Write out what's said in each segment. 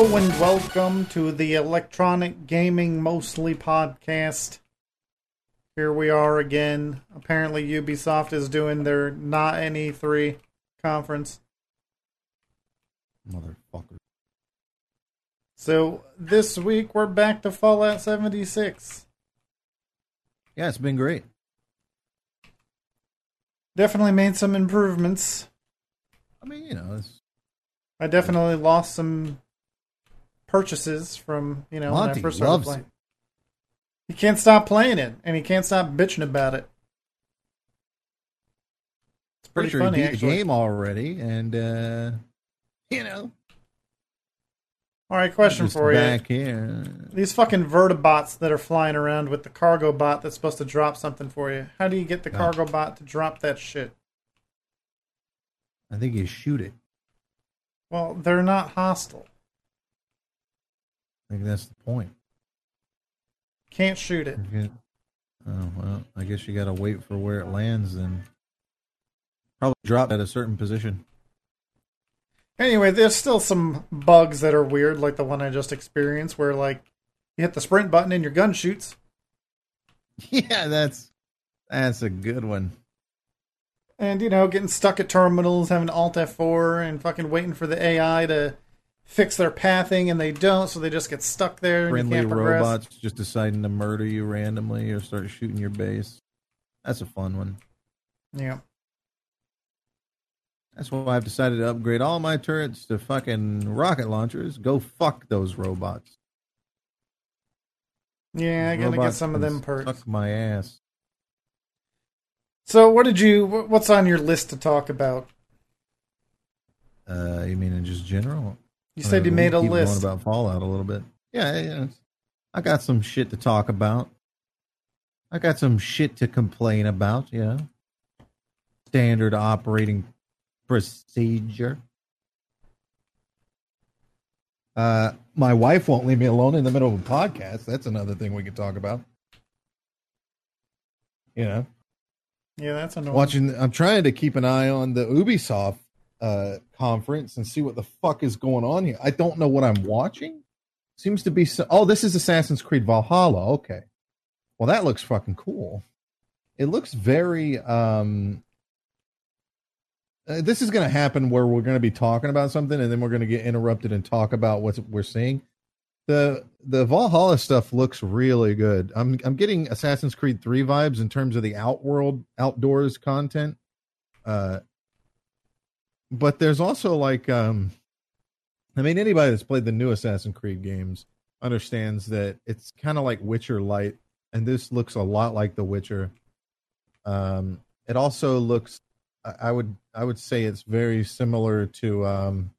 Hello and welcome to the Electronic Gaming Mostly podcast. Here we are again. Apparently, Ubisoft is doing their not an E3 conference. Motherfucker. So this week we're back to Fallout 76. Yeah, it's been great. Definitely made some improvements. I mean, you know, it's I definitely lost some purchases from you know when I first started playing. it. He can't stop playing it, and he can't stop bitching about it. It's pretty sure funny, he beat actually. the game already, and uh you know, All right, question for you: back here. These fucking vertibots that are flying around with the cargo bot that's supposed to drop something for you. How do you get the Yeah. cargo bot to drop that shit? I think you shoot it. Well, they're not hostile. I think that's the point. Can't shoot it. Get- Oh well, I guess you got to wait for where it lands, then probably drop at a certain position. Anyway, there's still some bugs that are weird, like the one I just experienced, where like you hit the sprint button and your gun shoots. Yeah, that's that's a good one. And you know, getting stuck at terminals, having Alt F4, and fucking waiting for the AI to fix their pathing, and they don't, so they just get stuck there. And Friendly you can't progress. robots just deciding to murder you randomly or start shooting your base. That's a fun one. Yeah. That's why I've decided to upgrade all my turrets to fucking rocket launchers. Go fuck those robots. Yeah, I gotta get some of them perks. Fuck my ass. So, what did you? What's on your list to talk about? Uh, you mean in just general? You said you made a list. Going about Fallout a little bit. Yeah, yeah, yeah. I got some shit to talk about. I got some shit to complain about. Yeah. Standard operating procedure. Uh, my wife won't leave me alone in the middle of a podcast. That's another thing we could talk about. You know, Yeah, that's annoying. watching. I'm trying to keep an eye on the Ubisoft uh, conference and see what the fuck is going on here. I don't know what I'm watching. Seems to be so. Oh, this is Assassin's Creed Valhalla. Okay, well that looks fucking cool. It looks very. um uh, This is going to happen where we're going to be talking about something and then we're going to get interrupted and talk about what we're seeing. The the Valhalla stuff looks really good. I'm I'm getting Assassin's Creed 3 vibes in terms of the outworld outdoors content. Uh but there's also like um I mean anybody that's played the new Assassin's Creed games understands that it's kind of like Witcher light and this looks a lot like The Witcher. Um it also looks I would I would say it's very similar to um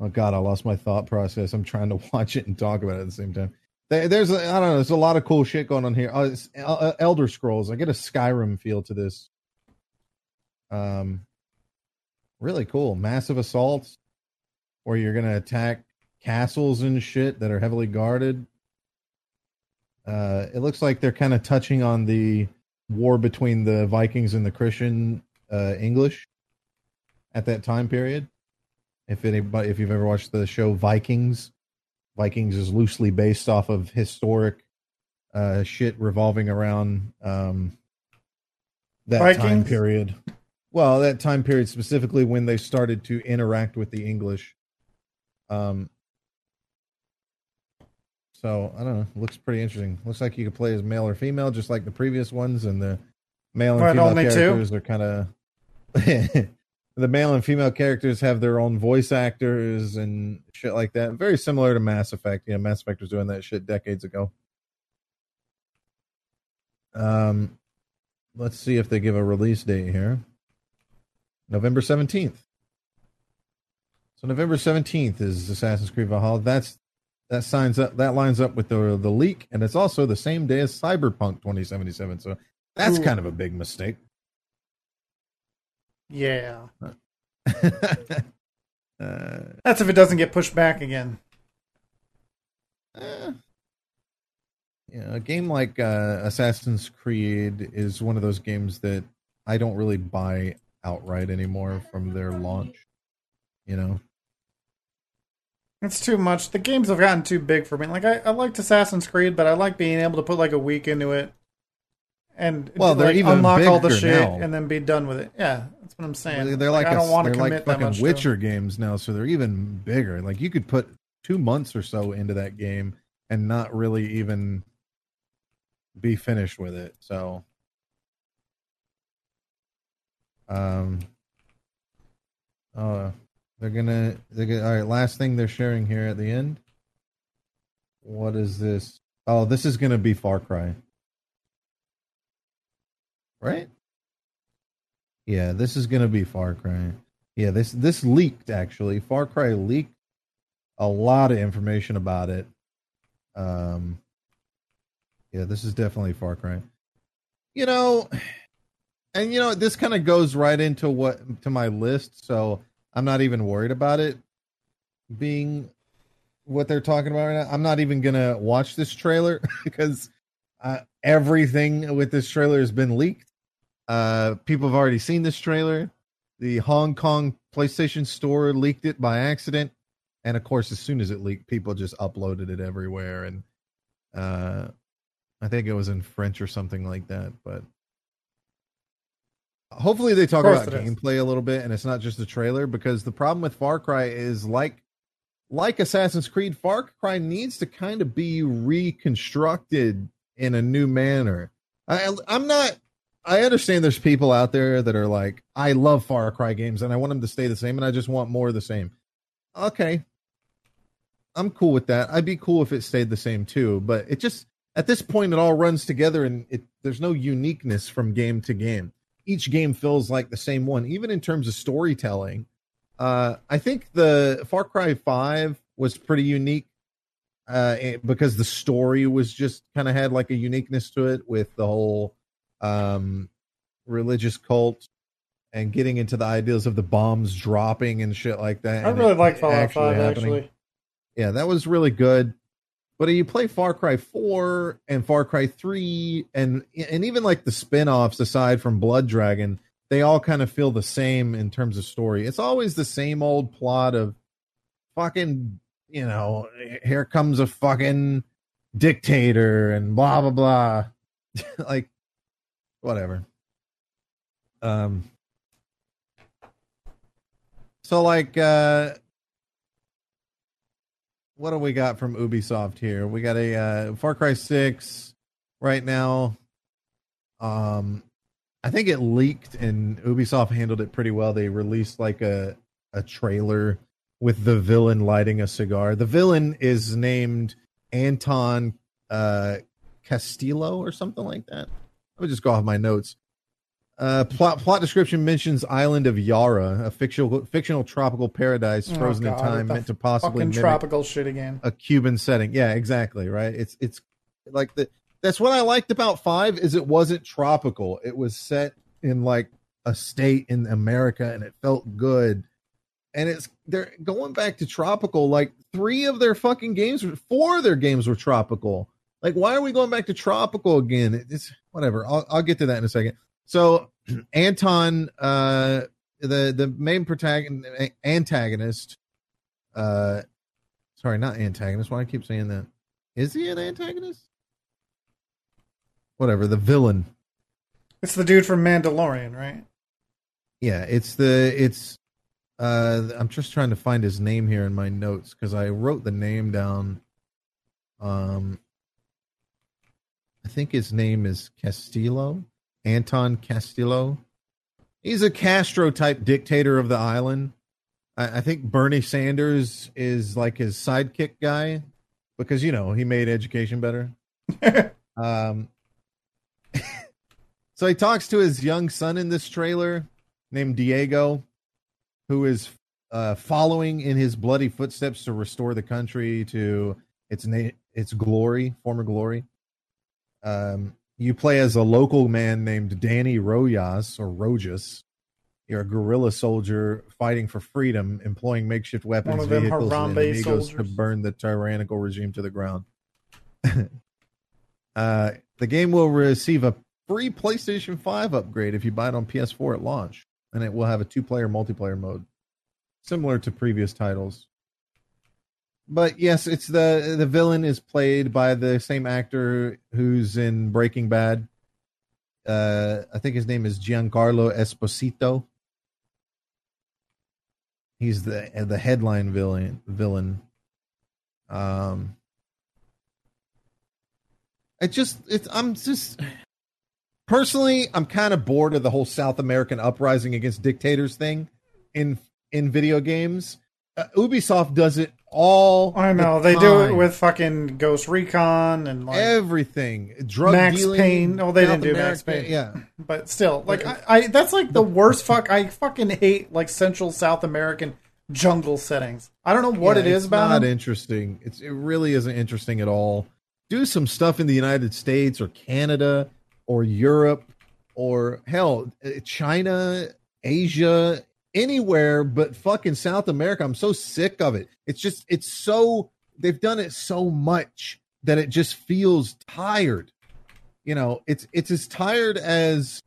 Oh God, I lost my thought process. I'm trying to watch it and talk about it at the same time. There's, I don't know, there's a lot of cool shit going on here. Oh, it's uh, Elder Scrolls. I get a Skyrim feel to this. Um, really cool. Massive assaults, where you're gonna attack castles and shit that are heavily guarded. Uh, it looks like they're kind of touching on the war between the Vikings and the Christian uh, English at that time period. If anybody, if you've ever watched the show Vikings, Vikings is loosely based off of historic uh, shit revolving around um, that time period. Well, that time period specifically when they started to interact with the English. Um, so I don't know. Looks pretty interesting. Looks like you could play as male or female, just like the previous ones, and the male and What, female only two? characters are kind of. the male and female characters have their own voice actors and shit like that. Very similar to Mass Effect. you know Mass Effect was doing that shit decades ago. Um, let's see if they give a release date here. November seventeenth. So November seventeenth is Assassin's Creed Valhalla. That's that signs up. That lines up with the the leak, and it's also the same day as Cyberpunk twenty seventy seven. So that's Cool. kind of a big mistake. Yeah. uh, That's if it doesn't get pushed back again. eh. Yeah, a game like uh, Assassin's Creed is one of those games that I don't really buy outright anymore from their launch. You know, It's too much. The games have gotten too big for me. Like I, I liked Assassin's Creed, but I like being able to put like a week into it and Well, they're like, even unlock all the shit now. and then be done with it. Yeah, that's what I'm saying. They're like, I a- don't want to commit like that much. Witcher games now, so they're even bigger. Like you could put two months or so into that game and not really even be finished with it. So, um, oh, they're gonna they're gonna. All right, last thing they're sharing here at the end. What is this? Oh, this is gonna be Far Cry, right? Yeah, this is gonna be Far Cry. Yeah, this this leaked actually. Far Cry leaked a lot of information about it. Um, yeah, this is definitely Far Cry. You know, and you know this kind of goes right into what to my list, so I'm not even worried about it being what they're talking about right now. I'm not even gonna watch this trailer because uh, everything with this trailer has been leaked. Uh, people have already seen this trailer. The Hong Kong PlayStation Store leaked it by accident, and of course, as soon as it leaked, people just uploaded it everywhere. And uh, I think it was in French or something like that. But hopefully, they talk about gameplay a little bit, and it's not just the trailer. Because the problem with Far Cry is like like Assassin's Creed, Far Cry needs to kind of be reconstructed in a new manner. I, I'm not. I understand there's people out there that are like, I love Far Cry games and I want them to stay the same, and I just want more of the same. Okay, I'm cool with that. I'd be cool if it stayed the same too, but it just at this point it all runs together and it there's no uniqueness from game to game. Each game feels like the same one, even in terms of storytelling. Uh, I think the Far Cry Five was pretty unique uh, because the story was just kind of had like a uniqueness to it with the whole um, religious cult and getting into the ideas of the bombs dropping and shit like that. I really like Fallout Five happening. actually. Yeah, that was really good. But you play Far Cry 4 and Far Cry 3 and and even like the spin-offs aside from Blood Dragon, they all kind of feel the same in terms of story. It's always the same old plot of fucking, you know, here comes a fucking dictator and blah blah blah. like whatever. Um so like uh what do we got from Ubisoft here? We got a uh, Far Cry 6 right now. Um I think it leaked and Ubisoft handled it pretty well. They released like a a trailer with the villain lighting a cigar. The villain is named Anton uh Castillo or something like that. Let me just go off my notes. Uh, plot plot description mentions island of Yara, a fictional fictional tropical paradise Oh, frozen God, in time, meant to possibly mimic tropical shit again. a Cuban setting. Yeah, exactly. Right. It's it's like the that's what I liked about five is it wasn't tropical. It was set in like a state in America, and it felt good. And it's they're going back to tropical. Like three of their fucking games, four of their games were tropical. Like why are we going back to tropical again? It's whatever. I'll I'll get to that in a second. So Anton, uh, the the main protagonist, antagonist, uh, sorry, not antagonist. Why I keep saying that? Is he an antagonist? Whatever, the villain. It's the dude from Mandalorian, right? Yeah, it's the it's. Uh, I'm just trying to find his name here in my notes because I wrote the name down. Um, I think his name is Castillo, Anton Castillo. He's a Castro type dictator of the island. I, I think Bernie Sanders is like his sidekick guy because you know he made education better. Um, so he talks to his young son in this trailer named Diego, who is uh, following in his bloody footsteps to restore the country to its na- its glory, former glory. Um, you play as a local man named Danny Rojas or Rojas. You're a guerrilla soldier fighting for freedom, employing makeshift weapons, of them vehicles, and enemigos to burn the tyrannical regime to the ground. uh, the game will receive a free PlayStation 5 upgrade if you buy it on PS4 at launch, and it will have a two player multiplayer mode, similar to previous titles. But yes, it's the the villain is played by the same actor who's in Breaking Bad. Uh, I think his name is Giancarlo Esposito. He's the the headline villain. Villain. Um, it just it's I'm just personally I'm kind of bored of the whole South American uprising against dictators thing in in video games. Uh, Ubisoft does it all. I know the they do it time. with fucking Ghost Recon and like, everything. Drug Max dealing. Payne. Oh, they South didn't do Max America, Payne. Yeah, but still, like I, I that's like the worst. Fuck, I fucking hate like Central South American jungle settings. I don't know what Yeah, it is it's about Not them. interesting. It's it really isn't interesting at all. Do some stuff in the United States or Canada or Europe or hell, uh, China, Asia, anywhere but fucking South America. I'm so sick of it. It's just it's so they've done it so much that it just feels tired. You know, it's it's as tired as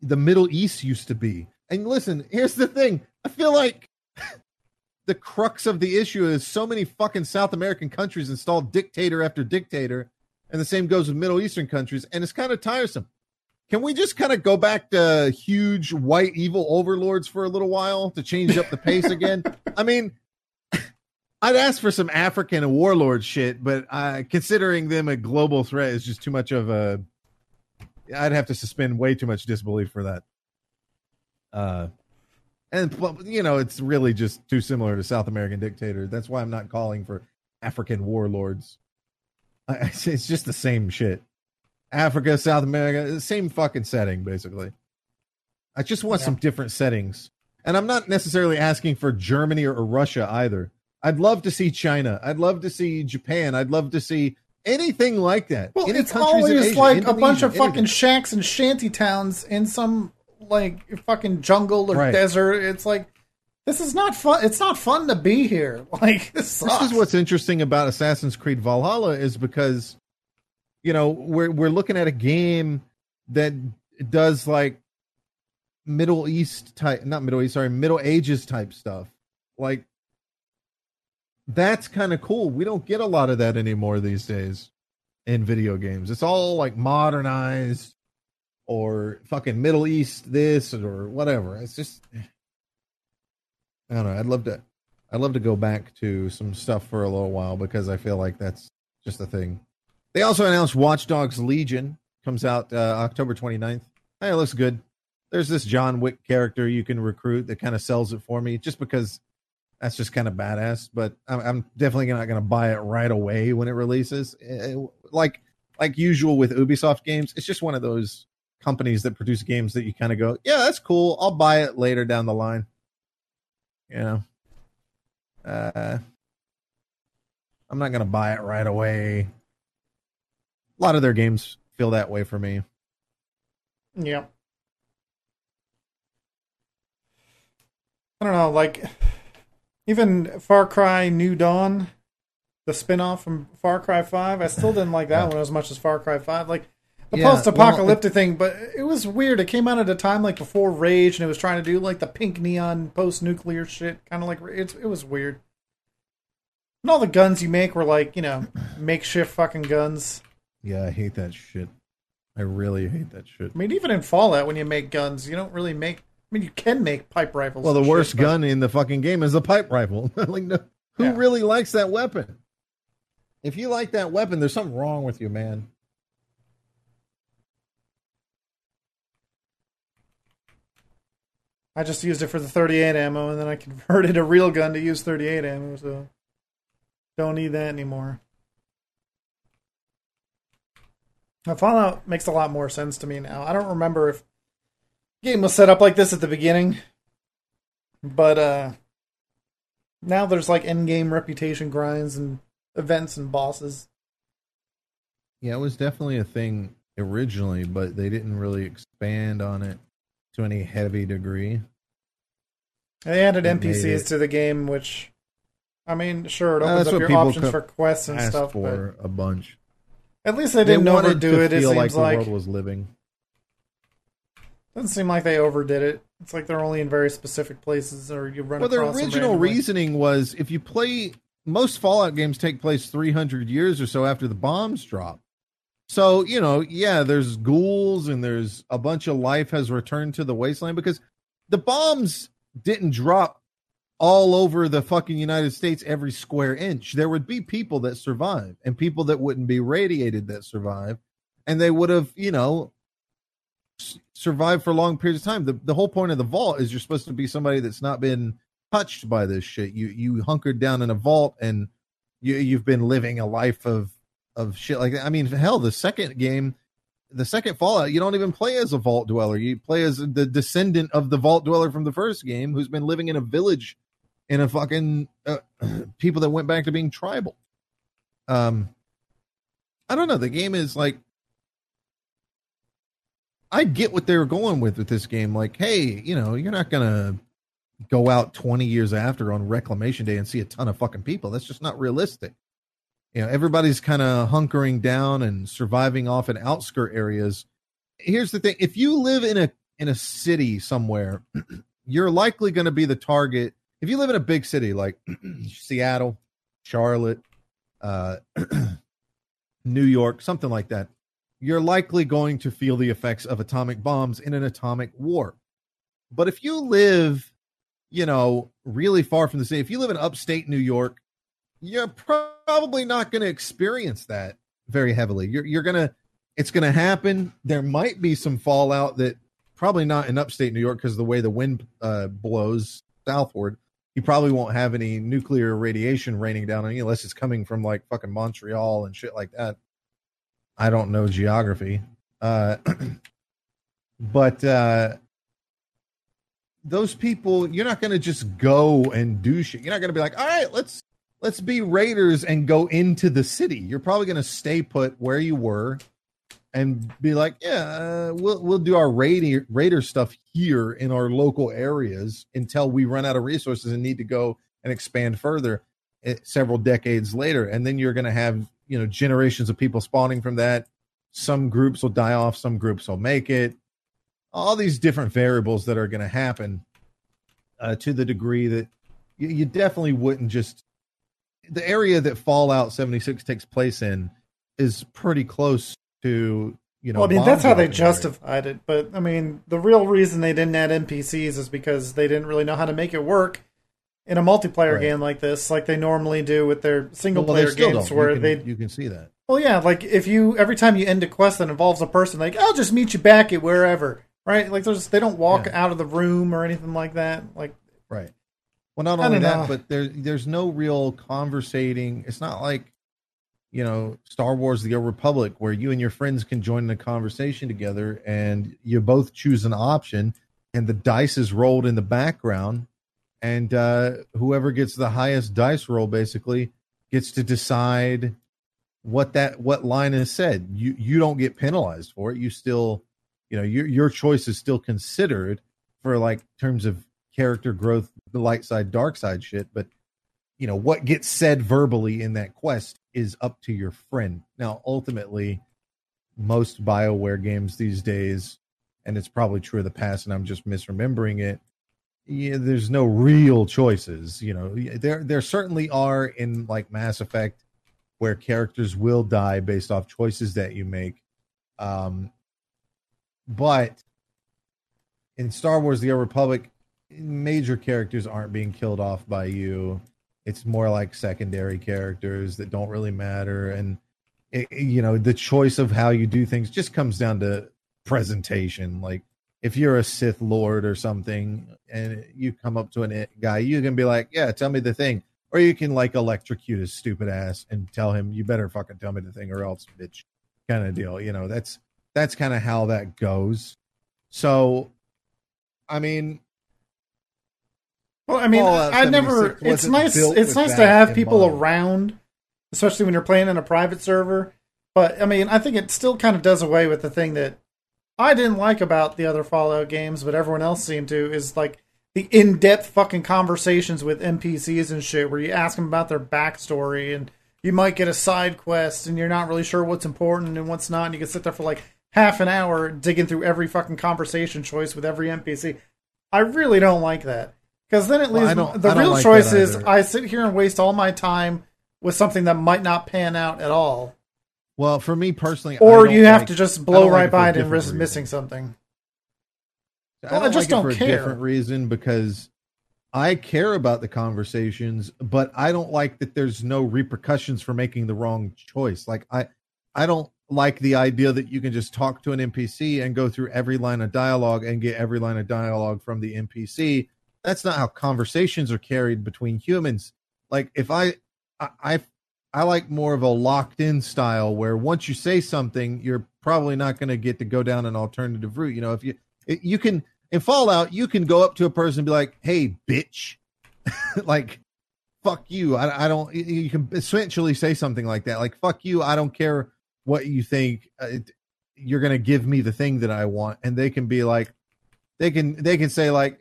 the Middle East used to be. And listen, here's the thing. I feel like the crux of the issue is so many fucking South American countries installed dictator after dictator, and the same goes with Middle Eastern countries, and it's kind of tiresome. Can we just kind of go back to huge white evil overlords for a little while to change up the pace again? I mean, I'd ask for some African warlord shit, but uh, considering them a global threat is just too much of a. I'd have to suspend way too much disbelief for that. Uh, and you know, it's really just too similar to South American dictator. That's why I'm not calling for African warlords. I, it's just the same shit. Africa, South America, same fucking setting, basically. I just want Yeah. some different settings. And I'm not necessarily asking for Germany or, or Russia either. I'd love to see China. I'd love to see Japan. I'd love to see anything like that. Well, Any it's always Asia, like a bunch Indonesia, of fucking shacks and shanty towns in some like fucking jungle or Right. desert. It's like this is not fun. It's not fun to be here. Like this. This is what's interesting about Assassin's Creed Valhalla is because you know we're we're looking at a game that does like Middle East type, not Middle East, sorry, Middle Ages type stuff. Like that's kind of cool. We don't get a lot of that anymore these days in video games. It's all like modernized or fucking Middle East this or whatever. It's just eh. I don't know. I'd love to I'd love to go back to some stuff for a little while because I feel like that's just a thing. They also announced Watch Dogs Legion comes out uh, October 29th. Hey, it looks good. There's this John Wick character you can recruit that kind of sells it for me just because that's just kind of badass. But I'm, I'm definitely not going to buy it right away when it releases. Eh, like like usual with Ubisoft games, it's just one of those companies that produce games that you kind of go, yeah, that's cool. I'll buy it later down the line. You know, uh, I'm not going to buy it right away. A lot of their games feel that way for me. Yeah. I don't know, like even Far Cry New Dawn, the spin-off from Far Cry 5, I still didn't like that Yeah. one as much as Far Cry 5. Like the Yeah, post-apocalyptic thing, but it was weird. It came out at a time like before Rage and it was trying to do like the pink neon post-nuclear shit, kind of like it's it was weird. And all the guns you make were like, you know, makeshift fucking guns. Yeah, I hate that shit. I really hate that shit. I mean, even in Fallout, when you make guns, you don't really make. I mean, you can make pipe rifles. Well, the worst shit, but- gun in the fucking game is the pipe rifle. like, no, who Yeah. really likes that weapon? If you like that weapon, there's something wrong with you, man. I just used it for the 38 ammo, and then I converted a real gun to use 38 ammo, so don't need that anymore. Now, Fallout makes a lot more sense to me now. I don't remember if the game was set up like this at the beginning, but uh, now there's like end-game reputation grinds and events and bosses. Yeah, it was definitely a thing originally, but they didn't really expand on it to any heavy degree. They added made NPCs to the game, which, I mean, sure, it Uh, opens that's up your options co- for quests and stuff. for a bunch. At least they didn't wanted overdo to it. It seems like like, the world was living. doesn't seem like they overdid it. It's like they're only in very specific places, or you run Well, their original reasoning was if you play most Fallout games take place 300 years or so after the bombs drop. So, you know, yeah, there's ghouls and there's a bunch of life has returned to the wasteland because the bombs didn't drop all over the fucking United States every square inch. There would be people that survive and people that wouldn't be radiated that survive. And they would have, you know, survived for long periods of time. The, the whole point of the vault is you're supposed to be somebody that's not been touched by this shit. You you hunkered down in a vault and you you've been living a life of of shit like that. I mean, hell, the second game, the second Fallout, you don't even play as a vault dweller. You play as the descendant of the vault dweller from the first game, who's been living in a village in a fucking uh, people that went back to being tribal. Um, I don't know. The game is like, I get what they were going with with this game. Like, hey, you know, you're not gonna go out 20 years after on Reclamation Day and see a ton of fucking people. That's just not realistic you know everybody's kind of hunkering down and surviving off in outskirt areas here's the thing if you live in a in a city somewhere you're likely going to be the target if you live in a big city like seattle charlotte uh, new york something like that you're likely going to feel the effects of atomic bombs in an atomic war but if you live you know really far from the city if you live in upstate new york you're probably not going to experience that very heavily. You're you're gonna it's going to happen. There might be some fallout that probably not in upstate New York because the way the wind uh, blows southward. You probably won't have any nuclear radiation raining down on you unless it's coming from like fucking Montreal and shit like that. I don't know geography. Uh, but uh, those people, you're not going to just go and do shit. You're not going to be like, all right, let's let's be raiders and go into the city. You're probably going to stay put where you were and be like, yeah, uh, we'll we'll do our raider raider stuff here in our local areas until we run out of resources and need to go and expand further eh, several decades later. And then you're going to have you know generations of people spawning from that. Some groups will die off, some groups will make it. All these different variables that are going to happen uh, to the degree that you, you definitely wouldn't just the area that Fallout 76 takes place in is pretty close to you know. Well, I mean, that's how they justified it. But I mean, the real reason they didn't add NPCs is because they didn't really know how to make it work in a multiplayer right. game like this, like they normally do with their single well, player games, don't. where you can, they you can see that. Well, yeah, like if you every time you end a quest that involves a person, like I'll just meet you back at wherever, right? Like there's they don't walk yeah. out of the room or anything like that. Like right. Well, not only that, know. but there there's no real conversating. It's not like you know Star Wars: The Old Republic, where you and your friends can join in the conversation together, and you both choose an option, and the dice is rolled in the background, and uh, whoever gets the highest dice roll basically gets to decide what that what line is said. You you don't get penalized for it. You still, you know, your your choice is still considered for like terms of character growth, the light side, dark side shit. But you know what gets said verbally in that quest is up to your friend. Now, ultimately, most Bioware games these days, and it's probably true of the past, and I'm just misremembering it. Yeah, there's no real choices. You know, there there certainly are in like Mass Effect, where characters will die based off choices that you make. Um, but in Star Wars: The Old Republic, major characters aren't being killed off by you. It's more like secondary characters that don't really matter, and it, you know the choice of how you do things just comes down to presentation. Like if you're a Sith Lord or something, and you come up to a guy, you can be like, "Yeah, tell me the thing," or you can like electrocute his stupid ass and tell him, "You better fucking tell me the thing, or else, bitch," kind of deal. You know, that's that's kind of how that goes. So, I mean, well, I mean, I never. It's nice. It's nice to have people mind. around, especially when you're playing in a private server. But I mean, I think it still kind of does away with the thing that I didn't like about the other Fallout games, but everyone else seemed to is like the in-depth fucking conversations with NPCs and shit, where you ask them about their backstory, and you might get a side quest, and you're not really sure what's important and what's not, and you can sit there for like half an hour digging through every fucking conversation choice with every NPC. I really don't like that Because then it Well, leaves don't- the real like choice is. I sit here and waste all my time with something that might not pan out at all, Well, for me personally, I or you have like- to just blow like right it by it and risk reason. missing something. I Well, I just like don't for a different reason because I care about the conversations, but I don't like that there's no repercussions for making the wrong choice. Like I I don't like the idea that you can just talk to an NPC and go through every line of dialogue and get every line of dialogue from the NPC. That's not how conversations are carried between humans. Like if I I I, I like more of a locked in style where once you say something, you're probably not going to get to go down an alternative route. You know, if you you can in Fallout, you can go up to a person and be like, "Hey, bitch," like "fuck you." I, I don't. you- can essentially say something like that, like "fuck you." I don't care what you think. Uh, you're gonna give me the thing that I want, and they can be like, they can they can say like,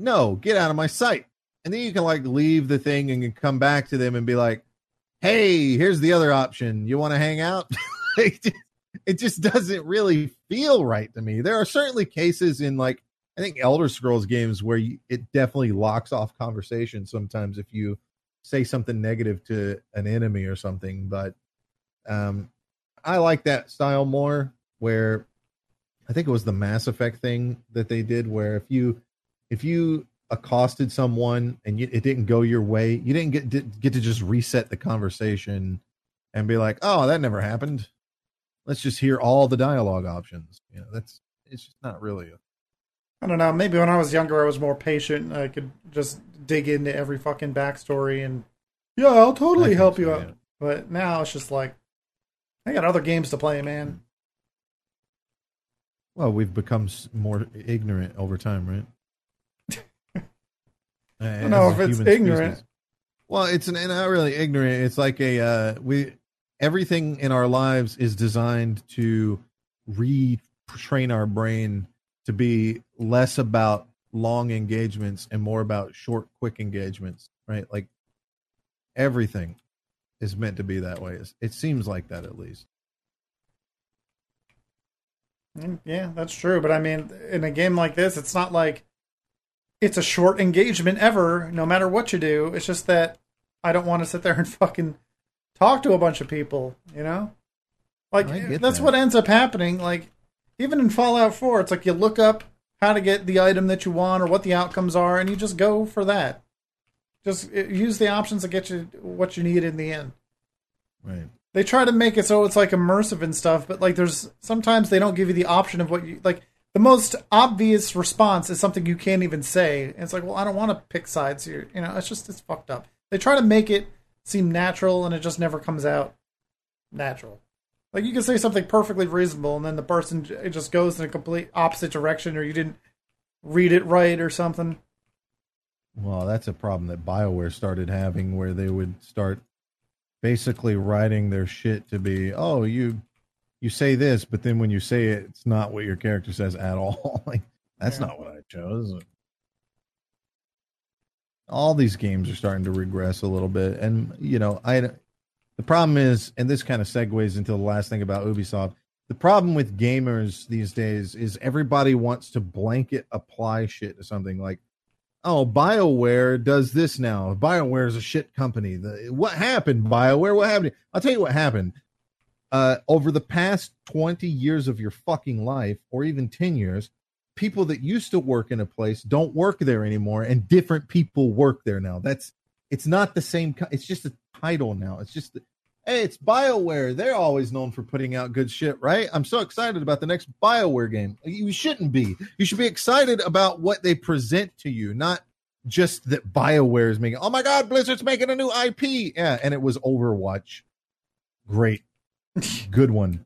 "No, get out of my sight," and then you can like leave the thing and come back to them and be like, "Hey, here's the other option. You want to hang out?" it, just, it just doesn't really feel right to me. There are certainly cases in like I think Elder Scrolls games where you, it definitely locks off conversation sometimes if you say something negative to an enemy or something. But um, I like that style more. Where I think it was the Mass Effect thing that they did, where if you if you accosted someone and you, it didn't go your way, you didn't get did- get to just reset the conversation and be like, "Oh, that never happened." Let's just hear all the dialogue options. You know, that's it's just not really a I don't know. Maybe when I was younger, I was more patient. I could just dig into every fucking backstory and yeah, I'll totally help so, you yeah. out. But now it's just like I got other games to play, man. Well, we've become more ignorant over time, right? Uh, I don't know if it's ignorant. species. Well, it's an, not really ignorant. It's like a uh, we everything in our lives is designed to retrain our brain to be less about long engagements and more about short, quick engagements, right? Like everything is meant to be that way. It's- It seems like that at least. Mm, Yeah, that's true. But I mean, in a game like this, it's not like it's a short engagement ever, no matter what you do. It's just that I don't want to sit there and fucking talk to a bunch of people, you know? Like, that's that. what ends up happening. Like, even in Fallout 4, it's like you look up how to get the item that you want or what the outcomes are, and you just go for that. Just uh, use the options to get you what you need in the end Right. they try to make it so it's like immersive and stuff, but like there's sometimes they don't give you the option of what you like. The most obvious response is something you can't even say. And it's like, well, I don't want to pick sides here. You know, it's just it's fucked up. They try to make it seem natural, and it just never comes out natural. Like you can say something perfectly reasonable, and then the person it just goes in a complete opposite direction, or you didn't read it right or something. Well, that's a problem that BioWare started having where they would start basically writing their shit to be, oh, you you say this, but then when you say it, it's not what your character says at all. like that's Yeah. not what I chose. All these games are starting to regress a little bit, and you know, I the problem is, and this kind of segues into the last thing about Ubisoft. The problem with gamers these days is everybody wants to blanket apply shit to something like oh, BioWare does this now. BioWare is a shit company. The, what happened, BioWare? What happened? I'll tell you what happened. Uh, over the past 20 years of your fucking life, or even 10 years, people that used to work in a place don't work there anymore, and different people work there now. That's it's not the same. It's just a title now. It's just, hey, it's BioWare. They're always known for putting out good shit, right? I'm so excited about the next BioWare game. You shouldn't be. You should be excited about what they present to you, not just that BioWare is making. Oh my God, Blizzard's making a new IP. Yeah, and it was Overwatch. Great, good one.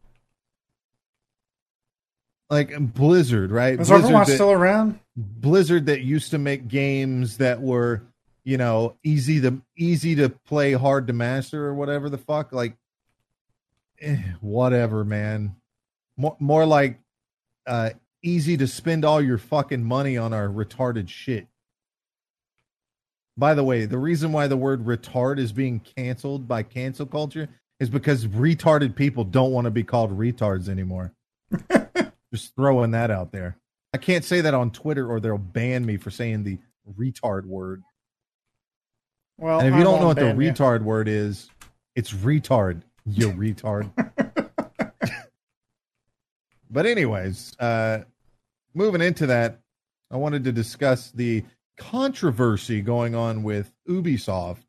Like Blizzard, right? Is Blizzard Overwatch that- still around? Blizzard that used to make games that were, you know, easy to easy to play, hard to master, or whatever the fuck. Like, eh, whatever, man. More more like uh, easy to spend all your fucking money on our retarded shit. By the way, the reason why the word retard is being canceled by cancel culture is because retarded people don't want to be called retards anymore. Just throwing that out there. I can't say that on Twitter or they'll ban me for saying the retard word. Well, and if you I don't know what the you. retard word is, it's retard. You retard. but anyways, uh, moving into that, I wanted to discuss the controversy going on with Ubisoft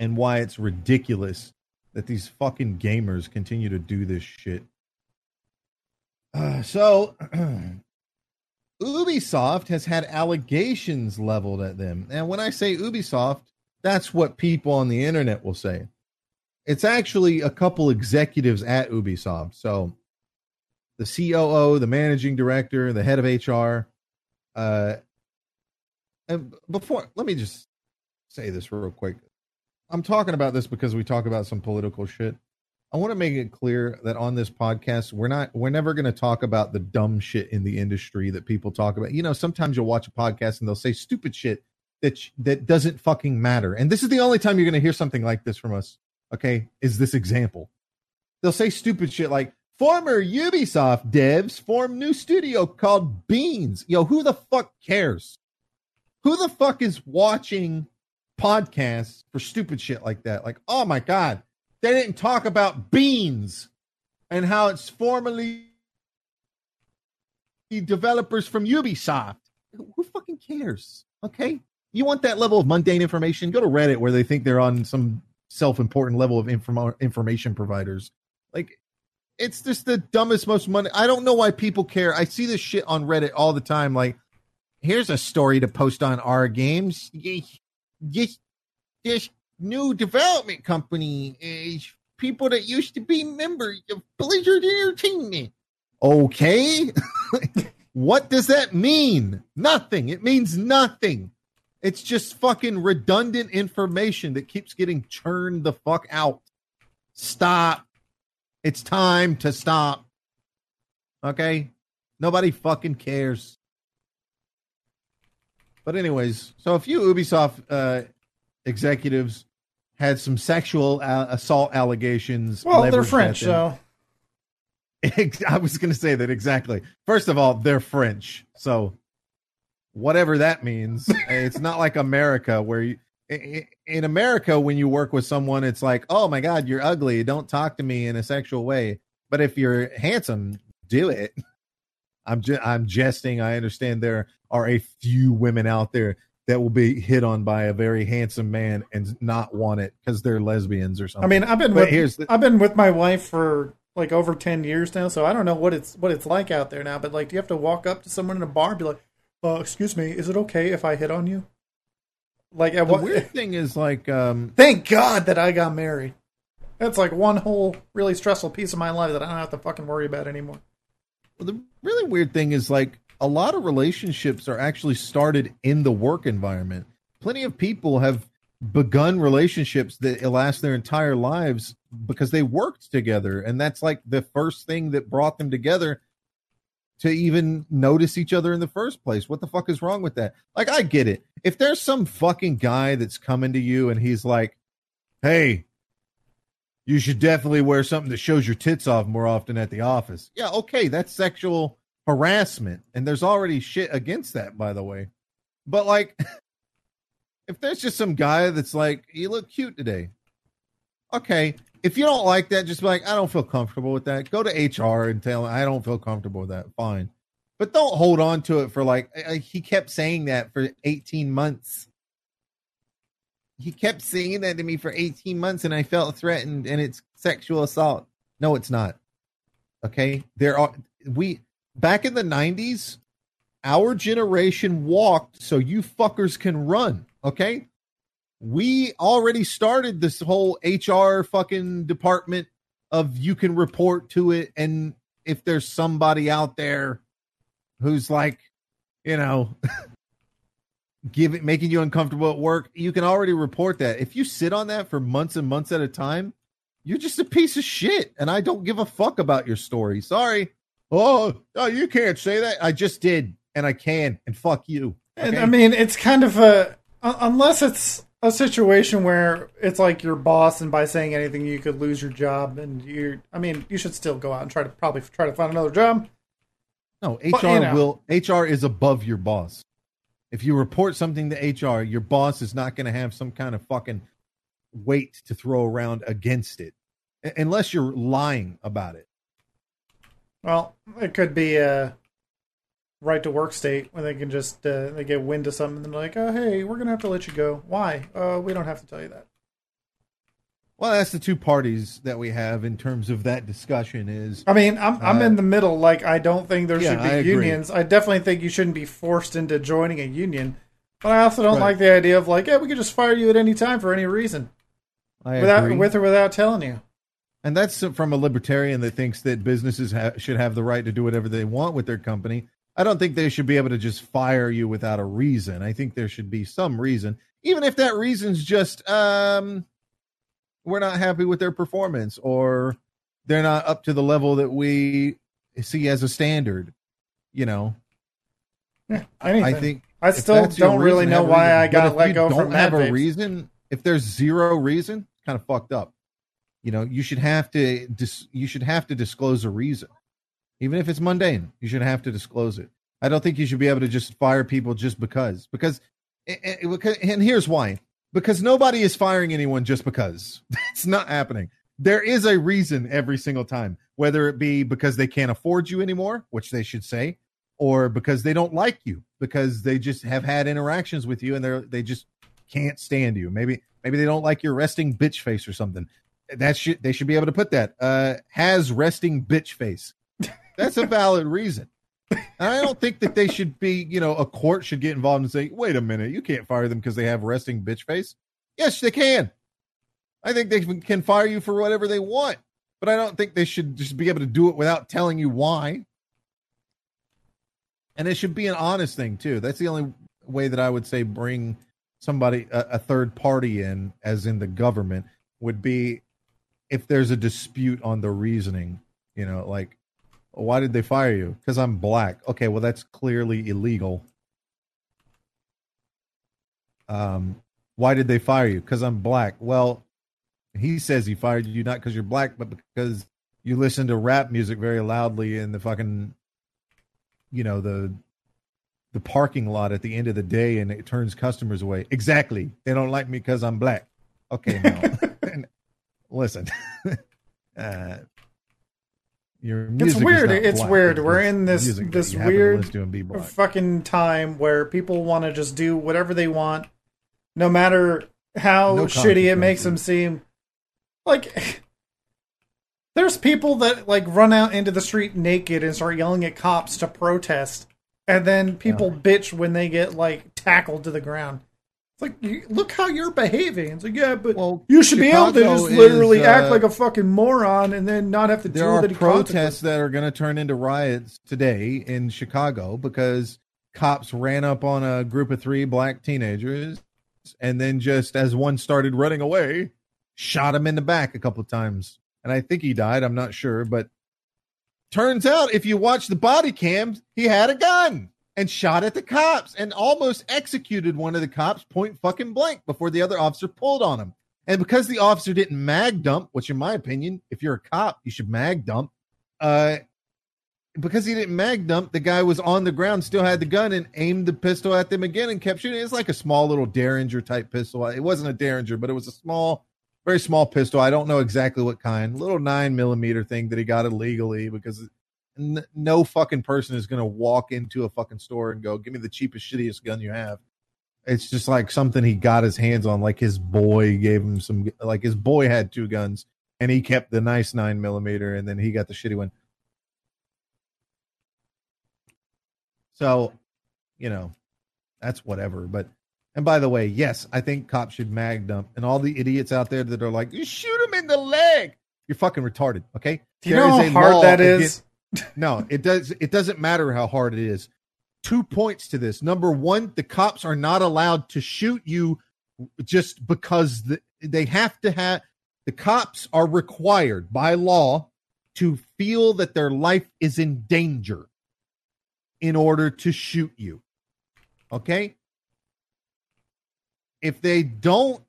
and why it's ridiculous that these fucking gamers continue to do this shit. Uh, so, Ubisoft has had allegations leveled at them. And when I say Ubisoft, that's what people on the internet will say. It's actually a couple executives at Ubisoft. So, the COO, the managing director, the head of HR. Uh, and before, let me just say this real quick. I'm talking about this because we talk about some political shit. I want to make it clear that on this podcast, we're not, we're never going to talk about the dumb shit in the industry that people talk about. You know, sometimes you'll watch a podcast and they'll say stupid shit that that doesn't fucking matter. And this is the only time you're going to hear something like this from us. Okay, is this example? They'll say stupid shit like former Ubisoft devs form new studio called Beans. Yo, who the fuck cares? Who the fuck is watching podcasts for stupid shit like that? Like, oh my god, they didn't talk about Beans and how it's formerly the developers from Ubisoft. Who fucking cares? Okay. You want that level of mundane information? Go to Reddit where they think they're on some self-important level of inform- information providers. Like it's just the dumbest, most money. I don't know why people care. I see this shit on Reddit all the time. Like, here's a story to post on our games. This, this new development company is people that used to be members of Blizzard Entertainment. Okay. what does that mean? Nothing. It means nothing. It's just fucking redundant information that keeps getting churned the fuck out. Stop. It's time to stop. Okay? Nobody fucking cares. But anyways, so a few Ubisoft uh, executives had some sexual uh, assault allegations. Well, they're French, so I was going to say that exactly. First of all, they're French, so whatever that means, it's not like America where you. In America, when you work with someone, it's like, "Oh my God, you're ugly. Don't talk to me in a sexual way." But if you're handsome, do it. I'm ju- I'm jesting. I understand there are a few women out there that will be hit on by a very handsome man and not want it because they're lesbians or something. I mean, I've been But with here's the- I've been with my wife for like over ten years now, so I don't know what it's what it's like out there now. But like, do you have to walk up to someone in a bar and be like, "Uh, excuse me, is it okay if I hit on you?" Like, at the what? weird thing is like um Thank God that I got married. That's like one whole really stressful piece of my life that I don't have to fucking worry about anymore. Well, the really weird thing is like a lot of relationships are actually started in the work environment. Plenty of people have begun relationships that last their entire lives because they worked together and that's like the first thing that brought them together to even notice each other in the first place. What the fuck is wrong with that? Like I get it. If there's some fucking guy that's coming to you and he's like, "Hey, you should definitely wear something that shows your tits off more often at the office. Yeah, okay, that's sexual harassment. And there's already shit against that, by the way. But like, if there's just some guy that's like, you look cute today. Okay. If you don't like that, just be like, I don't feel comfortable with that. Go to HR and tell him I don't feel comfortable with that. Fine. But don't hold on to it for like, he kept saying that for 18 months he kept saying that to me for 18 months and I felt threatened and it's sexual assault. No, it's not. Okay. There are we back in the 90s, our generation walked so you fuckers can run. Okay. We already started this whole HR fucking department of you can report to it. And if there's somebody out there who's like, you know, give it making you uncomfortable at work, you can already report that. If you sit on that for months and months at a time, you're just a piece of shit, and I don't give a fuck about your story. Sorry. Oh, oh you can't say that. I just did, and I can, and fuck you. And I mean, it's kind of a unless it's a situation where it's like your boss, and by saying anything, you could lose your job, and you. I mean, you should still go out and try to probably try to find another job. no, HR But, you know. will. HR is above your boss. If you report something to HR, your boss is not going to have some kind of fucking weight to throw around against it, unless you're lying about it. Well, it could be a right to work state where they can just uh, they get wind of something and they're like, oh hey, we're gonna have to let you go. Why? Uh, we don't have to tell you that. Well, that's the two parties that we have in terms of that discussion. Is I mean, I'm I'm Uh, in the middle. Like, I don't think there Yeah, should be I agree. unions. I definitely think you shouldn't be forced into joining a union. But I also don't Right. like the idea of like, yeah, we could just fire you at any time for any reason, I without agree. with or without telling you. And that's from a libertarian that thinks that businesses ha- should have the right to do whatever they want with their company. I don't think they should be able to just fire you without a reason. I think there should be some reason, even if that reason's just um, we're not happy with their performance or they're not up to the level that we see as a standard. You know, Yeah. I think I still don't really know why reason. I got let you go don't from have Mad a reason. If there's zero reason, kind of fucked up. You know, you should have to dis- you should have to disclose a reason, even if it's mundane. You should have to disclose it. I don't think you should be able to just fire people just because. Because, and here's why: because nobody is firing anyone just because. It's not happening. There is a reason every single time, whether it be because they can't afford you anymore, which they should say, or because they don't like you, because they just have had interactions with you and they're they just can't stand you. Maybe maybe they don't like your resting bitch face or something. That should they should be able to put that. Uh has resting bitch face. That's a valid reason. And I don't think that they should be, you know, a court should get involved and say, wait a minute, you can't fire them because they have resting bitch face. Yes, they can. I think they can fire you for whatever they want, but I don't think they should just be able to do it without telling you why. And it should be an honest thing too. That's the only way that I would say bring somebody a, a third party in, as in the government, would be if there's a dispute on the reasoning. You know, like why did they fire you? Because I'm black. Okay, well that's clearly illegal. Um, why did they fire you? Because I'm black. Well, he says he fired you not because you're black, but because you listen to rap music very loudly in the fucking, you know the the parking lot at the end of the day, and it turns customers away. Exactly. They don't like me because I'm black. Okay, now listen. uh, is weird. It's black. weird. We're in this- this you happen to weird fucking time where people want to just do whatever they want, no matter how No shitty it makes them seem. Like, there's people that like run out into the street naked and start yelling at cops to protest, and then people bitch when they get like tackled to the ground. It's like, you, look how you're behaving. It's like, yeah, but Well, you should be able to just literally is, act uh, like a fucking moron and then not have to deal with any protests that are going to turn into riots today in Chicago because cops ran up on a group of three black teenagers and then just as one started running away, shot him in the back a couple of times. And I think he died. I'm not sure, but turns out if you watch the body cams, he had a gun and shot at the cops and almost executed one of the cops point fucking blank before the other officer pulled on him. And because the officer didn't mag dump, which in my opinion, if you're a cop, you should mag dump. Uh, because he didn't mag dump, the guy was on the ground, still had the gun, and aimed the pistol at them again and kept shooting. It's like a small little Derringer type pistol. It wasn't a Derringer, but it was a small, very small pistol. I don't know exactly what kind. Little nine millimeter thing that he got illegally because n- no fucking person is going to walk into a fucking store and go, "Give me the cheapest, shittiest gun you have." It's just like something he got his hands on. Like his boy gave him some. Like his boy had two guns, and he kept the nice nine millimeter, and then he got the shitty one. So, you know, that's whatever. But and by the way, yes, I think cops should mag dump, and all the idiots out there that are like, "You shoot him in the leg," you're fucking retarded. Okay, Do you There know is how a hard that is? against- is? No, it does. It doesn't matter how hard it is. Two points to this. Number one, the cops are not allowed to shoot you just because the, they have to have. The cops are required by law to feel that their life is in danger in order to shoot you. Okay. If they don't,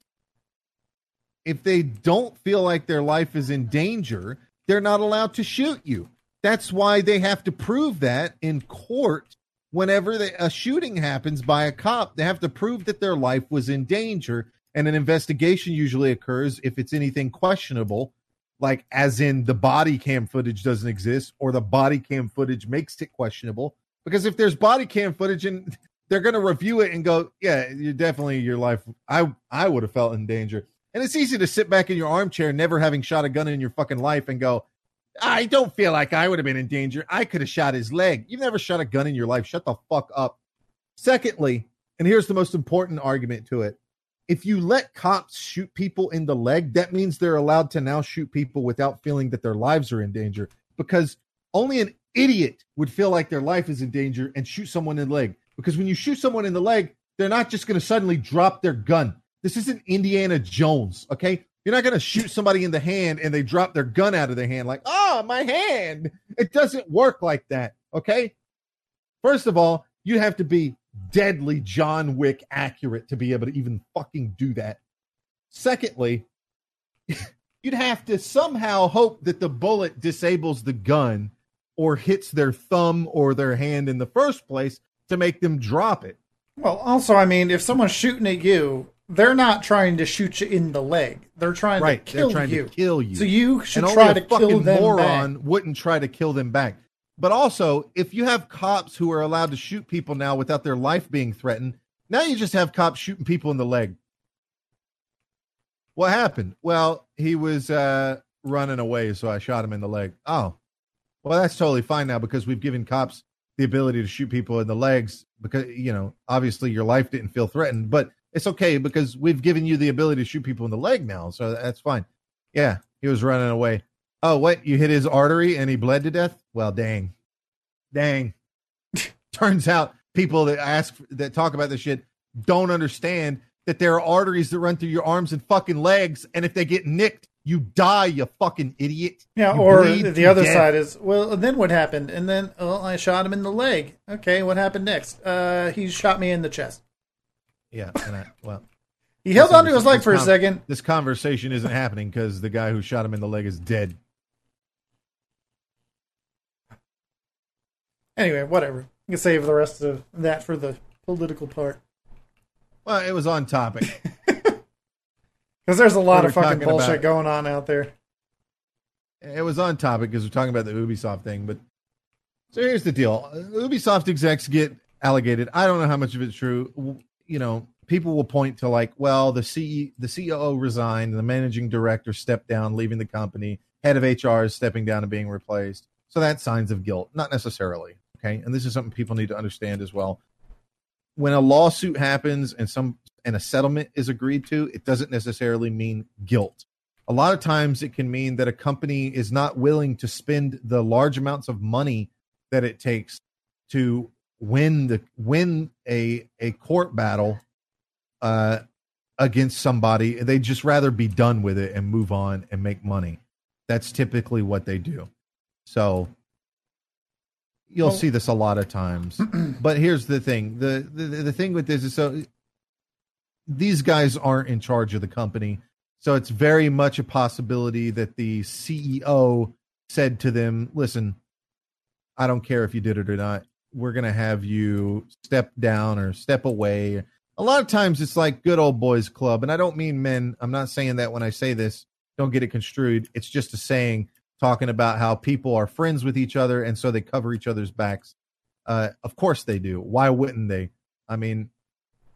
if they don't feel like their life is in danger, they're not allowed to shoot you. That's why they have to prove that in court whenever they, a shooting happens by a cop, they have to prove that their life was in danger. And an investigation usually occurs if it's anything questionable, like as in the body cam footage doesn't exist or the body cam footage makes it questionable. Because if there's body cam footage and they're going to review it and go, yeah, you're definitely your life. I I would have felt in danger. And it's easy to sit back in your armchair, never having shot a gun in your fucking life, and go, I don't feel like I would have been in danger. I could have shot his leg. You've never shot a gun in your life. Shut the fuck up. Secondly, and here's the most important argument to it if you let cops shoot people in the leg, that means they're allowed to now shoot people without feeling that their lives are in danger because only an idiot would feel like their life is in danger and shoot someone in the leg. Because when you shoot someone in the leg, they're not just going to suddenly drop their gun. This isn't Indiana Jones, okay? You're not going to shoot somebody in the hand and they drop their gun out of their hand like, oh, my hand. It doesn't work like that, okay? First of all, you have to be deadly John Wick accurate to be able to even fucking do that. Secondly, you'd have to somehow hope that the bullet disables the gun or hits their thumb or their hand in the first place to make them drop it. Well, also, I mean, if someone's shooting at you, they're not trying to shoot you in the leg. They're trying right. to kill They're trying you. to kill you. So you should and try to kill them moron back. wouldn't try to kill them back. But also, if you have cops who are allowed to shoot people now without their life being threatened, now you just have cops shooting people in the leg. What happened? Well, he was uh, running away, so I shot him in the leg. Oh, well, that's totally fine now because we've given cops the ability to shoot people in the legs because you know obviously your life didn't feel threatened, but it's okay because we've given you the ability to shoot people in the leg now, so that's fine. Yeah, he was running away. Oh, what? You hit his artery and he bled to death? Well, dang. Dang. Turns out people that ask that talk about this shit don't understand that there are arteries that run through your arms and fucking legs, and if they get nicked, you die, you fucking idiot. Yeah, You or the other death. side is, well, then what happened? And then, well, I shot him in the leg. Okay, what happened next? Uh, he shot me in the chest. Yeah, and I, well, He held onto his leg for a second. this conversation isn't happening because the guy who shot him in the leg is dead. Anyway, whatever. You can save the rest of that for the political part. Well, it was on topic. Because there's a lot of fucking bullshit about. going on out there. it was on topic because we're talking about the Ubisoft thing. But so here's the deal: Ubisoft execs get allocated. I don't know how much of it's true. You know, people will point to like, well, the C the COO resigned, the managing director stepped down, leaving the company. Head of HR is stepping down and being replaced. So that's signs of guilt, not necessarily. Okay, and this is something people need to understand as well. When a lawsuit happens and some and a settlement is agreed to, it doesn't necessarily mean guilt a lot of times it can mean that a company is not willing to spend the large amounts of money that it takes to win the win a a court battle uh against somebody they just rather be done with it and move on and make money. That's typically what they do. So you'll Well- see this a lot of times. But here's the thing. The, the the thing with this is so these guys aren't in charge of the company. So it's very much a possibility that the ceo said to them listen i don't care if you did it or not we're going to have you step down or step away. A lot of times it's like good old boys club and i don't mean men i'm not saying that when i say this don't get it construed. It's just a saying talking about how people are friends with each other and so they cover each other's backs. Uh, of course they do. Why wouldn't they? I mean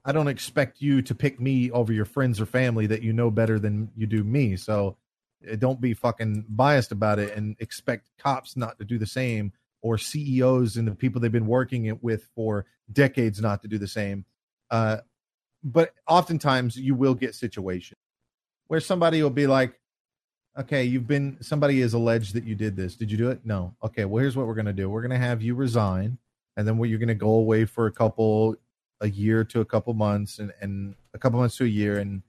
i don't expect you to pick me over your friends or family that you know better than you do me so uh, don't be fucking biased about it and expect cops not to do the same or ceos and the people they've been working it with for decades not to do the same. Uh, but oftentimes you will get situations where somebody will be like okay you've been somebody has alleged that you did this. Did you do it? No. Okay well here's what we're going to do. We're going to have you resign and then you're going to go away for a couple a year to a couple months and, and a couple months to a year and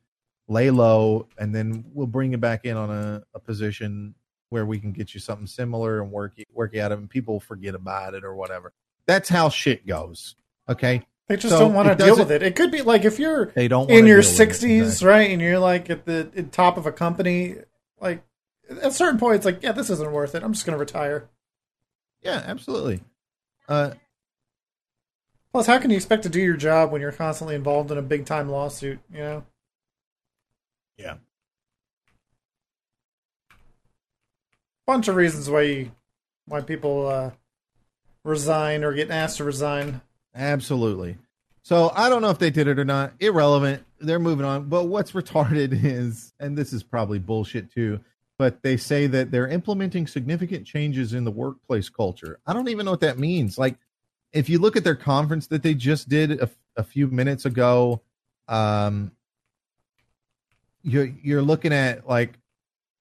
lay low and then we'll bring you back in on a, a position where we can get you something similar and work you work out of it and people forget about it or whatever that's how shit goes okay They just So don't want to deal with it. It could be like if you're they don't in your deal with it. 60s, Exactly. right? And you're like at the at top of a company, like at a certain point, it's like, yeah, this isn't worth it. I'm just going to retire. Yeah, absolutely. Uh, Plus, how can you expect to do your job when you're constantly involved in a big time lawsuit? You know. Yeah. Bunch of reasons why you, why people uh, resign or get asked to resign. Absolutely. So I don't know if they did it or not. Irrelevant. They're moving on. But what's retarded is, and this is probably bullshit too, but they say that they're implementing significant changes in the workplace culture. I don't even know what that means. Like, if you look at their conference that they just did a, a few minutes ago, um, you're you're looking at like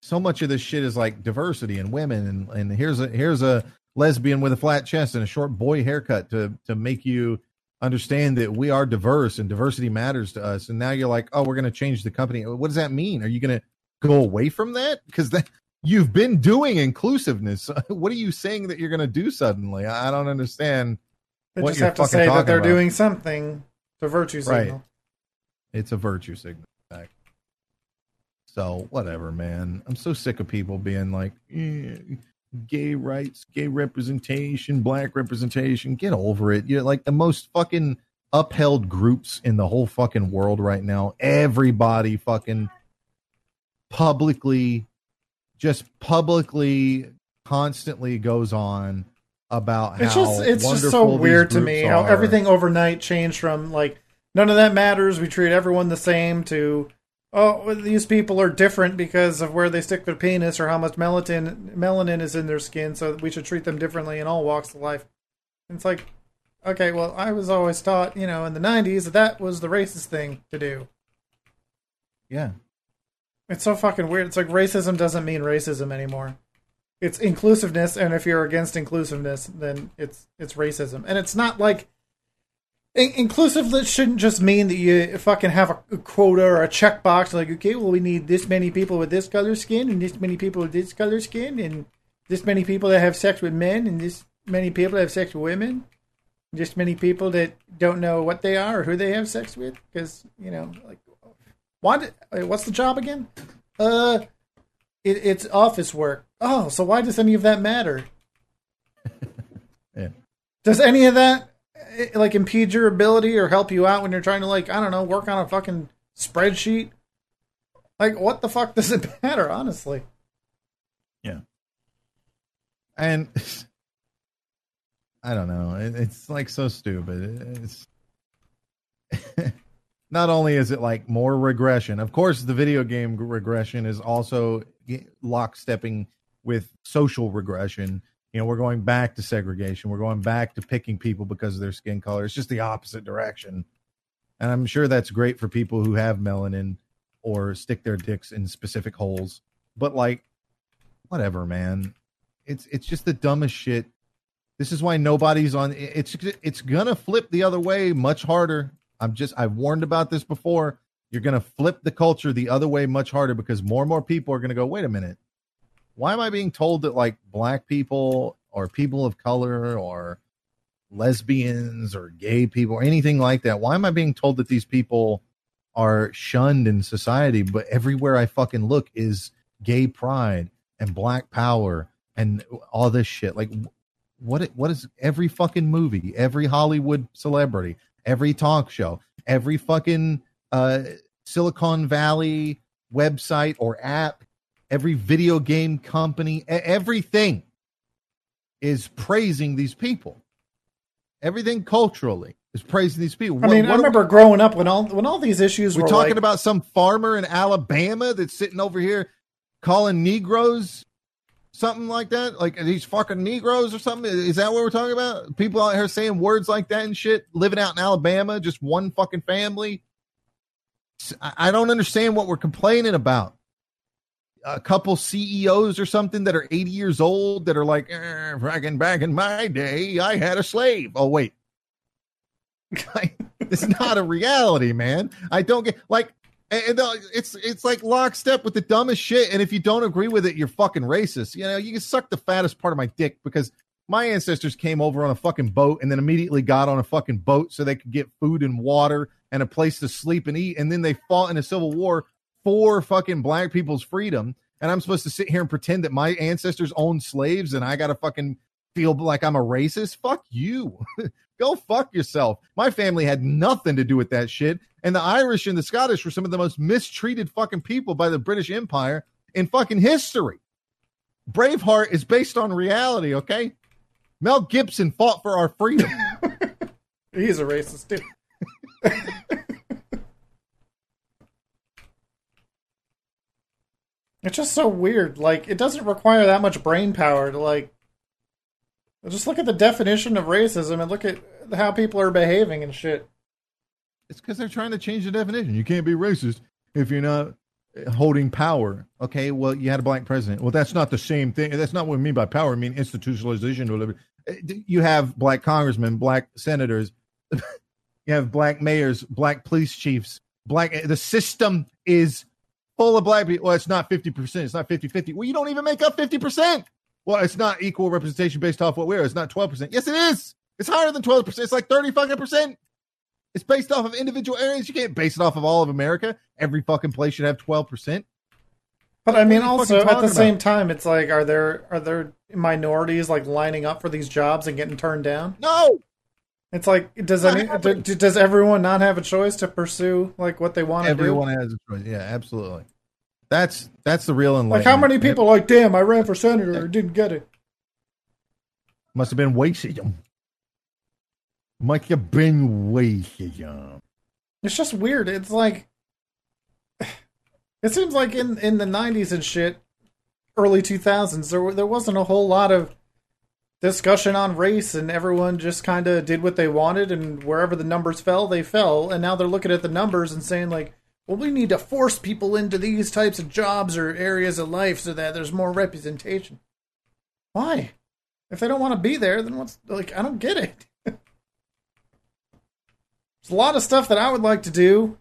so much of this shit is like diversity and women and and here's a here's a lesbian with a flat chest and a short boy haircut to to make you understand that we are diverse and diversity matters to us and now you're like oh we're going to change the company what does that mean are you going to go away from that because that you've been doing inclusiveness what are you saying that you're going to do suddenly i don't understand They what just have to say that they're about. doing something to virtue Right. signal. it's a virtue signal. So whatever, man. I'm so sick of people being like, "Eh, gay rights, gay representation, black representation. Get over it. You're like the most fucking upheld groups in the whole fucking world right now. Everybody fucking publicly, just publicly, constantly goes on about It's how just it's just so weird to me how are. everything overnight changed from like none of that matters. We treat everyone the same to oh these people are different because of where they stick their penis or how much melanin melanin is in their skin, so we should treat them differently in all walks of life. And it's like okay, well I was always taught you know in the '90s that that was the racist thing to do. Yeah. It's so fucking weird. It's like racism doesn't mean racism anymore. It's inclusiveness, and if you're against inclusiveness, then it's it's racism. And it's not like in- inclusiveness shouldn't just mean that you fucking have a, quota or a checkbox. Like, okay, well, we need this many people with this color skin, and this many people with this color skin, and this many people that have sex with men, and this many people that have sex with women. Just many people that don't know what they are or who they have sex with, because you know, like, wait, what's the job again? Uh, it, it's office work. Oh, so why does any of that matter? Yeah. Does any of that Eh, like impede your ability or help you out when you're trying to like I don't know work on a fucking spreadsheet? Like, what the fuck does it matter? Honestly, Yeah. and I don't know. It, it's like so stupid. It's not only is it like more regression. Of course, the video game regression is also eh, lockstepping with social regression. You know, we're going back to segregation. We're going back to picking people because of their skin color. It's just the opposite direction. And I'm sure that's great for people who have melanin or stick their dicks in specific holes. But like, whatever, man it's it's just the dumbest shit. This is why nobody's on. It's it's gonna flip the other way much harder. I'm just I've warned about this before. You're gonna flip the culture the other way much harder because more and more people are gonna go. Wait a minute, why am I being told that like black people or people of color or lesbians or gay people or anything like that? Why am I being told that these people are shunned in society? But everywhere I fucking look is gay pride and black power and all this shit. Like, what? What is every fucking movie, every Hollywood celebrity, every talk show, every fucking uh, Silicon Valley website or app, every video game company, everything is praising these people. Everything culturally is praising these people. I What- mean, I what we- remember growing up when all when all these issues we're were talking like, about some farmer in Alabama that's sitting over here calling Negroes something like that. Like these fucking Negroes or something. Is that what we're talking about? People out here saying words like that and shit, living out in Alabama, just one fucking family. I I don't understand what we're complaining about. A couple CEOs or something that are 80 years old that are like, eh, back in my day, I had a slave. Oh, wait. It's not a reality, man. I don't get like and uh, it's it's like lockstep with the dumbest shit. And if you don't agree with it, you're fucking racist. You know, you can suck the fattest part of my dick because my ancestors came over on a fucking boat and then immediately got on a fucking boat so they could get food and water and a place to sleep and eat. And then they fought in a civil war for fucking black people's freedom. And I'm supposed to sit here and pretend that my ancestors owned slaves and I got to fucking feel like I'm a racist. Fuck you. Go fuck yourself. My family had nothing to do with that shit. And the Irish and the Scottish were some of the most mistreated fucking people by the British Empire in fucking history. Braveheart is based on reality, okay? Mel Gibson fought for our freedom. He's a racist too. it's just so weird. Like it doesn't require that much brain power to like just look at the definition of racism and look at how people are behaving and shit. It's because they're trying to change the definition. You can't be racist if you're not holding power. Okay, well, you had a black president. Well, that's not the same thing. That's not what I mean by power. I mean institutionalization or whatever. Eh, you have black congressmen, black senators, you have black mayors, black police chiefs, black. Eh, the system is full of black people. Well, it's not 50%. It's not 50 50. Well, you don't even make up 50%. Well, it's not equal representation based off what we're. It's not 12%. Yes, it is. It's higher than 12%. It's like 30 fucking percent. It's based off of individual areas. You can't base it off of all of America. Every fucking place should have 12%. But I mean, also at the about? same time, it's like, are there are there minorities like lining up for these jobs and getting turned down? No. It's like, does any do, does everyone not have a choice to pursue like what they want to do? Everyone has a choice. Yeah, absolutely. That's that's the real enlightenment. Like how many people like, damn, I ran for senator and didn't get it. Must have been wasted. Must have been racism. It's just weird. It's like it seems like in in the '90s and shit, early 2000s, there there wasn't a whole lot of discussion on race, and everyone just kind of did what they wanted, and wherever the numbers fell, they fell. And now they're looking at the numbers and saying like well, we need to force people into these types of jobs or areas of life so that there's more representation. Why? If they don't want to be there, then what's like? I don't get it. there's a lot of stuff that I would like to do,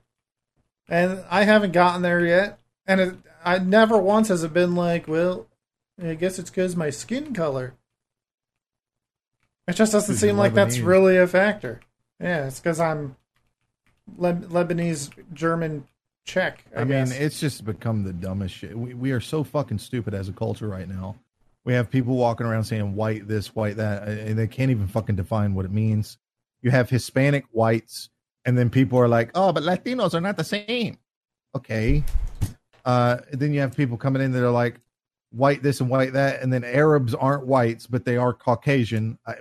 and I haven't gotten there yet. And it, I never once has it been like, well, I guess it's because my skin color. It just doesn't seem like that's really a factor. Yeah, it's because I'm Le- Lebanese German Czech. I, I mean, it's just become the dumbest shit. We, we are so fucking stupid as a culture right now. We have people walking around saying white this, white that, and they can't even fucking define what it means. You have Hispanic whites, and then people are like, oh, but Latinos are not the same. Okay. Uh, then you have people coming in that are like, white this and white that, and then Arabs aren't whites, but they are Caucasian. I,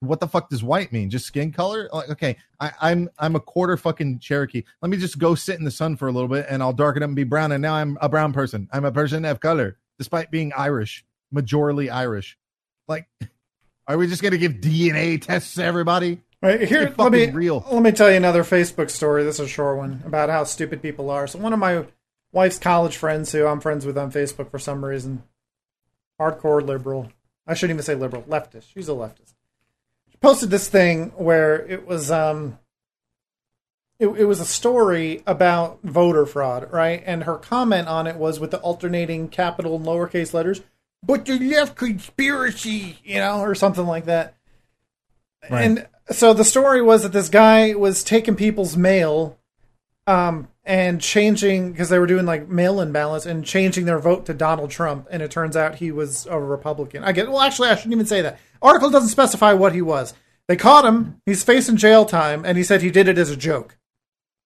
what the fuck does white mean? Just skin color? Like, okay, I, I'm I'm a quarter fucking Cherokee. Let me just go sit in the sun for a little bit, and I'll darken up and be brown. And now I'm a brown person. I'm a person of color, despite being Irish, majorly Irish. Like, are we just gonna give DNA tests to everybody? Right here, let me real. let me tell you another Facebook story. This is a short one about how stupid people are. So one of my wife's college friends, who I'm friends with on Facebook for some reason, hardcore liberal. I shouldn't even say liberal, leftist. She's a leftist She posted this thing where it was um it, it was a story about voter fraud, right? And her comment on it was with the alternating capital and lowercase letters, but the left conspiracy, you know, or something like that. Right. And so the story was that this guy was taking people's mail um, and changing because they were doing like mail-in ballots and changing their vote to Donald Trump, and it turns out he was a Republican. I get well, actually, I shouldn't even say that. Article doesn't specify what he was. They caught him. He's facing jail time, and he said he did it as a joke,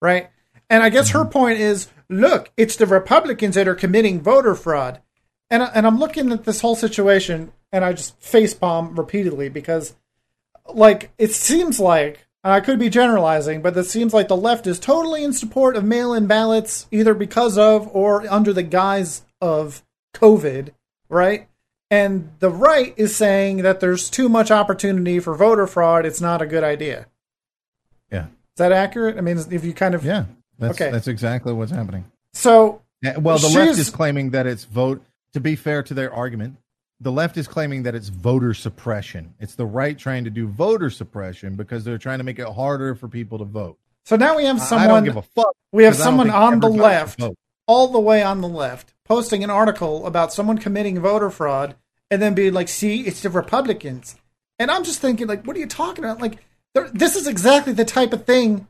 right? And I guess her point is, look, it's the Republicans that are committing voter fraud, and and I'm looking at this whole situation, and I just face palm repeatedly because, like, it seems like I could be generalizing, but it seems like the left is totally in support of mail-in ballots, either because of or under the guise of COVID, right? And the right is saying that there's too much opportunity for voter fraud. It's not a good idea. Yeah. Is that accurate? I mean, if you kind of. Yeah. That's, okay. That's exactly what's happening. So. Yeah, well, the left is claiming that it's vote. To be fair to their argument, the left is claiming that it's voter suppression. It's the right trying to do voter suppression because they're trying to make it harder for people to vote. So now we have someone. I don't give a fuck. We have someone on the left, all the way on the left, posting an article about someone committing voter fraud and then being like, see, it's the Republicans. And I'm just thinking, like, what are you talking about? Like, this is exactly the type of thing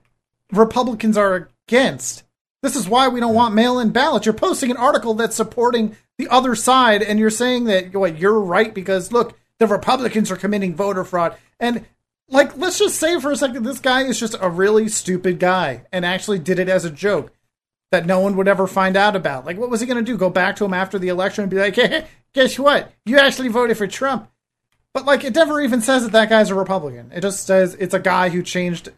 Republicans are against. This is why we don't want mail-in ballots. You're posting an article that's supporting the other side, and you're saying that what you're right because look, the Republicans are committing voter fraud. And like, let's just say for a second, this guy is just a really stupid guy and actually did it as a joke that no one would ever find out about. Like, what was he going to do? Go back to him after the election and be like, hey, guess what? You actually voted for Trump. But like, it never even says that that guy's a Republican. It just says it's a guy who changed.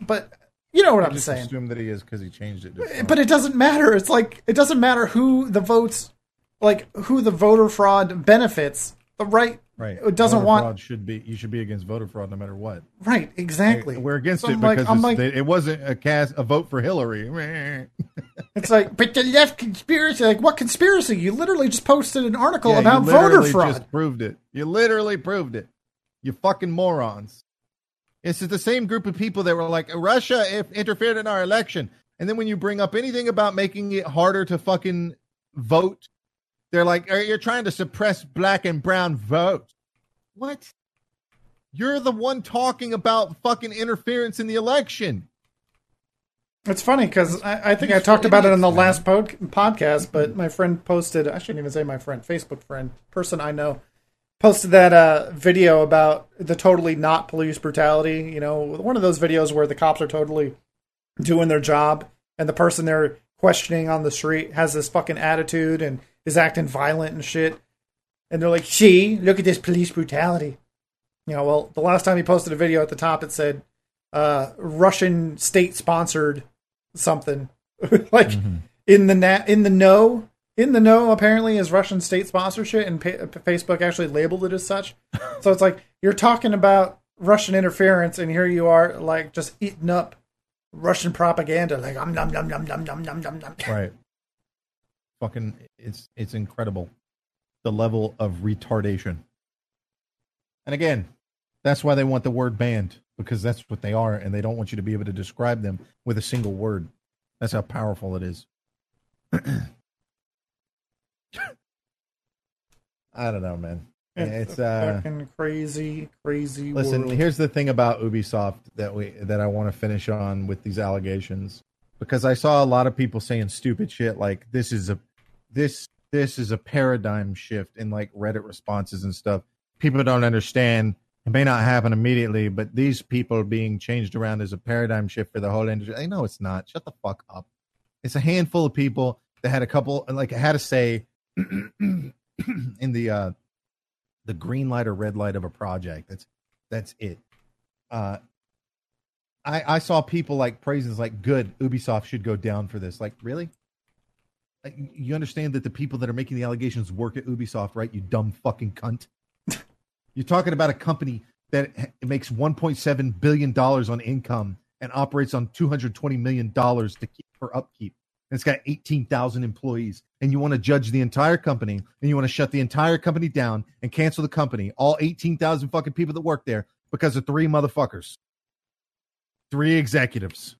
But you know what I'm just saying. assume that he is because he changed it. But it doesn't matter. It's like it doesn't matter who the votes, like who the voter fraud benefits. The right, right. It doesn't Voter want fraud should be. You should be against voter fraud no matter what. right. Exactly. We're against So it like- because like- they- it wasn't a cast a vote for Hillary. It's like, but the left conspiracy. Like, what conspiracy? You literally just posted an article Yeah, about voter fraud. Just proved it. You literally proved it. You fucking morons. This is the same group of people that were like Russia if interfered in our election, and then when you bring up anything about making it harder to fucking vote, they're like, "You're trying to suppress black and brown votes." What? You're the one talking about fucking interference in the election. It's funny because I, I think I talked about it on the last pod, podcast, but my friend posted. I shouldn't even say my friend, Facebook friend, person I know, posted that uh, video about the totally not police brutality. You know, one of those videos where the cops are totally doing their job, and the person they're questioning on the street has this fucking attitude and is acting violent and shit. And they're like, "See, look at this police brutality." You know, well, the last time he posted a video at the top, it said uh, Russian state sponsored something like in the na- in the know in the know apparently is Russian state sponsorship and pa- Facebook actually labeled it as such. so it's like you're talking about Russian interference and here you are like just eating up Russian propaganda like um num num num num num num num num. Right. Fucking it's it's incredible the level of retardation. And again, that's why they want the word banned because that's what they are and they don't want you to be able to describe them with a single word. That's how powerful it is. I don't know, man. It's a uh fucking crazy crazy Listen, world. here's the thing about Ubisoft that we that I want to finish on with these allegations because I saw a lot of people saying stupid shit like this is a this this is a paradigm shift in like Reddit responses and stuff. People don't understand. It may not happen immediately, but these people being changed around is a paradigm shift for the whole industry. I know it's not. Shut the fuck up. It's a handful of people that had a couple like had to say in the uh the green light or red light of a project. That's that's it. Uh, I I saw people like praises like good Ubisoft should go down for this. Like really? Like, you understand that the people that are making the allegations work at Ubisoft, right? You dumb fucking cunt. You're talking about a company that makes 1.7 billion dollars on income and operates on 220 million dollars to keep for upkeep. And it's got 18,000 employees. And you want to judge the entire company and you want to shut the entire company down and cancel the company, all 18,000 fucking people that work there because of three motherfuckers, three executives.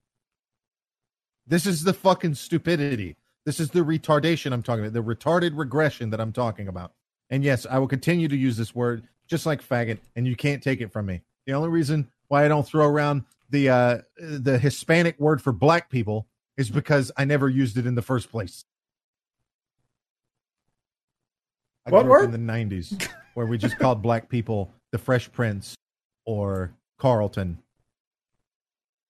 This is the fucking stupidity. This is the retardation I'm talking about, the retarded regression that I'm talking about. And yes, I will continue to use this word just like faggot, and you can't take it from me. The only reason why I don't throw around the uh, the Hispanic word for black people is because I never used it in the first place. I What word? in the '90s, where we just called black people the Fresh Prince or Carlton.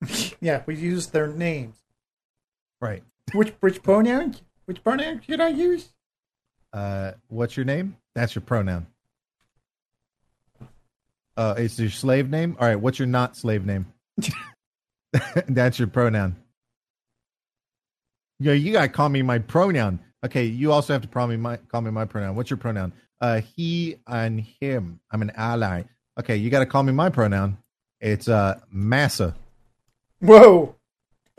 yeah, we used their names. Right. Which which pronoun? Which pronoun should I use? Uh, what's your name? That's your pronoun. Uh, it's your slave name. All right. What's your not slave name? That's your pronoun. Yeah, you gotta call me my pronoun. Okay, you also have to call me my call me my pronoun. What's your pronoun? Uh, he and him. I'm an ally. Okay, you gotta call me my pronoun. It's uh massa. Whoa.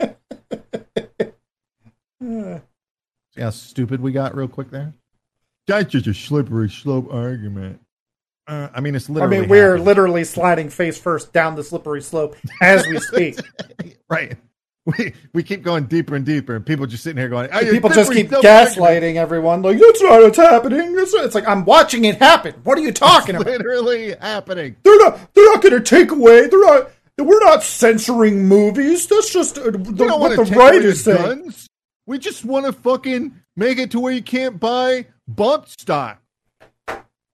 See how stupid we got real quick there? That's just a slippery slope argument. Uh, I mean, it's literally. I mean, we're happening. literally sliding face first down the slippery slope as we speak. right. We we keep going deeper and deeper, and people just sitting here going, "Oh, People just keep gaslighting everyone. Like, that's not what's happening. That's not. It's like, I'm watching it happen. What are you talking argument." about? literally happening. They're not, they're not going to take away, they're not, we're not censoring movies. That's just uh, the, what the to take right is saying. We just want to fucking make it to where you can't buy bump stock.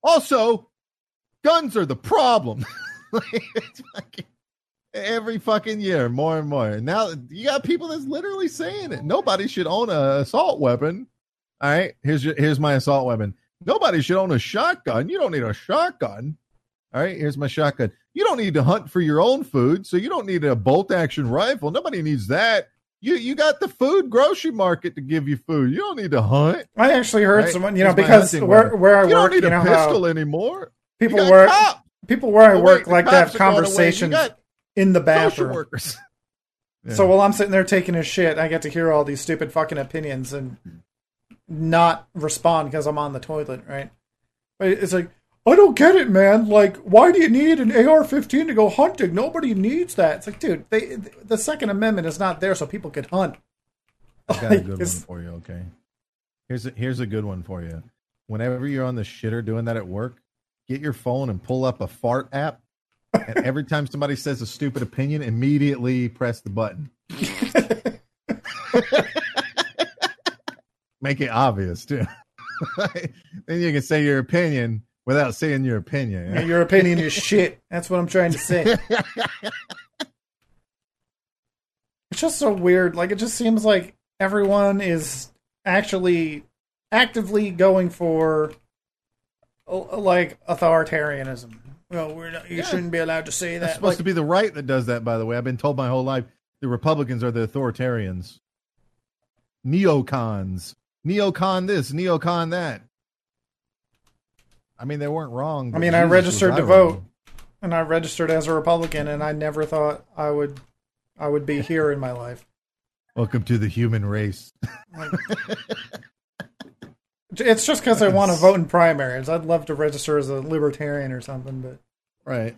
Also, guns are the problem. it's fucking, every fucking year, more and more. Now you got people that's literally saying it. Nobody should own a assault weapon. All right, here's your, here's my assault weapon. Nobody should own a shotgun. You don't need a shotgun. All right, here's my shotgun. You don't need to hunt for your own food, so you don't need a bolt action rifle. Nobody needs that. You you got the food grocery market to give you food. You don't need to hunt. I actually heard Right? someone, you know, because where where I You don't work, need you a know pistol anymore. people work, people where I Oh, work wait, like to have cops are going away. You conversations got in the social bathroom. workers. Yeah. So while I'm sitting there taking a shit, I get to hear all these stupid fucking opinions and not respond because I'm on the toilet, right? But it's like, I don't get it, man. Like, why do you need an AR-15 to go hunting? Nobody needs that. It's like, dude, they, the Second Amendment is not there so people could hunt. I got a good one for you. Okay, here's a, here's a good one for you. Whenever you're on the shitter doing that at work, get your phone and pull up a fart app, and every time somebody says a stupid opinion, immediately press the button. Make it obvious too. then you can say your opinion without saying your opinion. Your opinion is shit. That's what I'm trying to say. It's just so weird. Like, it just seems like everyone is actually actively going for like authoritarianism. Well, we're not, you Yeah. shouldn't be allowed to say that. supposed Like, to be the right that does that, by the way. I've been told my whole life the Republicans are the authoritarians. Neocons. Neocon this, neocon that. I mean, they weren't wrong. I mean, I registered to I vote. wrong. and I registered as a Republican, and I never thought I would, I would be here in my life. Welcome to the human race. Like, it's just because I want to vote in primaries. I'd love to register as a libertarian or something, but Right.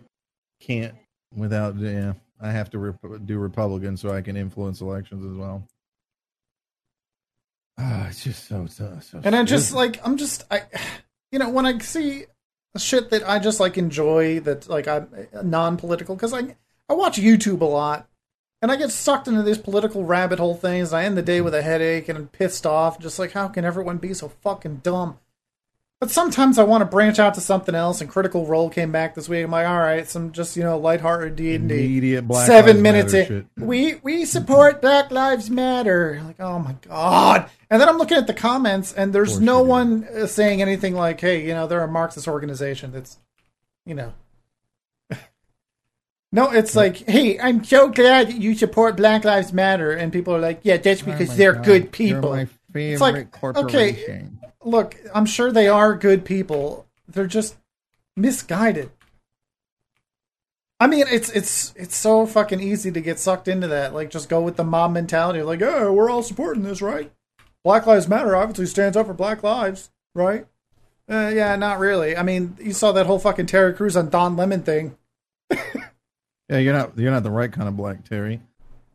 Can't without, yeah. I have to rep- do Republican so I can influence elections as well. Ah, it's just so, so, so and I just like I'm just I, you know, when I see shit that I just like enjoy that like I'm non-political because I I watch YouTube a lot. And I get sucked into these political rabbit hole things. I end the day with a headache and I'm pissed off. Just like, how can everyone be so fucking dumb? But sometimes I want to branch out to something else. And Critical Role came back this week. I'm like, all right, some just you know lighthearted D and D. immediate Black Seven minutes in, we we support Black Lives Matter. Like, oh my god! And then I'm looking at the comments, and there's no one saying anything like, hey, you know, they're a Marxist organization. That's, you know. No, it's like, hey, I'm so glad that you support Black Lives Matter, and people are like, yeah, that's because they're good people. My It's like, okay, Look, I'm sure they are good people. They're just misguided. I mean, it's it's it's so fucking easy to get sucked into that. Like, just go with the mob mentality. Like, oh, we're all supporting this, right? Black Lives Matter obviously stands up for Black lives, right? Uh, yeah, not really. I mean, you saw that whole fucking Terry Crews on Don Lemon thing. Yeah, you're not you're not the right kind of black, Terry.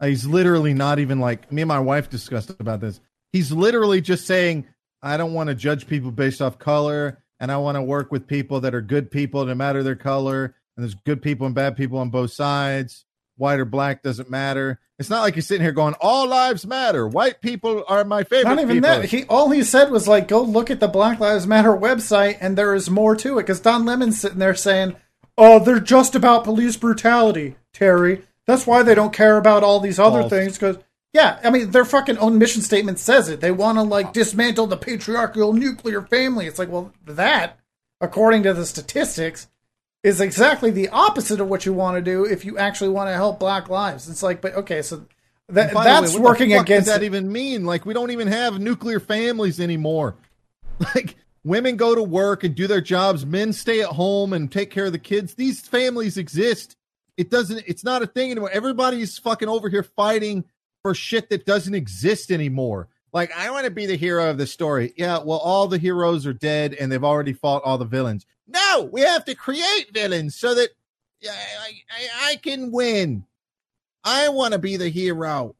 Uh, he's literally not even like me and my wife discussed about this. He's literally just saying, I don't want to judge people based off color, and I want to work with people that are good people no matter their color. And there's good people and bad people on both sides. White or black doesn't matter. It's not like you're sitting here going, All lives matter. White people are my favorite. Not even people." that. He all he said was like, "Go look at the Black Lives Matter website, and there is more to it." Because Don Lemon's sitting there saying, "Oh, they're just about police brutality, Terry. That's why they don't care about all these other False. things." Because yeah, I mean, their fucking own mission statement says it. They want to like dismantle the patriarchal nuclear family. It's like, well, that, according to the statistics, is exactly the opposite of what you want to do if you actually want to help Black lives. It's like, but okay, so. That, By the way, that's the working against Does that even mean? Like, we don't even have nuclear families anymore. Like, women go to work and do their jobs. Men stay at home and take care of the kids. These families exist. It doesn't. It's not a thing anymore. Everybody's fucking over here fighting for shit that doesn't exist anymore. Like, I want to be the hero of the story. Yeah, well, all the heroes are dead and they've already fought all the villains. No, we have to create villains so that yeah, I, I, I can win. I want to be the hero.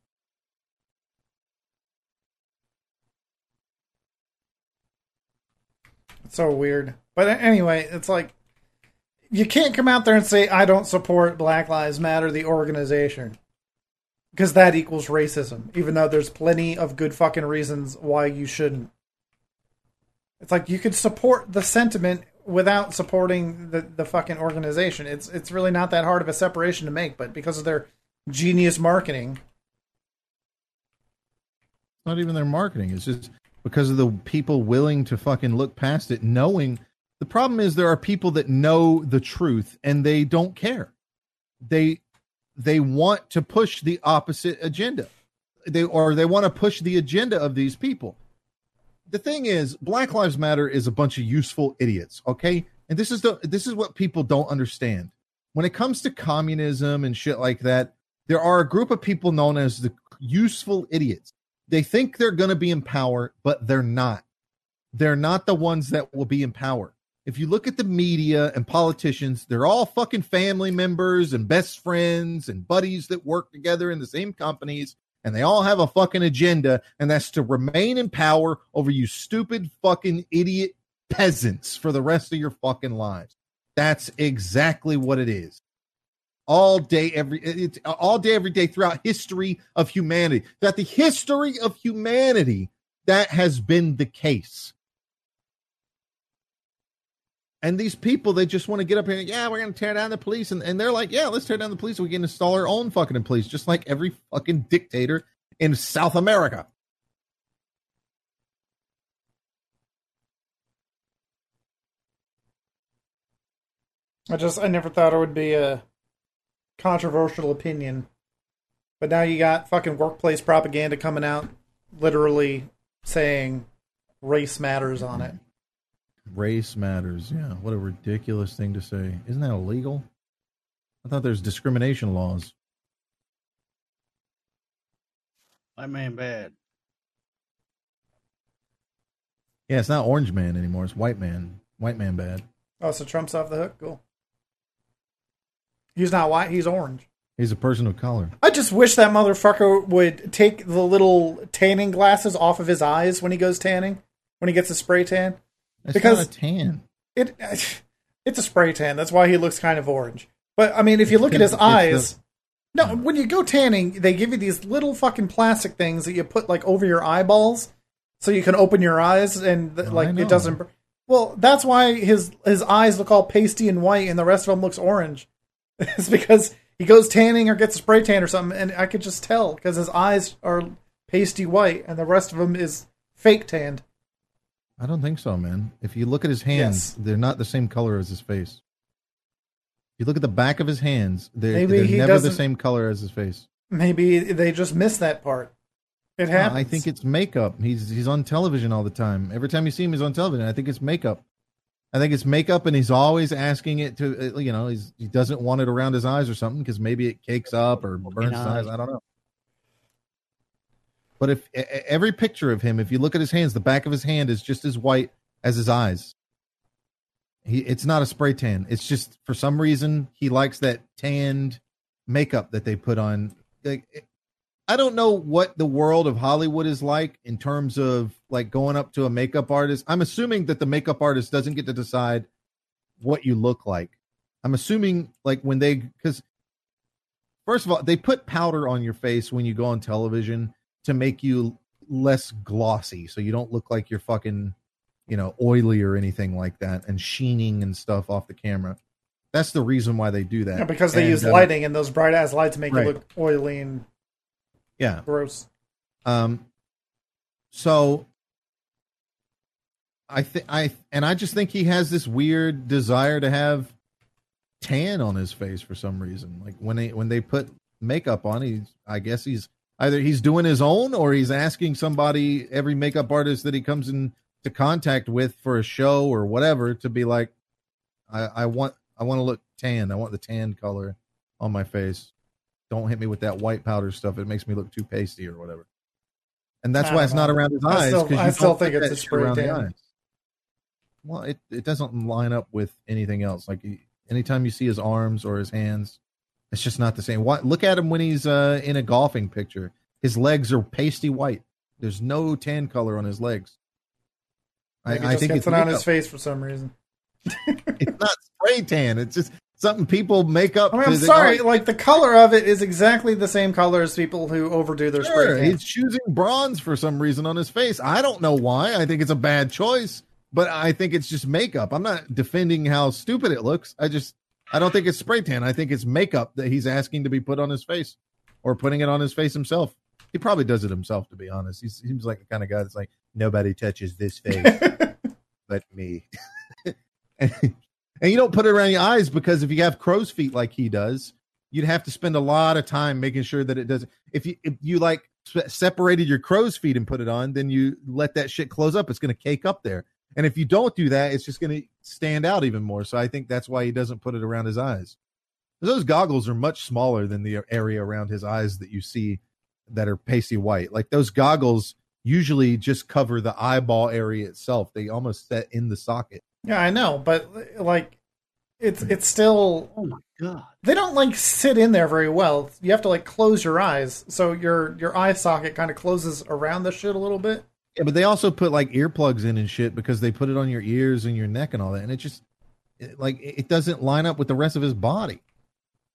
So weird. But anyway, it's like you can't come out there and say I don't support Black Lives Matter, the organization, because that equals racism. Even though there's plenty of good fucking reasons why you shouldn't. It's like you could support the sentiment without supporting the the fucking organization. It's it's really not that hard of a separation to make, but because of their genius marketing, not even their marketing. It's just because of the people willing to fucking look past it, knowing the problem is there are people that know the truth and they don't care. They they want to push the opposite agenda. They or they want to push the agenda of these people. The thing is, Black Lives Matter is a bunch of useful idiots, okay? And this is the this is what people don't understand. When it comes to communism and shit like that, there are a group of people known as the useful idiots they think they're going to be in power, but they're not. They're not the ones that will be in power. If you look at the media and politicians, they're all fucking family members and best friends and buddies that work together in the same companies, and they all have a fucking agenda, and that's to remain in power over you stupid fucking idiot peasants for the rest of your fucking lives. That's exactly what it is all day every it's uh, all day every day throughout history of humanity that the history of humanity that has been the case. And these people they just want to get up here and yeah we're going to tear down the police and, and they're like yeah let's tear down the police we can install our own fucking police just like every fucking dictator in south america. I just i never thought it would be a controversial opinion. But now you got fucking workplace propaganda coming out, literally saying race matters on it. Race matters. Yeah. What a ridiculous thing to say. Isn't that illegal? I thought there's discrimination laws. White man bad. Yeah, it's not orange man anymore. It's white man. White man bad. Oh, so Trump's off the hook? Cool. He's not white. He's orange. He's a person of color. I just wish that motherfucker would take the little tanning glasses off of his eyes when he goes tanning, when he gets a spray tan. It's because not a tan. It it's a spray tan. That's why he looks kind of orange. But I mean, if you look at his eyes, the... no, when you go tanning, they give you these little fucking plastic things that you put like over your eyeballs, so you can open your eyes and like it doesn't. Well, that's why his his eyes look all pasty and white, and the rest of them looks orange. it's because he goes tanning or gets a spray tan or something, and I could just tell because his eyes are pasty white, and the rest of him is fake tanned. I don't think so, man. If you look at his hands, yes. they're not the same color as his face. If you look at the back of his hands, they're, they're never the same color as his face. Maybe they just missed that part. It happens. No, I think it's makeup. He's he's on television all the time. Every time you see him, he's on television. I think it's makeup. I think it's makeup, and he's always asking it to, uh, you know, he's, he doesn't want it around his eyes or something because maybe it cakes up or burns his eyes. I don't know. But if every picture of him, if you look at his hands, the back of his hand is just as white as his eyes. He, it's not a spray tan. It's just for some reason he likes that tanned makeup that they put on. Like, I don't know what the world of Hollywood is like in terms of like going up to a makeup artist. I'm assuming that the makeup artist doesn't get to decide what you look like. I'm assuming like when they because first of all, they put powder on your face when you go on television to make you less glossy, so you don't look like you're fucking, you know, oily or anything like that, and sheening and stuff off the camera. That's the reason why they do that. Yeah, because they and, use uh, lighting and those bright ass lights make right. you look oily and yeah. Gross. Um so I think I and I just think he has this weird desire to have tan on his face for some reason. Like when they when they put makeup on, he's I guess he's either he's doing his own or he's asking somebody every makeup artist that he comes into contact with for a show or whatever to be like, I, I want I want to look tan. I want the tan color on my face don't hit me with that white powder stuff. It makes me look too pasty or whatever. And that's why it's not around his eyes. I still, I still think it's a spray tan. Well, it, it doesn't line up with anything else. Like anytime you see his arms or his hands, it's just not the same. What, look at him when he's uh, in a golfing picture. His legs are pasty white. There's no tan color on his legs. I, I, think it's on his face for some reason. it's not spray tan. It's just something people make up. I mean, I'm sorry, like the color of it is exactly the same color as people who overdo their sure, spray tan. He's choosing bronze for some reason on his face. I don't know why. I think it's a bad choice, but I think it's just makeup. I'm not defending how stupid it looks. I just I don't think it's spray tan. I think it's makeup that he's asking to be put on his face or putting it on his face himself. He probably does it himself, to be honest. He seems like the kind of guy that's like, nobody touches this face but me. and, you don't put it around your eyes because if you have crow's feet like he does, you'd have to spend a lot of time making sure that it doesn't. If you if you like separated your crow's feet and put it on, then you let that shit close up. It's going to cake up there. And if you don't do that, it's just going to stand out even more. So I think that's why he doesn't put it around his eyes. Those goggles are much smaller than the area around his eyes that you see that are pasty white. Like those goggles usually just cover the eyeball area itself. They almost set in the socket. Yeah, I know, but like it's it's still Oh my god. they don't like sit in there very well. You have to like close your eyes, so your your eye socket kind of closes around the shit a little bit. Yeah, but they also put like earplugs in and shit because they put it on your ears and your neck and all that, and it just it, like it doesn't line up with the rest of his body.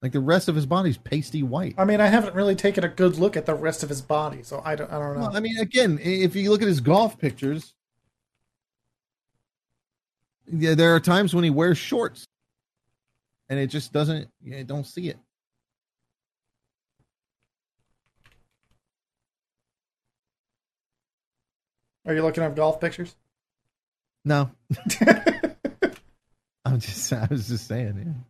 Like the rest of his body's pasty white. I mean, I haven't really taken a good look at the rest of his body, so I don't I don't know. Well, I mean, again, if you look at his golf pictures, yeah, there are times when he wears shorts, and it just doesn't. You don't see it. Are you looking at golf pictures? No, I'm just. I was just saying.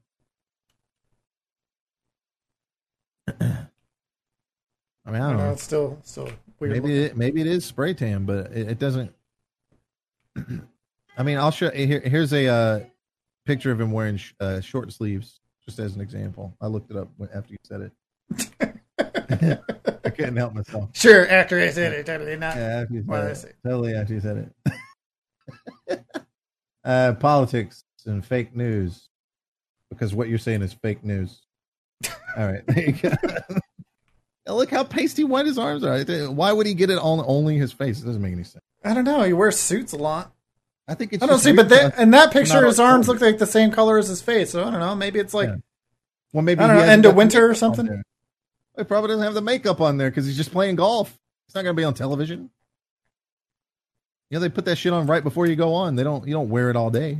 Yeah. I mean, I don't know know. it's still still weird. Maybe looking. it, maybe it is spray tan, but it, it doesn't. I mean, I'll show. Here, here's a uh, picture of him wearing sh- uh, short sleeves, just as an example. I looked it up after you said it. I couldn't help myself. Sure, after I said it, totally not. Yeah, after you Well, it. Totally after you said it. uh, politics and fake news, because what you're saying is fake news. All right, there you go. Now Look how pasty white his arms are. Why would he get it on only his face? It doesn't make any sense. I don't know. He wears suits a lot. I think it's. I don't see, but that, in that picture, his arms look like the same color as his face. So I don't know. Maybe it's like Yeah. Well, maybe I don't know, end of winter or something? He probably doesn't have the makeup on there because he's just playing golf. It's not going to be on television. You know, they put that shit on right before you go on. They don't. You don't wear it all day. who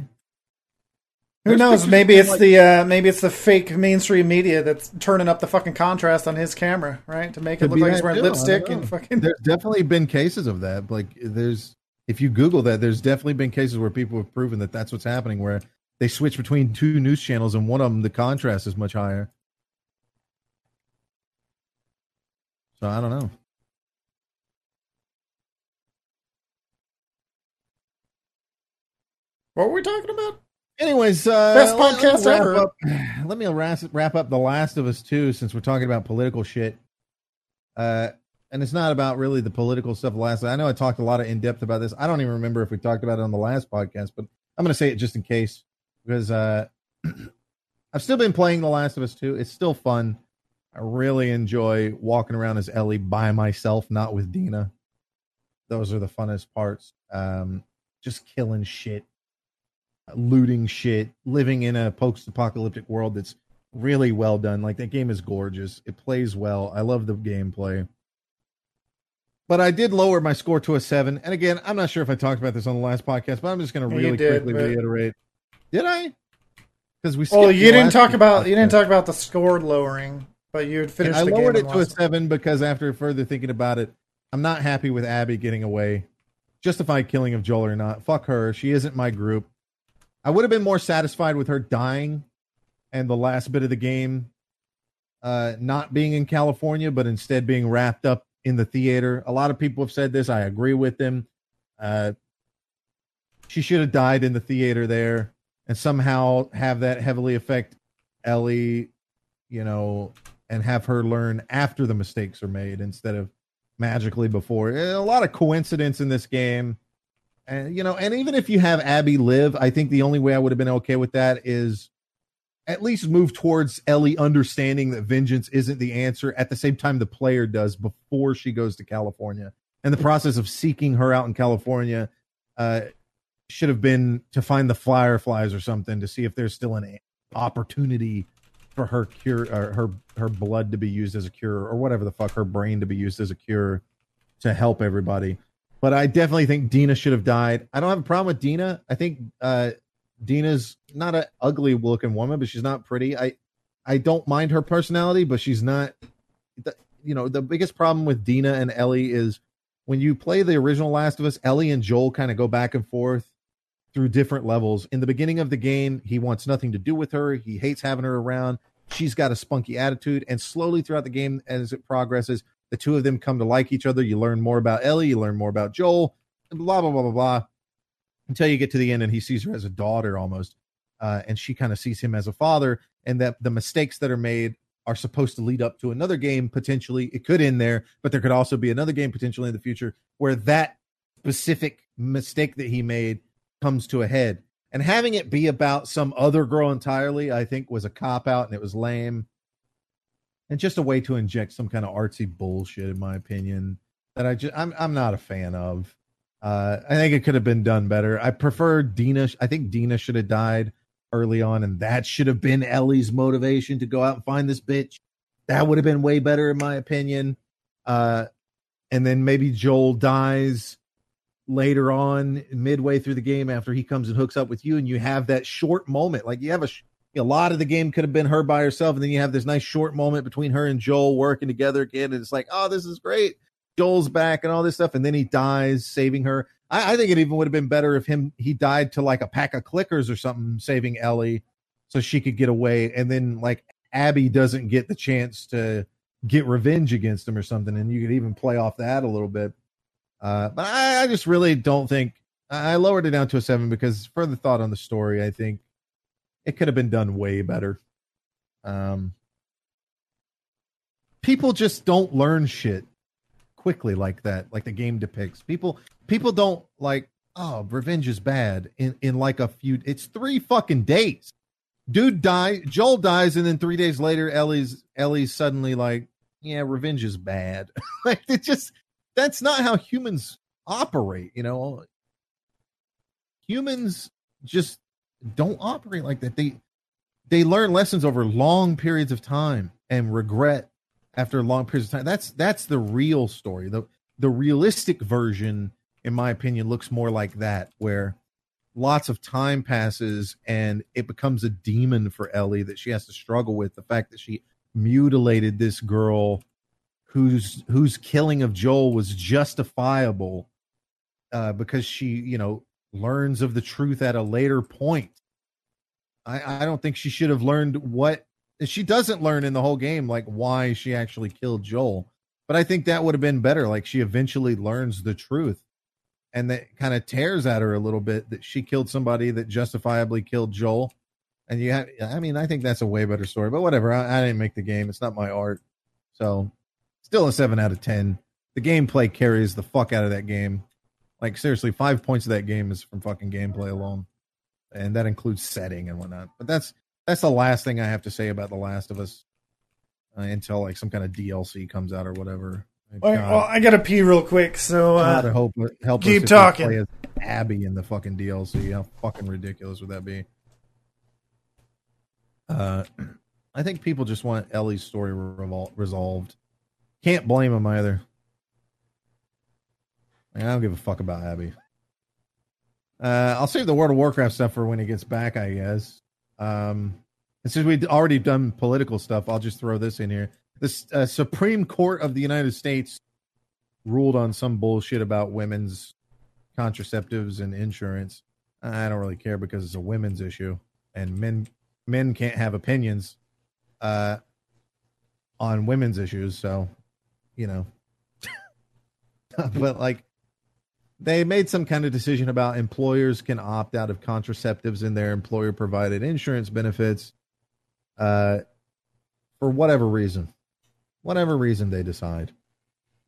There's knows? Maybe it's like- the uh, maybe it's the fake mainstream media that's turning up the fucking contrast on his camera, right, to make it look like he's wearing lipstick and fucking. There's definitely been cases of that. Like, there's if you Google that, there's definitely been cases where people have proven that that's what's happening. Where they switch between two news channels, and one of them the contrast is much higher. So I don't know. What were we talking about? Anyways, uh, Best let- podcast let ever. Up, let me wrap, wrap up The Last of Us too, since we're talking about political shit. Uh, and it's not about really the political stuff. Last, I know I talked a lot of in depth about this. I don't even remember if we talked about it on the last podcast, but I'm going to say it just in case because uh, I've still been playing The Last of Us 2. It's still fun. I really enjoy walking around as Ellie by myself, not with Dina. Those are the funnest parts. Um, just killing shit, looting shit, living in a post-apocalyptic world that's really well done. Like that game is gorgeous. It plays well. I love the gameplay. But I did lower my score to a seven. And again, I'm not sure if I talked about this on the last podcast, but I'm just going to really did, quickly but- reiterate. Did I? Because we. Well, you didn't talk about you didn't talk about the score lowering, but you had finished. I lowered it to a seven because after further thinking about it, I'm not happy with Abby getting away. Justified killing of Joel or not. Fuck her. She isn't my group. I would have been more satisfied with her dying and the last bit of the game uh, not being in California, but instead being wrapped up in the theater. A lot of people have said this. I agree with them. Uh, she should have died in the theater there and somehow have that heavily affect Ellie, you know, and have her learn after the mistakes are made instead of magically before. A lot of coincidence in this game. And you know, and even if you have Abby live, I think the only way I would have been okay with that is at least move towards Ellie understanding that vengeance isn't the answer at the same time the player does before she goes to California. And the process of seeking her out in California uh, should have been to find the fireflies or something to see if there's still an opportunity for her cure or her her blood to be used as a cure or whatever the fuck her brain to be used as a cure to help everybody but I definitely think Dina should have died. I don't have a problem with Dina. I think uh, Dina's not an ugly looking woman, but she's not pretty. I I don't mind her personality, but she's not. The, you know, the biggest problem with Dina and Ellie is when you play the original Last of Us. Ellie and Joel kind of go back and forth through different levels. In the beginning of the game, he wants nothing to do with her. He hates having her around. She's got a spunky attitude, and slowly throughout the game, as it progresses, the two of them come to like each other. You learn more about Ellie, you learn more about Joel, blah blah blah blah blah, until you get to the end, and he sees her as a daughter almost, uh, and she kind of sees him as a father, and that the mistakes that are made are supposed to lead up to another game potentially. It could end there, but there could also be another game potentially in the future where that specific mistake that he made comes to a head. And having it be about some other girl entirely, I think, was a cop out and it was lame. And just a way to inject some kind of artsy bullshit, in my opinion, that I just I'm I'm not a fan of. Uh, I think it could have been done better. I prefer Dina. I think Dina should have died early on, and that should have been Ellie's motivation to go out and find this bitch. That would have been way better, in my opinion. Uh, and then maybe Joel dies later on, midway through the game, after he comes and hooks up with you, and you have that short moment. Like you have a, a lot of the game could have been her by herself, and then you have this nice short moment between her and Joel working together again, and it's like, oh, this is great. Joel's back and all this stuff, and then he dies saving her. I, I think it even would have been better if him he died to like a pack of clickers or something, saving Ellie, so she could get away, and then like Abby doesn't get the chance to get revenge against him or something, and you could even play off that a little bit. Uh, but I, I just really don't think I lowered it down to a seven because further thought on the story, I think it could have been done way better. Um, people just don't learn shit quickly like that, like the game depicts. People people don't like, oh, revenge is bad in in like a few. It's three fucking days. Dude die. Joel dies, and then three days later, Ellie's Ellie's suddenly like, yeah, revenge is bad. like it just that's not how humans operate. You know, humans just don't operate like that. They they learn lessons over long periods of time and regret after long periods of time. That's that's the real story. The the realistic version, in my opinion, looks more like that, where lots of time passes and it becomes a demon for Ellie that she has to struggle with. The fact that she mutilated this girl whose whose killing of Joel was justifiable uh, because she, you know, learns of the truth at a later point. I, I don't think she should have learned what she doesn't learn in the whole game, like why she actually killed Joel. But I think that would have been better. Like she eventually learns the truth, and that kind of tears at her a little bit that she killed somebody that justifiably killed Joel. And you have, I mean, I think that's a way better story. But whatever, I, I didn't make the game; it's not my art. So Still a seven out of ten. The gameplay carries the fuck out of that game. Like seriously, five points of that game is from fucking gameplay alone, and that includes setting and whatnot. But that's that's the last thing I have to say about The Last of Us uh, until like some kind of DLC comes out or whatever. God, well, I gotta pee real quick, so uh, God, hope help keep talking. Abby in the fucking DLC. How fucking ridiculous would that be? Uh, I think people just want Ellie's story revol- resolved. Can't blame them either. I don't give a fuck about Abby. Uh, I'll save the World of Warcraft stuff for when he gets back, I guess. Um, and since we've already done political stuff, I'll just throw this in here. The uh, Supreme Court of the United States ruled on some bullshit about women's contraceptives and insurance. I don't really care because it's a women's issue, and men men can't have opinions uh, on women's issues. So you know. but like they made some kind of decision about employers can opt out of contraceptives in their employer provided insurance benefits uh for whatever reason. Whatever reason they decide.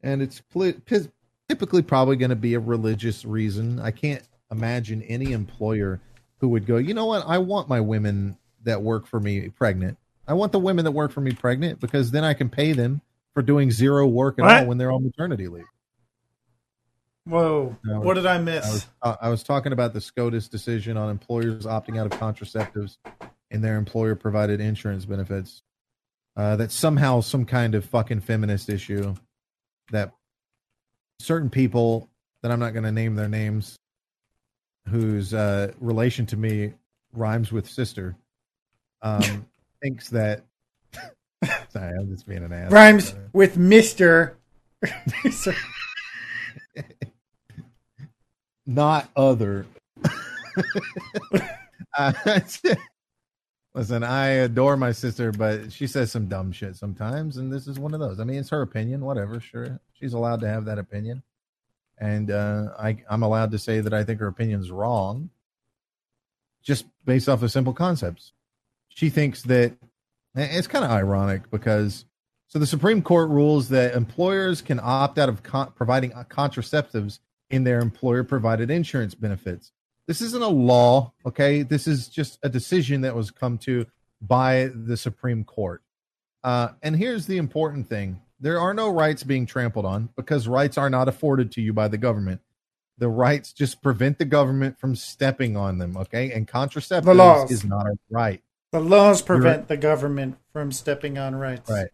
And it's typically probably going to be a religious reason. I can't imagine any employer who would go, "You know what? I want my women that work for me pregnant. I want the women that work for me pregnant because then I can pay them for doing zero work at what? all when they're on maternity leave. Whoa! Was, what did I miss? I was, uh, I was, talking about the SCOTUS decision on employers opting out of contraceptives in their employer-provided insurance benefits. Uh, that's somehow some kind of fucking feminist issue that certain people that I'm not going to name their names, whose uh, relation to me rhymes with sister, um, thinks that. Sorry, I'm just being an ass. Rhymes with Mister. not other. uh, listen, I adore my sister, but she says some dumb shit sometimes, and this is one of those. I mean, it's her opinion, whatever. Sure, she's allowed to have that opinion, and uh, I, I'm allowed to say that I think her opinion's wrong, just based off of simple concepts. She thinks that it's kind of ironic because so the Supreme Court rules that employers can opt out of con- providing contraceptives in their employer provided insurance benefits. This isn't a law, okay? This is just a decision that was come to by the Supreme Court. Uh, and here's the important thing there are no rights being trampled on because rights are not afforded to you by the government. The rights just prevent the government from stepping on them, okay? And contraceptives is not a right. The laws prevent You're, the government from stepping on rights. Right.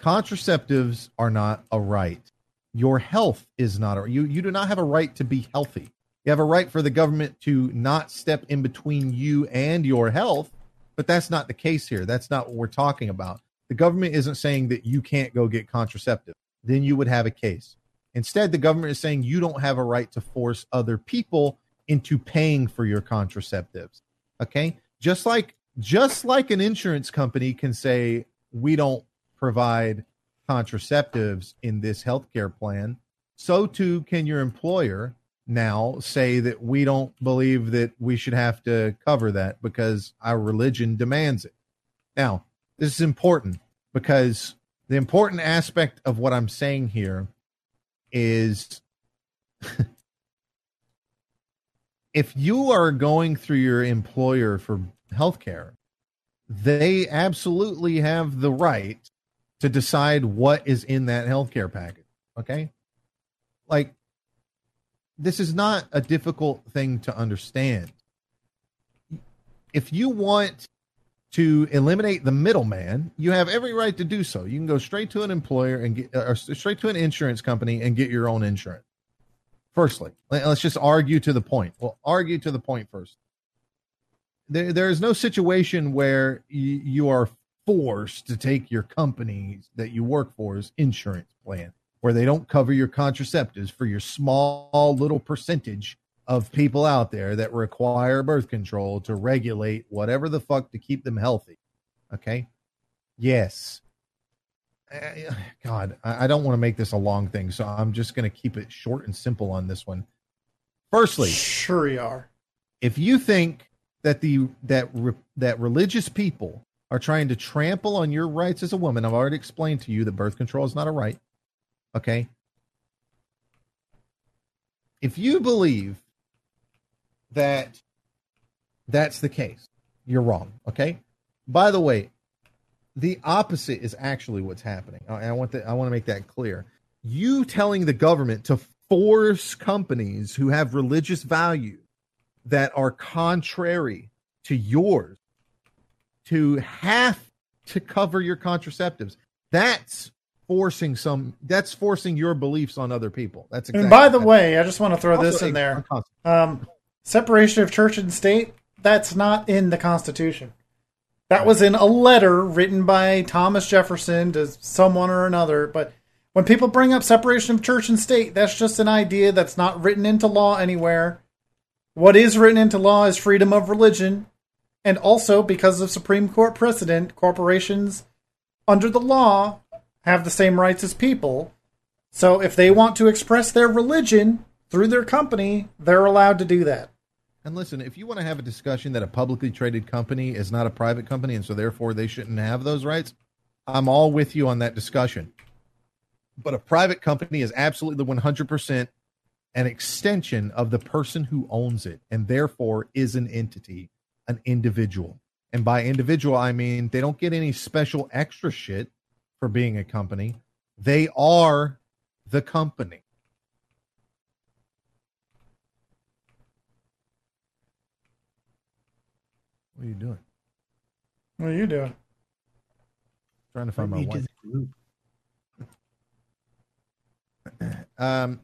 Contraceptives are not a right your health is not a, you you do not have a right to be healthy. You have a right for the government to not step in between you and your health but that's not the case here. That's not what we're talking about. The government isn't saying that you can't go get contraceptive. Then you would have a case. Instead the government is saying you don't have a right to force other people into paying for your contraceptives. Okay? Just like just like an insurance company can say we don't provide contraceptives in this healthcare plan, so too can your employer now say that we don't believe that we should have to cover that because our religion demands it. Now, this is important because the important aspect of what I'm saying here is if you are going through your employer for healthcare, they absolutely have the right to decide what is in that healthcare package. Okay. Like, this is not a difficult thing to understand. If you want to eliminate the middleman, you have every right to do so. You can go straight to an employer and get, or straight to an insurance company and get your own insurance. Firstly, let's just argue to the point. Well, argue to the point first. There, there is no situation where you, you are forced to take your company that you work for's insurance plan where they don't cover your contraceptives for your small little percentage of people out there that require birth control to regulate whatever the fuck to keep them healthy. Okay. Yes. Uh, God, I don't want to make this a long thing, so I'm just going to keep it short and simple on this one. Firstly, sure you are. If you think that the that re, that religious people are trying to trample on your rights as a woman. I've already explained to you that birth control is not a right. Okay. If you believe that that's the case, you're wrong. Okay. By the way, the opposite is actually what's happening. I, want that. I want to make that clear. You telling the government to force companies who have religious values that are contrary to yours to have to cover your contraceptives. That's forcing some that's forcing your beliefs on other people. That's exactly And by the way, I just want to throw this in there. Um, separation of church and state, that's not in the Constitution. That was in a letter written by Thomas Jefferson to someone or another, but when people bring up separation of church and state, that's just an idea that's not written into law anywhere. What is written into law is freedom of religion, and also, because of Supreme Court precedent, corporations under the law have the same rights as people. So if they want to express their religion through their company, they're allowed to do that. And listen, if you want to have a discussion that a publicly traded company is not a private company and so therefore they shouldn't have those rights, I'm all with you on that discussion. But a private company is absolutely 100% an extension of the person who owns it and therefore is an entity an individual. And by individual, I mean they don't get any special extra shit for being a company. They are the company. What are you doing? What are you doing? Trying to find my wife. Um.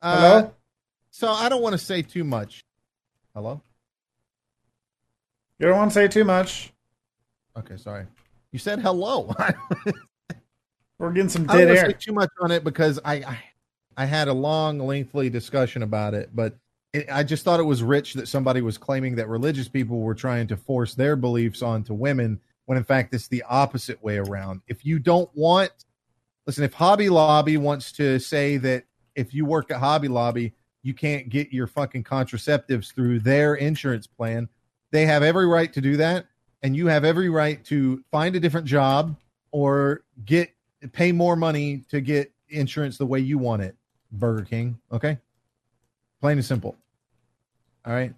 Hello? Uh, so I don't want to say too much. Hello. You don't want to say too much. Okay, sorry. You said hello. We're getting some dead I don't to say too much on it because I, I, I had a long, lengthy discussion about it, but it, I just thought it was rich that somebody was claiming that religious people were trying to force their beliefs onto women when in fact it's the opposite way around. If you don't want, listen, if Hobby Lobby wants to say that if you work at Hobby Lobby, you can't get your fucking contraceptives through their insurance plan, they have every right to do that. And you have every right to find a different job or get pay more money to get insurance the way you want it. Burger King, okay? Plain and simple. All right.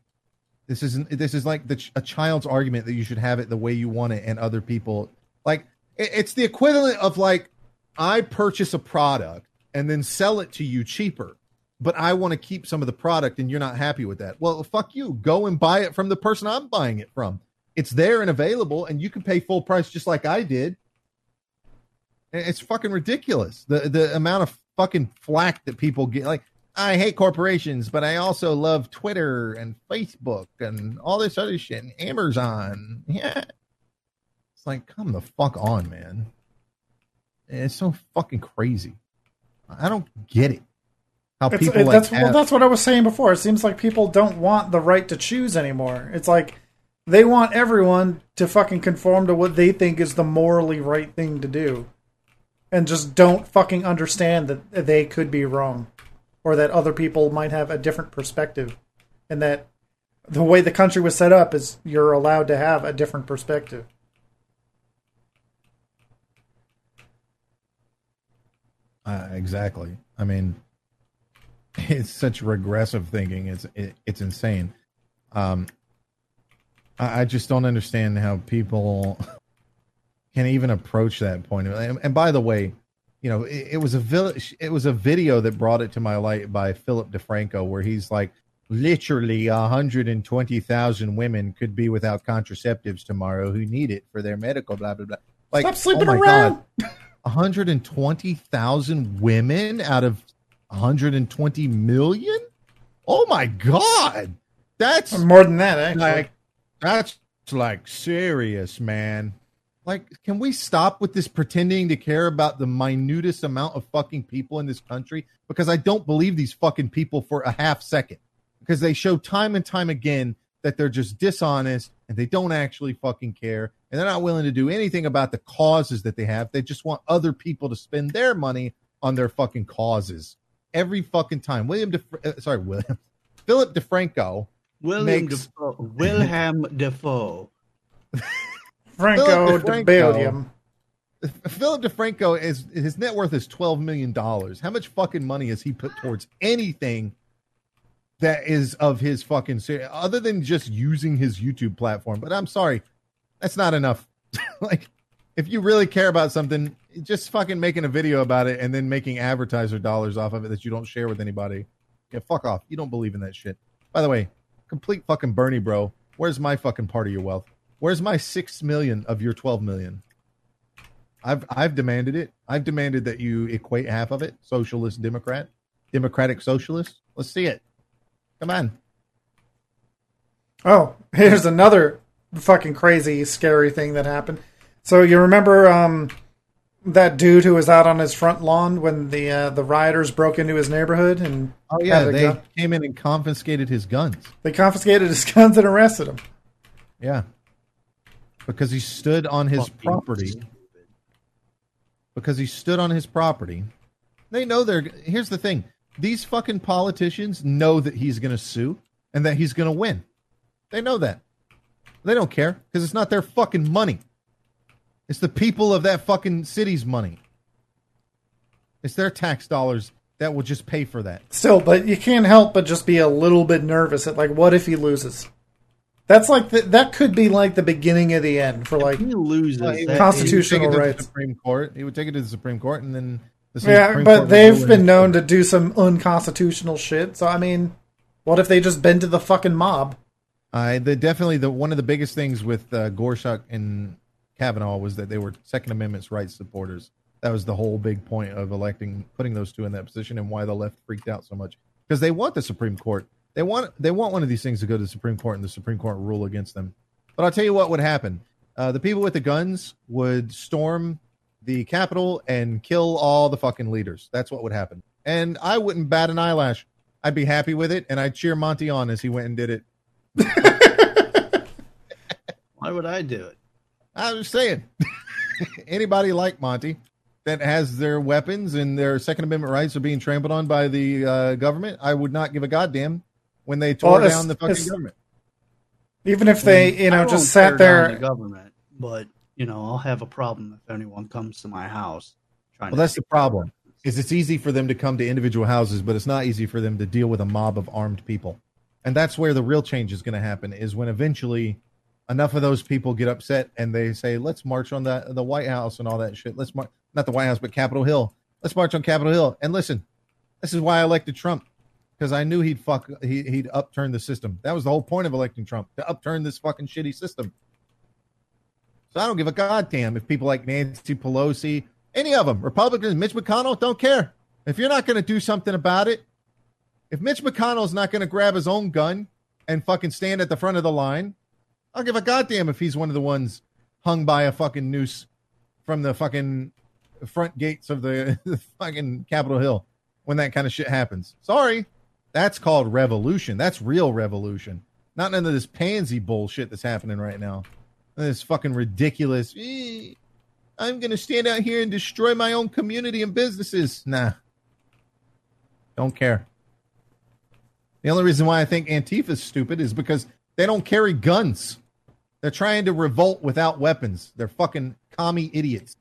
This isn't. This is like the a child's argument that you should have it the way you want it, and other people like it, it's the equivalent of like I purchase a product and then sell it to you cheaper, but I want to keep some of the product, and you're not happy with that. Well, fuck you. Go and buy it from the person I'm buying it from. It's there and available, and you can pay full price just like I did. It's fucking ridiculous. The the amount of fucking flack that people get. Like, I hate corporations, but I also love Twitter and Facebook and all this other shit and Amazon. Yeah. It's like, come the fuck on, man. It's so fucking crazy. I don't get it. How It's, people it- like that's well, that's what I was saying before. It seems like people don't want the right to choose anymore. It's like they want everyone to fucking conform to what they think is the morally right thing to do, and just don't fucking understand that they could be wrong, or that other people might have a different perspective, and that the way the country was set up is you're allowed to have a different perspective. Uh, exactly. I mean, it's such regressive thinking. It's it, it's insane. Um, I, I just don't understand how people can even approach that point. And, and by the way, you know, it, it was a village. It was a video that brought it to my light by Philip DeFranco, where he's like, literally 120,000 women could be without contraceptives tomorrow who need it for their medical blah blah blah. Like, Stop sleeping oh my around. God. 120,000 women out of 120 million? Oh my god. That's More than that, actually. like that's like serious, man. Like can we stop with this pretending to care about the minutest amount of fucking people in this country because I don't believe these fucking people for a half second. Because they show time and time again that they're just dishonest and they don't actually fucking care and they're not willing to do anything about the causes that they have. They just want other people to spend their money on their fucking causes every fucking time. William, De, uh, sorry, William, Philip DeFranco. William Makes- Defoe. Wilhelm Defoe. Franco Philip de DeFranco. Belgium. Philip DeFranco is his net worth is twelve million dollars. How much fucking money has he put towards anything that is of his fucking ser- other than just using his YouTube platform? But I'm sorry, that's not enough. like, if you really care about something, just fucking making a video about it and then making advertiser dollars off of it that you don't share with anybody. Yeah, fuck off. You don't believe in that shit. By the way, complete fucking Bernie, bro. Where's my fucking part of your wealth? Where's my six million of your twelve million? I've I've demanded it. I've demanded that you equate half of it, socialist Democrat, Democratic socialist. Let's see it. Come on. Oh, here's another fucking crazy, scary thing that happened. So you remember um, that dude who was out on his front lawn when the uh, the rioters broke into his neighborhood and Oh yeah, they gun? came in and confiscated his guns. they confiscated his guns and arrested him. Yeah, because he stood on his Fucking property. stupid. Because he stood on his property. They know they're. Here's the thing: these fucking politicians know that he's going to sue and that he's going to win. They know that. They don't care because it's not their fucking money. It's the people of that fucking city's money. It's their tax dollars that will just pay for that. Still, but you can't help but just be a little bit nervous at like, what if he loses? That's like the, that could be like the beginning of the end for like He loses. Well, that Constitutional he it rights. The Supreme Court. He would take it to the Supreme Court, and then the yeah, Supreme but would they've been known favor. to do some unconstitutional shit. So I mean, what if they just bend to the fucking mob? Uh, the definitely the one of the biggest things with uh, Gorsuch and Kavanaugh was that they were Second Amendment's rights supporters. That was the whole big point of electing, putting those two in that position, and why the left freaked out so much because they want the Supreme Court. They want they want one of these things to go to the Supreme Court and the Supreme Court rule against them. But I'll tell you what would happen: uh, the people with the guns would storm the Capitol and kill all the fucking leaders. That's what would happen, and I wouldn't bat an eyelash. I'd be happy with it, and I'd cheer Monty on as he went and did it. Why would I do it? I was saying, anybody like Monty that has their weapons and their Second Amendment rights are being trampled on by the uh, government, I would not give a goddamn when they tore Well, down the fucking government. Even if they, you I know, won't just tear sat down there. The government, but you know, I'll have a problem if anyone comes to my house. Trying Well, to that's the problem. Is it's easy for them to come to individual houses, but it's not easy for them to deal with a mob of armed people. And that's where the real change is going to happen. Is when eventually enough of those people get upset and they say, "Let's march on the the White House and all that shit." Let's march, not the White House, but Capitol Hill. Let's march on Capitol Hill. And listen, this is why I elected Trump because I knew he'd fuck he, he'd upturn the system. That was the whole point of electing Trump to upturn this fucking shitty system. So I don't give a goddamn if people like Nancy Pelosi, any of them, Republicans, Mitch McConnell, don't care. If you're not going to do something about it, if Mitch McConnell's not going to grab his own gun and fucking stand at the front of the line, I'll give a goddamn if he's one of the ones hung by a fucking noose from the fucking front gates of the, the fucking Capitol Hill when that kind of shit happens. Sorry. That's called revolution. That's real revolution. Not none of this pansy bullshit that's happening right now. This fucking ridiculous. "Eh, I'm going to stand out here and destroy my own community and businesses. Nah. Don't care. The only reason why I think Antifa's stupid is because they don't carry guns. They're trying to revolt without weapons. They're fucking commie idiots.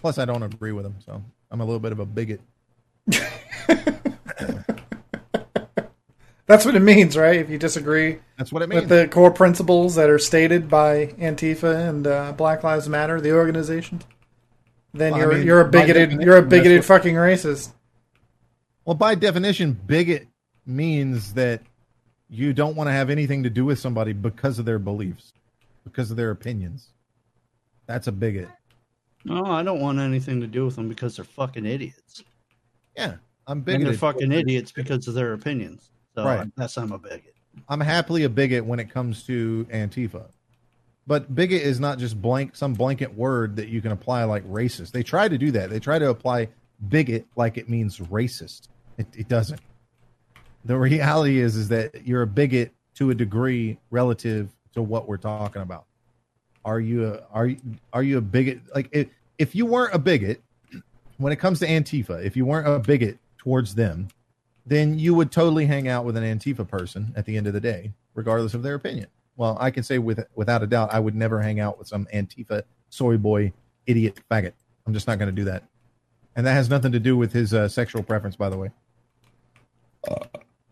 Plus, I don't agree with them, so I'm a little bit of a bigot. That's what it means, right? If you disagree That's what it means. with the core principles that are stated by Antifa and uh, Black Lives Matter, the organizations, then Well, you're mean, you're a bigoted you're a bigoted what- fucking racist. Well, by definition, bigot means that you don't want to have anything to do with somebody because of their beliefs, because of their opinions. That's a bigot. No, I don't want anything to do with them because they're fucking idiots. Yeah, I'm And bigoted. they're fucking idiots because of their opinions. So Right. Guess I'm a bigot. I'm happily a bigot when it comes to Antifa. But bigot is not just blank some blanket word that you can apply like racist. They try to do that. They try to apply bigot like it means racist. It, it doesn't. The reality is is that you're a bigot to a degree relative to what we're talking about. Are you a are you are you a bigot like if, if you weren't a bigot when it comes to Antifa, if you weren't a bigot towards them, then you would totally hang out with an Antifa person at the end of the day, regardless of their opinion. Well, I can say with without a doubt, I would never hang out with some Antifa soy boy idiot faggot. I'm just not going to do that, and that has nothing to do with his uh, sexual preference, by the way.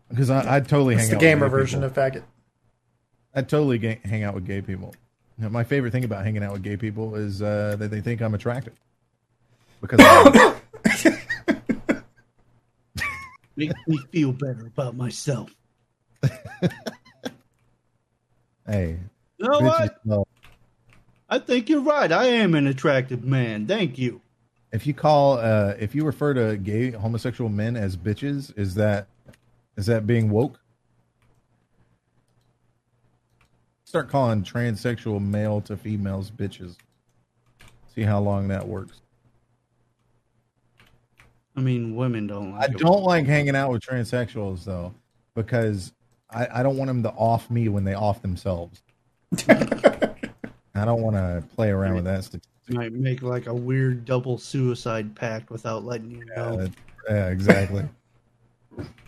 Because I, I'd totally It's hang the out. gamer with gay version people. of faggot. I'd totally ga- hang out with gay people. You know, my favorite thing about hanging out with gay people is uh, that they think I'm attractive. Because I am. Make me feel better about myself. hey, You know what? know. I think you're right. I am an attractive man. Thank you. if you call uh if you refer to gay homosexual men as bitches is that is that being woke start calling transsexual male to females bitches see how long that works I mean, women don't i like it. don't like hanging out with transsexuals though because i i don't want them to off me when they off themselves i don't want to play around with that statistic. might make like a weird double suicide pact without letting you know. Uh, yeah, exactly.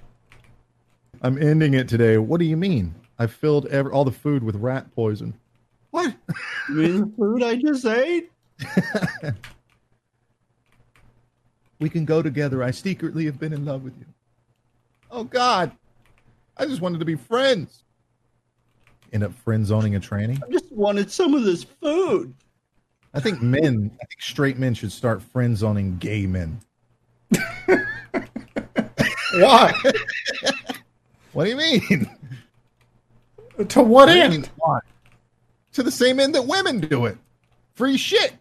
I'm ending it today. What do you mean? I filled ever, all the food with rat poison. What? You mean the food I just ate? we can go together. I secretly have been in love with you. Oh God, I just wanted to be friends. End up friend zoning a tranny. I just wanted some of this food. I think men, I think straight men should start friend zoning gay men. Why? What do you mean? To what end? Why? To the same end that women do it. Free shit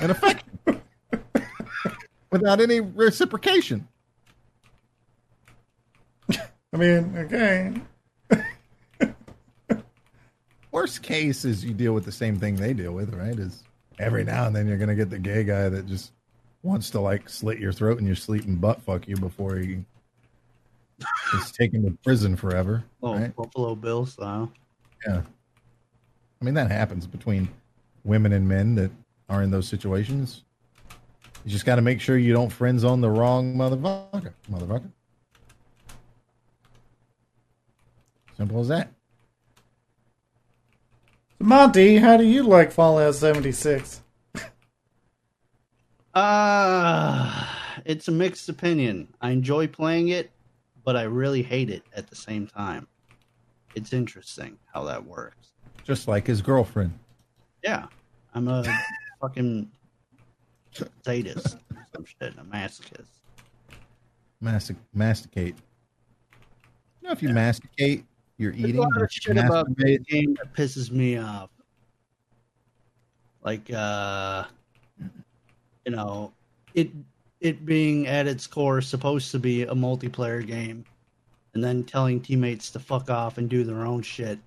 and affection. Without any reciprocation. I mean, okay. Worst case is you deal with the same thing they deal with, right? Is every now and then you're gonna get the gay guy that just wants to like slit your throat in your sleep and butt fuck you before he is taken to prison forever. Oh, right? Buffalo Bill style. Yeah. I mean that happens between women and men that are in those situations. You just got to make sure you don't friend zone the wrong motherfucker. Motherfucker. Simple as that. Monty, how do you like Fallout 76? Uh, it's a mixed opinion. I enjoy playing it, but I really hate it at the same time. It's interesting how that works. Just like his girlfriend. Yeah, I'm a fucking sadist or some shit, a masochist. Mastic- masticate. You know, if you masticate, you're There's eating. a lot of shit about the game that pisses me off. Like, uh, you know, it it being at its core supposed to be a multiplayer game, and then telling teammates to fuck off and do their own shit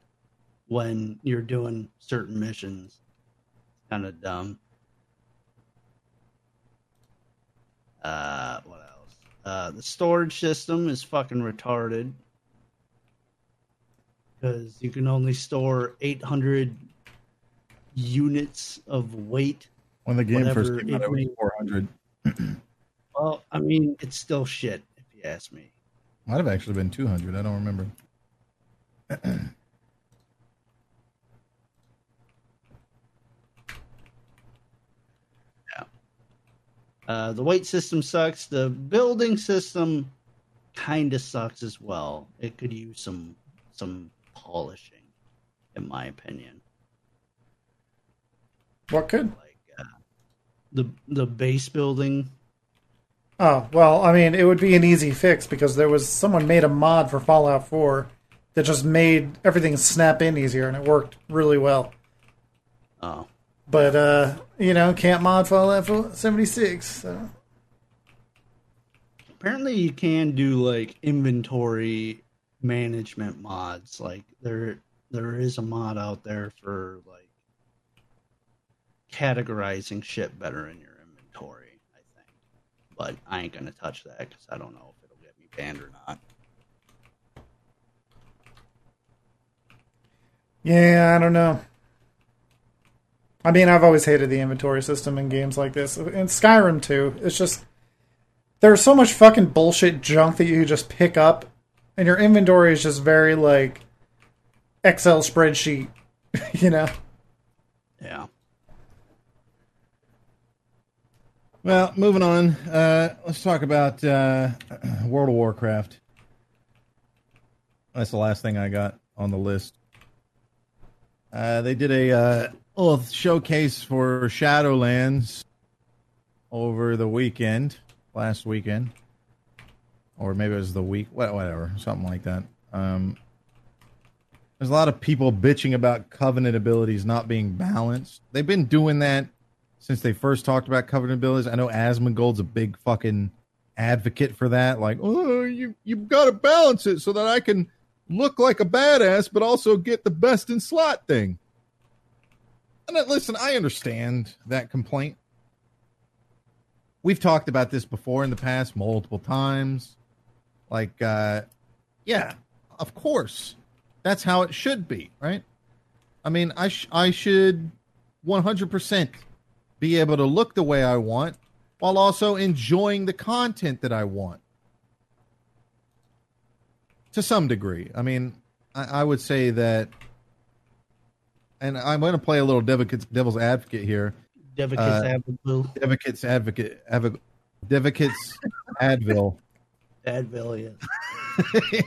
when you're doing certain missions. It's kind of dumb. Uh, what else? Uh, the storage system is fucking retarded because you can only store 800 units of weight. when the game first came out, it it was 400. Well, I mean, it's still shit if you ask me. Might have actually been 200. I don't remember. Uh, the weight system sucks. The building system kind of sucks as well. It could use some some polishing, in my opinion. What could? Like uh, the the base building. Oh, well, I mean, it would be an easy fix because there was someone made a mod for Fallout 4 that just made everything snap in easier and it worked really well. Oh, But, uh, you know, can't mod Fallout 76. So. apparently you can do like inventory management mods. Like there there is a mod out there for like categorizing shit better in your inventory. I think, but I ain't gonna touch that because I don't know if it'll get me banned or not. Yeah, I don't know. I mean, I've always hated the inventory system in games like this. In Skyrim, too. It's just. There's so much fucking bullshit junk that you just pick up, and your inventory is just very, like. Excel spreadsheet, you know? Yeah. Well, moving on. Uh, let's talk about uh, World of Warcraft. That's the last thing I got on the list. Uh, they did a uh, little showcase for Shadowlands over the weekend, last weekend, or maybe it was the week, whatever, something like that. Um, there's a lot of people bitching about Covenant abilities not being balanced. They've been doing that since they first talked about Covenant abilities. I know Asmongold's a big fucking advocate for that. Like, oh, you you've got to balance it so that I can look like a badass, but also get the best in slot thing. And listen, I understand that complaint. We've talked about this before in the past multiple times. Like, uh, yeah, of course, that's how it should be, right? I mean, I sh- I should 100% be able to look the way I want while also enjoying the content that I want. To some degree. I mean, I, I would say that, and I'm going to play a little devil's, devil's advocate here. Devicus Uh, Advil. Devicate's advocate, advocate Devicate's Advil. Advil,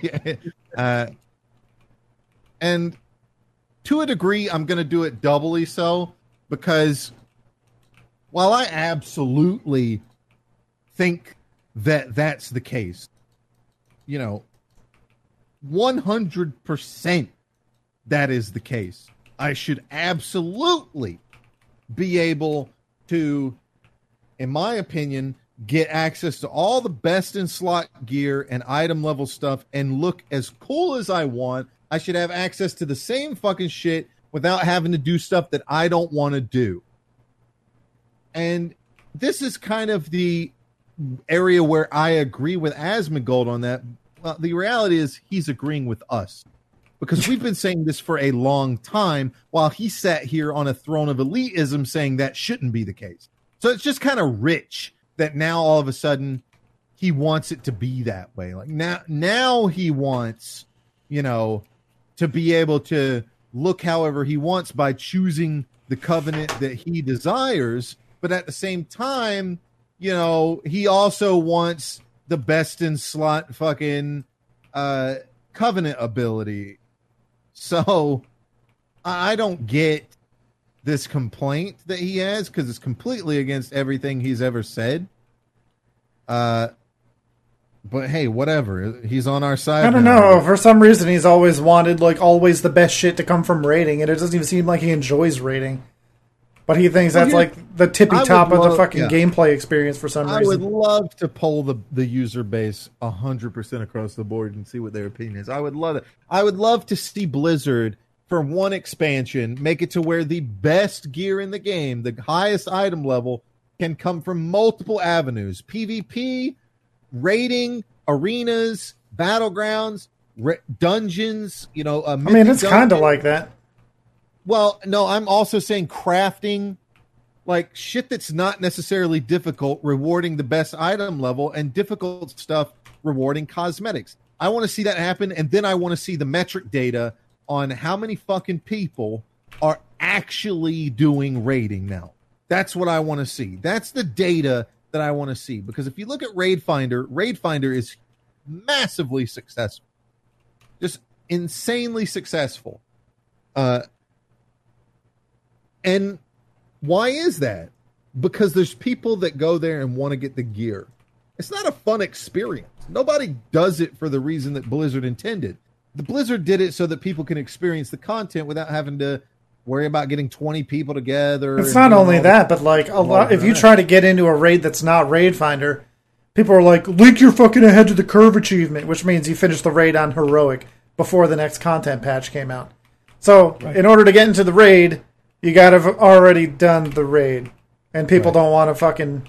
yes. uh, and to a degree, I'm going to do it doubly so because while I absolutely think that that's the case, you know, 100% that is the case. I should absolutely be able to, in my opinion, get access to all the best in slot gear and item level stuff and look as cool as I want. I should have access to the same fucking shit without having to do stuff that I don't want to do. And this is kind of the area where I agree with Asmongold on that. Well, the reality is he's agreeing with us because we've been saying this for a long time while he sat here on a throne of elitism saying that shouldn't be the case. So it's just kind of rich that now all of a sudden he wants it to be that way. Like now now he wants, you know, to be able to look however he wants by choosing the covenant that he desires, but at the same time, you know, he also wants the best in slot fucking uh covenant ability so I don't get this complaint that he has because it's completely against everything he's ever said. Uh, but hey, whatever. He's on our side. I don't now. know. For some reason, he's always wanted like always the best shit to come from raiding, and it doesn't even seem like he enjoys raiding. But he thinks well, that's like the tippy top of love, the fucking yeah. gameplay experience for some I reason. I would love to poll the, the user base hundred percent across the board and see what their opinion is. I would love it. I would love to see Blizzard for one expansion make it to where the best gear in the game, the highest item level, can come from multiple avenues: PvP, raiding, arenas, battlegrounds, dungeons. You know, I mean, it's kind of like that. Well, no, I'm also saying crafting like shit that's not necessarily difficult, rewarding the best item level, and difficult stuff rewarding cosmetics. I want to see that happen, and then I want to see the metric data on how many fucking people are actually doing raiding now. That's what I want to see. That's the data that I want to see. Because if you look at Raid Finder, Raid Finder is massively successful, just insanely successful. Uh, and why is that? Because there's people that go there and want to get the gear. It's not a fun experience. Nobody does it for the reason that Blizzard intended. The Blizzard did it so that people can experience the content without having to worry about getting 20 people together. It's not only that, but like a lot if you try to get into a raid that's not Raid Finder, people are like, "Link your fucking ahead to the curve achievement," which means you finish the raid on heroic before the next content patch came out. So, right. in order to get into the raid, you got to have already done the raid, and people right. don't want to fucking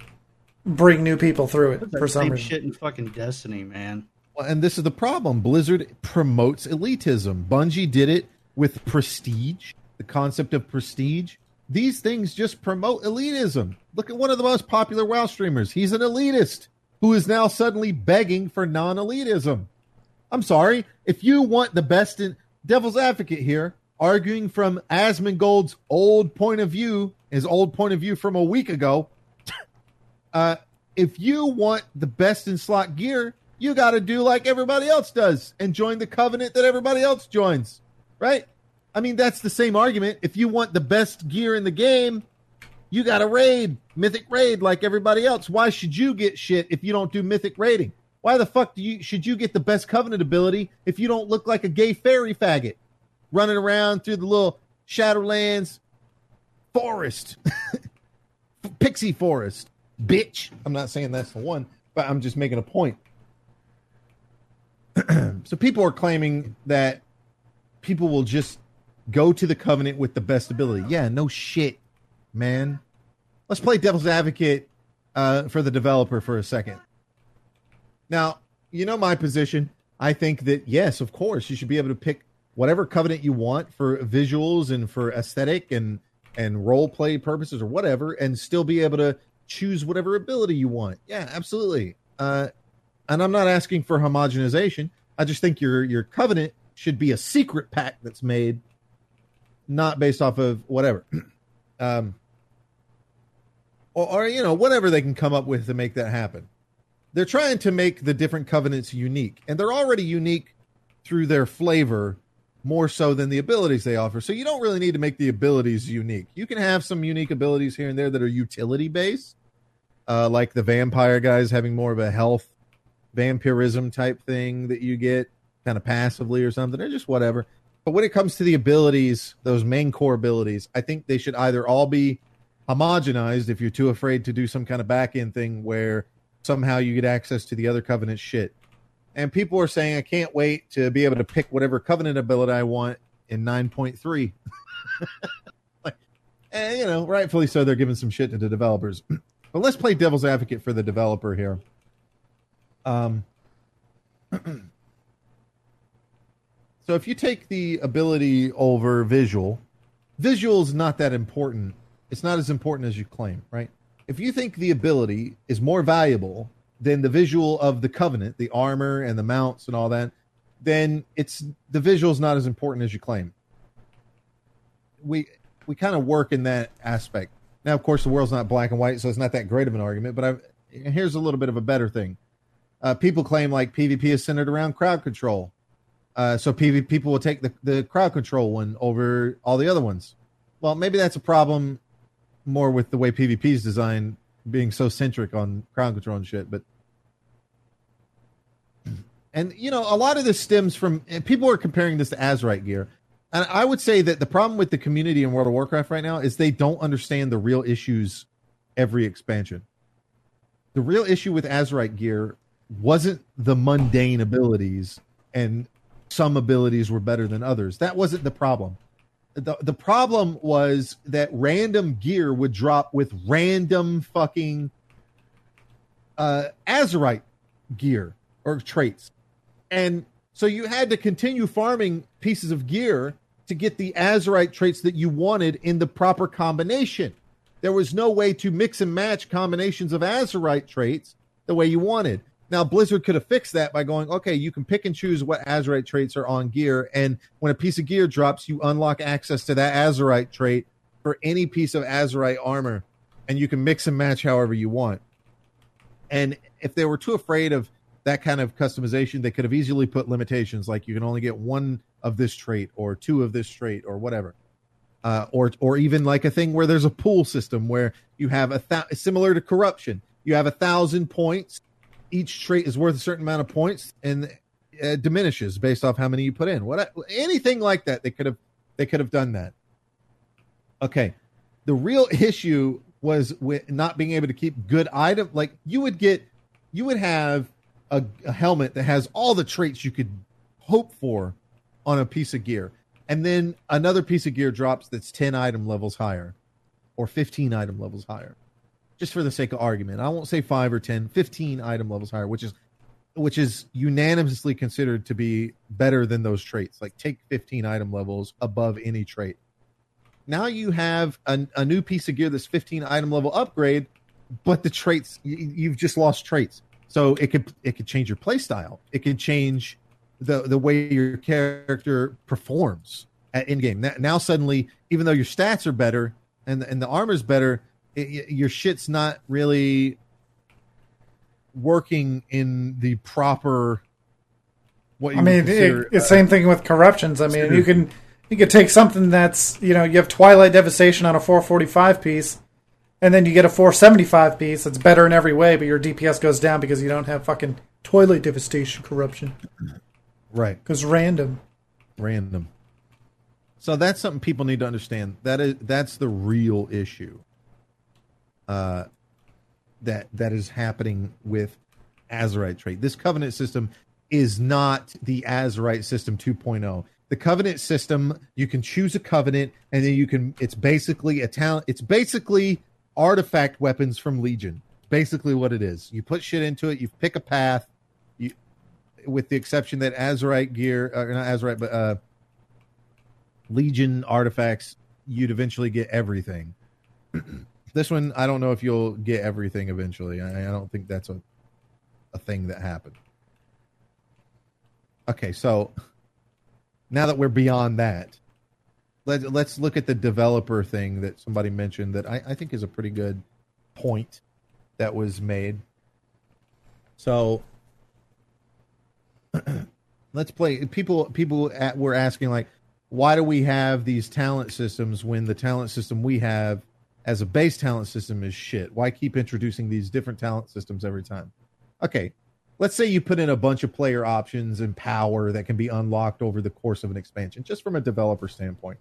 bring new people through it for some reason. Shit in fucking Destiny, man. Well, and this is the problem. Blizzard promotes elitism. Bungie did it with prestige, the concept of prestige. These things just promote elitism. Look at one of the most popular WoW streamers. He's an elitist who is now suddenly begging for non-elitism. I'm sorry. If you want the best in devil's advocate here, arguing from Asmongold's old point of view, his old point of view from a week ago. uh, if you want the best in slot gear, you got to do like everybody else does and join the covenant that everybody else joins, right? I mean, that's the same argument. If you want the best gear in the game, you got to raid, mythic raid like everybody else. Why should you get shit if you don't do mythic raiding? Why the fuck do you should you get the best covenant ability if you don't look like a gay fairy faggot? Running around through the little Shadowlands forest, pixie forest, bitch. I'm not saying that's the one, but I'm just making a point. so people are claiming that people will just go to the covenant with the best ability. Yeah, no shit, man. Let's play devil's advocate uh, for the developer for a second. Now, you know my position. I think that yes, of course, you should be able to pick whatever covenant you want for visuals and for aesthetic and and role play purposes or whatever, and still be able to choose whatever ability you want. Yeah, absolutely. Uh, and I'm not asking for homogenization. I just think your your covenant should be a secret pack that's made, not based off of whatever. um, or, or you know whatever they can come up with to make that happen. They're trying to make the different covenants unique, and they're already unique through their flavor more so than the abilities they offer. So you don't really need to make the abilities unique. You can have some unique abilities here and there that are utility based, uh, like the vampire guys having more of a health vampirism type thing that you get kind of passively or something, or just whatever. But when it comes to the abilities, those main core abilities, I think they should either all be homogenized if you're too afraid to do some kind of back end thing where somehow you get access to the other covenant shit. And people are saying I can't wait to be able to pick whatever covenant ability I want in 9.3. like, and you know, rightfully so, they're giving some shit to the developers. but let's play devil's advocate for the developer here. Um, so if you take the ability over visual, visual is not that important. It's not as important as you claim, right? If you think the ability is more valuable than the visual of the covenant, the armor and the mounts and all that, then it's the visual is not as important as you claim. We we kind of work in that aspect. Now, of course, the world's not black and white, so it's not that great of an argument. But I've, here's a little bit of a better thing. Uh, people claim like PvP is centered around crowd control, uh, so PvP people will take the, the crowd control one over all the other ones. Well, maybe that's a problem more with the way PvP is designed, being so centric on crowd control and shit. But and you know, a lot of this stems from people are comparing this to Azerite gear. And I would say that the problem with the community in World of Warcraft right now is they don't understand the real issues every expansion. The real issue with Azerite gear wasn't the mundane abilities and some abilities were better than others. That wasn't the problem. The, the problem was that random gear would drop with random fucking uh gear or traits. And so you had to continue farming pieces of gear to get the Azerite traits that you wanted in the proper combination. There was no way to mix and match combinations of Azerite traits the way you wanted. Now, Blizzard could have fixed that by going, okay, you can pick and choose what Azerite traits are on gear. And when a piece of gear drops, you unlock access to that Azerite trait for any piece of Azerite armor. And you can mix and match however you want. And if they were too afraid of that kind of customization, they could have easily put limitations like you can only get one of this trait or two of this trait or whatever. Uh, or or even like a thing where there's a pool system where you have a th- similar to corruption. You have a thousand points. Each trait is worth a certain amount of points, and it diminishes based off how many you put in. What anything like that, they could have they could have done that. Okay, the real issue was with not being able to keep good item. Like you would get, you would have a, a helmet that has all the traits you could hope for on a piece of gear. And then another piece of gear drops that's 10 item levels higher or 15 item levels higher. Just for the sake of argument. I won't say 5 or 10, 15 item levels higher, which is which is unanimously considered to be better than those traits. Like take 15 item levels above any trait. Now you have a, a new piece of gear that's 15 item level upgrade, but the traits you, you've just lost traits. So it could it could change your play style. It could change the the way your character performs at in game. Now, suddenly, even though your stats are better and and the armor's better, it, your shit's not really working in the proper. What I mean, it, it's uh, same thing with corruptions. I mean, you can you could take something that's you know you have Twilight Devastation on a 445 piece and then you get a 475 piece that's better in every way, but your DPS goes down because you don't have fucking toilet devastation corruption. Right. Because random. Random. So that's something people need to understand. That is that's the real issue. Uh that that is happening with Azerite trait. This covenant system is not the Azerite system 2.0. The covenant system, you can choose a covenant and then you can it's basically a talent it's basically artifact weapons from Legion. Basically, what it is. You put shit into it. You pick a path. You, with the exception that Azerite gear, uh, not Azerite, but uh, Legion artifacts, you'd eventually get everything. this one, I don't know if you'll get everything eventually. I, I don't think that's a a thing that happened. Okay, so now that we're beyond that, let, let's look at the developer thing that somebody mentioned that I, I think is a pretty good point that was made. So let's play. People people at, were asking like, why do we have these talent systems when the talent system we have as a base talent system is shit? Why keep introducing these different talent systems every time? Okay, let's say you put in a bunch of player options and power that can be unlocked over the course of an expansion, just from a developer standpoint.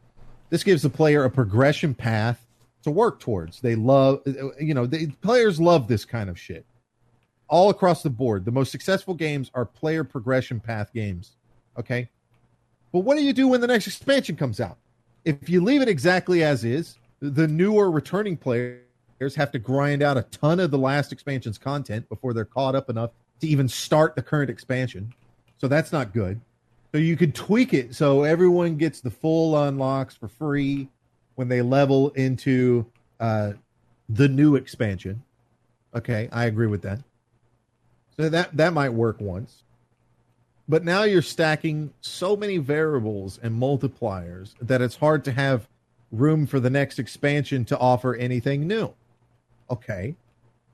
This gives the player a progression path to work towards. They love, you know, the players love this kind of shit all across the board. The most successful games are player progression path games. Okay. But what do you do when the next expansion comes out? If you leave it exactly as is, the newer returning players have to grind out a ton of the last expansion's content before they're caught up enough to even start the current expansion. So that's not good. So you could tweak it so everyone gets the full unlocks for free when they level into uh, the new expansion. Okay, I agree with that. So that that might work once. But now you're stacking so many variables and multipliers that it's hard to have room for the next expansion to offer anything new. Okay.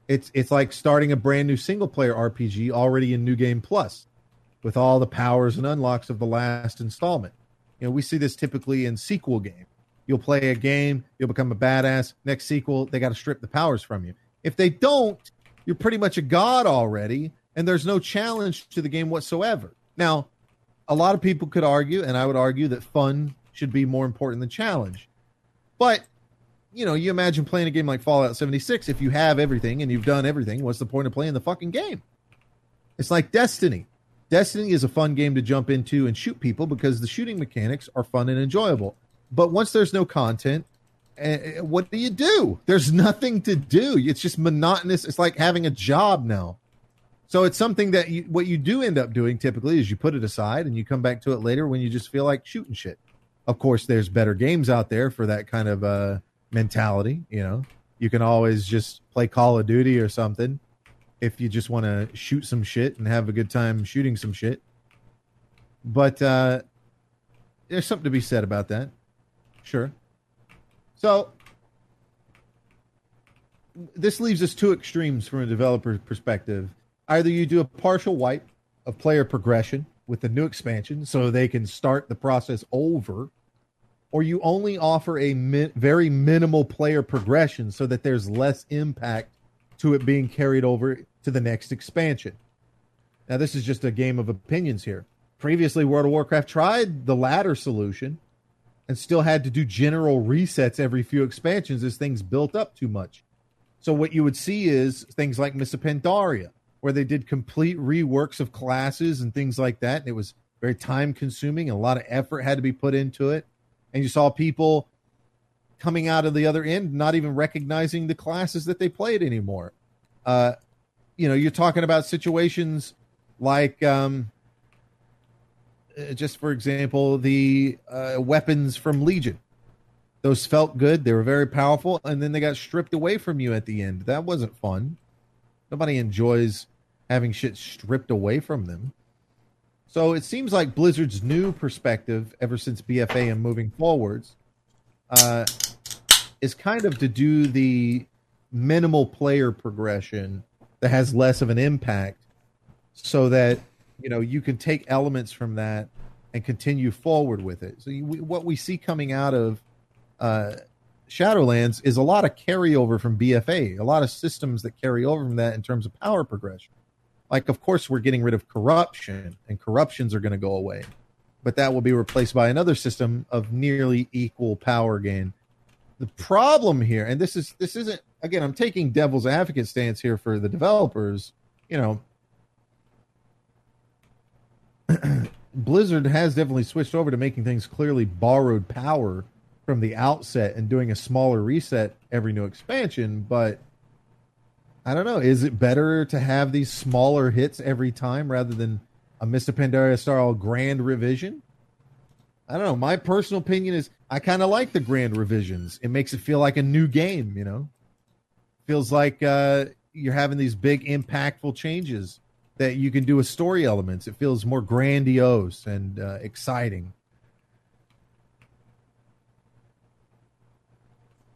It's it's like starting a brand new single player RPG already in New Game Plus with all the powers and unlocks of the last installment. You know, we see this typically in sequel game. You'll play a game, you'll become a badass. Next sequel, they got to strip the powers from you. If they don't, you're pretty much a god already, and there's no challenge to the game whatsoever. Now, a lot of people could argue, and I would argue that fun should be more important than challenge. But you know, you imagine playing a game like Fallout 76. If you have everything and you've done everything, what's the point of playing the fucking game? It's like Destiny. Destiny is a fun game to jump into and shoot people because the shooting mechanics are fun and enjoyable. But once there's no content, uh, what do you do? There's nothing to do. It's just monotonous. It's like having a job now. So it's something that you, what you do end up doing typically is you put it aside and you come back to it later when you just feel like shooting shit. Of course, there's better games out there for that kind of uh, mentality. You know, you can always just play Call of Duty or something if you just want to shoot some shit and have a good time shooting some shit. But uh, there's something to be said about that. Sure. So this leaves us two extremes from a developer perspective. Either you do a partial wipe of player progression with the new expansion so they can start the process over or you only offer a mi- very minimal player progression so that there's less impact to it being carried over to the next expansion. Now, this is just a game of opinions here. Previously, World of Warcraft tried the latter solution and still had to do general resets every few expansions as things built up too much. So, what you would see is things like Mists of Pandaria, where they did complete reworks of classes and things like that. And it was very time consuming, a lot of effort had to be put into it and you saw people coming out of the other end not even recognizing the classes that they played anymore. Uh, you know, you're talking about situations like, um, uh, just for example, the uh, weapons from Legion. Those felt good. They were very powerful, and then they got stripped away from you at the end. That wasn't fun. Nobody enjoys having shit stripped away from them. So it seems like Blizzard's new perspective, ever since BFA and moving forwards, uh, is kind of to do the minimal player progression that has less of an impact, so that you know you can take elements from that and continue forward with it. So you, what we see coming out of uh, Shadowlands is a lot of carryover from BFA, a lot of systems that carry over from that in terms of power progression like of course we're getting rid of corruption and corruptions are going to go away but that will be replaced by another system of nearly equal power gain the problem here and this is this isn't again i'm taking devil's advocate stance here for the developers you know blizzard has definitely switched over to making things clearly borrowed power from the outset and doing a smaller reset every new expansion but I don't know. Is it better to have these smaller hits every time rather than a Mists of Pandaria style grand revision? I don't know. My personal opinion is I kind of like the grand revisions. It makes it feel like a new game, you know? Feels like uh, you're having these big, impactful changes that you can do with story elements. It feels more grandiose and uh, exciting.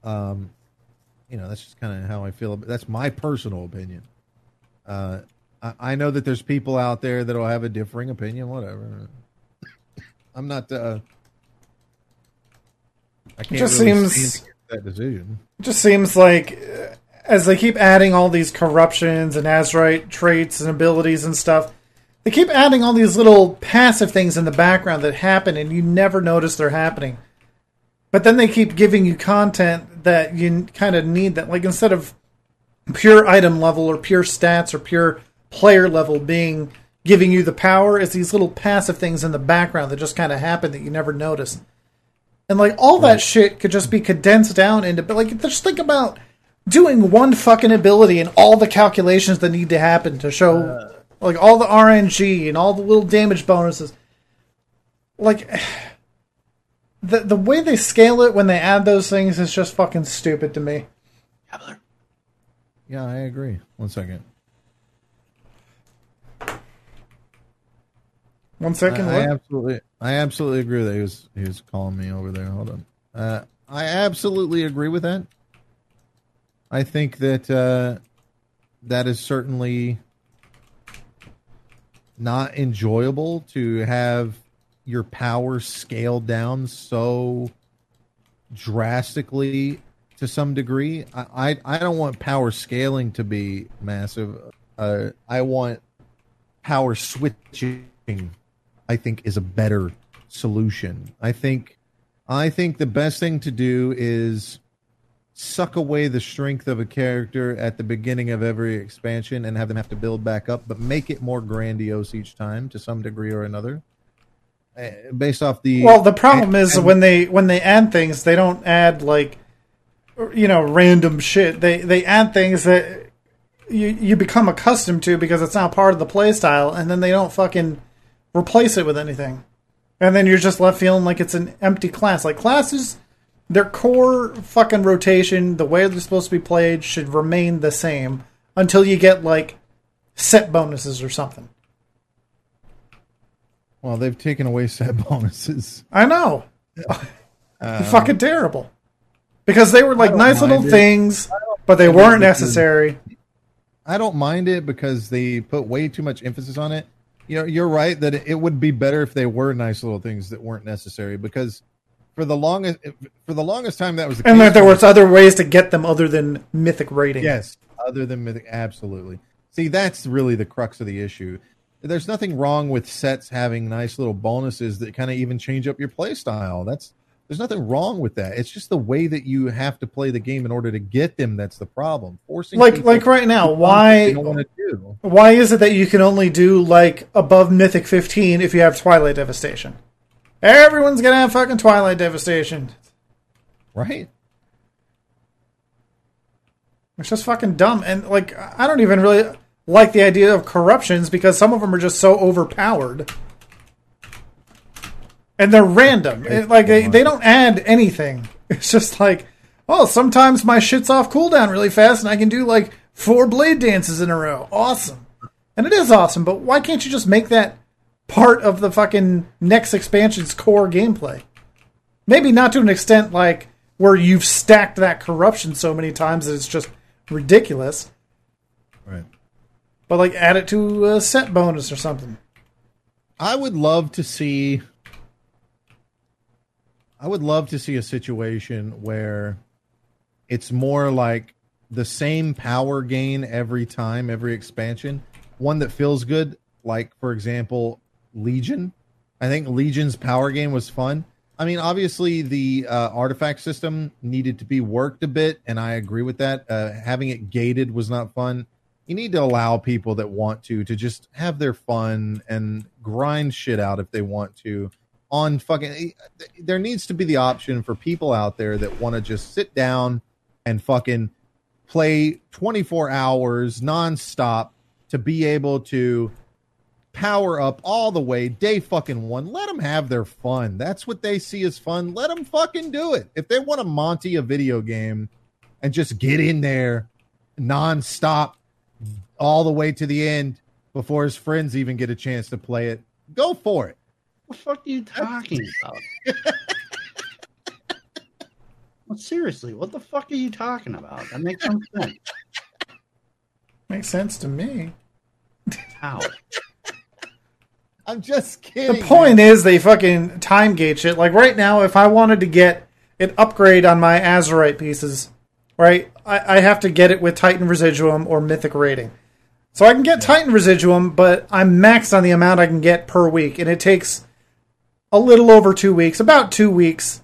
Um, you know, that's just kind of how I feel. That's my personal opinion. Uh, I, know that there's people out there that'll have a differing opinion. Whatever. I'm not. Uh, I can't it just really seems that decision. It just seems like as they keep adding all these corruptions and Azerite traits and abilities and stuff, they keep adding all these little passive things in the background that happen and you never notice they're happening. But then they keep giving you content that you kind of need that. Like instead of pure item level or pure stats or pure player level being giving you the power, is these little passive things in the background that just kind of happen that you never notice. And like all that shit could just be condensed down into, but like just think about doing one fucking ability and all the calculations that need to happen to show uh. like all the RNG and all the little damage bonuses. Like the the way they scale it when they add those things is just fucking stupid to me. Yeah, I agree. One second. One second, I, I absolutely, I absolutely agree that he was he was calling me over there. Hold on. Uh, I absolutely agree with that. I think that uh, that is certainly not enjoyable to have your power scaled down so drastically to some degree. I I, I don't want power scaling to be massive. Uh, I want power switching. I think is a better solution. I think I think the best thing to do is suck away the strength of a character at the beginning of every expansion and have them have to build back up, but make it more grandiose each time to some degree or another. Uh, based off the Well, the problem is and- when they when they add things, they don't add like you know random shit. They they add things that you you become accustomed to because it's now part of the playstyle, and then they don't fucking replace it with anything. And then you're just left feeling like it's an empty class. Like classes, their core fucking rotation, the way they're supposed to be played, should remain the same until you get like set bonuses or something. well, they've taken away set bonuses. I know. Um, they're fucking terrible. Because they were like nice little it. things, but they weren't necessary. I don't mind it because they put way too much emphasis on it. You know, you're right that it would be better if they were nice little things that weren't necessary because for the longest for the longest time that was the And case. that there was other ways to get them other than mythic rating. yes, other than mythic, absolutely. See, that's really the crux of the issue. There's nothing wrong with sets having nice little bonuses that kind of even change up your play style. That's there's nothing wrong with that. It's just the way that you have to play the game in order to get them that's the problem. Forcing Like like right now, to do something why don't want to do. why is it that you can only do like above mythic 15 if you have Twilight Devastation? Everyone's gonna have fucking Twilight Devastation. Right? It's just fucking dumb. And like I don't even really like the idea of corruptions because some of them are just so overpowered. And they're random. It- like they, they don't add anything. It's just like, oh, sometimes my shit's off cooldown really fast and I can do like four blade dances in a row. Awesome. And it is awesome, but why can't you just make that part of the fucking next expansion's core gameplay? Maybe not to an extent like where you've stacked that corruption so many times that it's just ridiculous, Right. but like add it to a set bonus or something. I would love to see. I would love to see a situation where it's more like the same power gain every time, every expansion. One that feels good, like for example, Legion. I think Legion's power gain was fun. I mean, obviously the uh, artifact system needed to be worked a bit, and I agree with that. Uh, having it gated was not fun you need to allow people that want to to just have their fun and grind shit out if they want to on fucking eh, there needs to be the option for people out there that want to just sit down and fucking play 24 hours nonstop to be able to power up all the way day fucking one let them have their fun that's what they see as fun let them fucking do it if they want to monty a video game and just get in there nonstop all the way to the end before his friends even get a chance to play it. Go for it. What the fuck are you talking about? well, seriously, what the fuck are you talking about? That makes no sense. Makes sense to me. How? I'm just kidding. The kidding. point is they fucking time gate shit. Like right now, if I wanted to get an upgrade on my Azerite pieces, right? I, I have to get it with Titan Residuum or Mythic Rating. So I can get Titan Residuum, but I'm maxed on the amount I can get per week, and it takes a little over two weeks, about two weeks,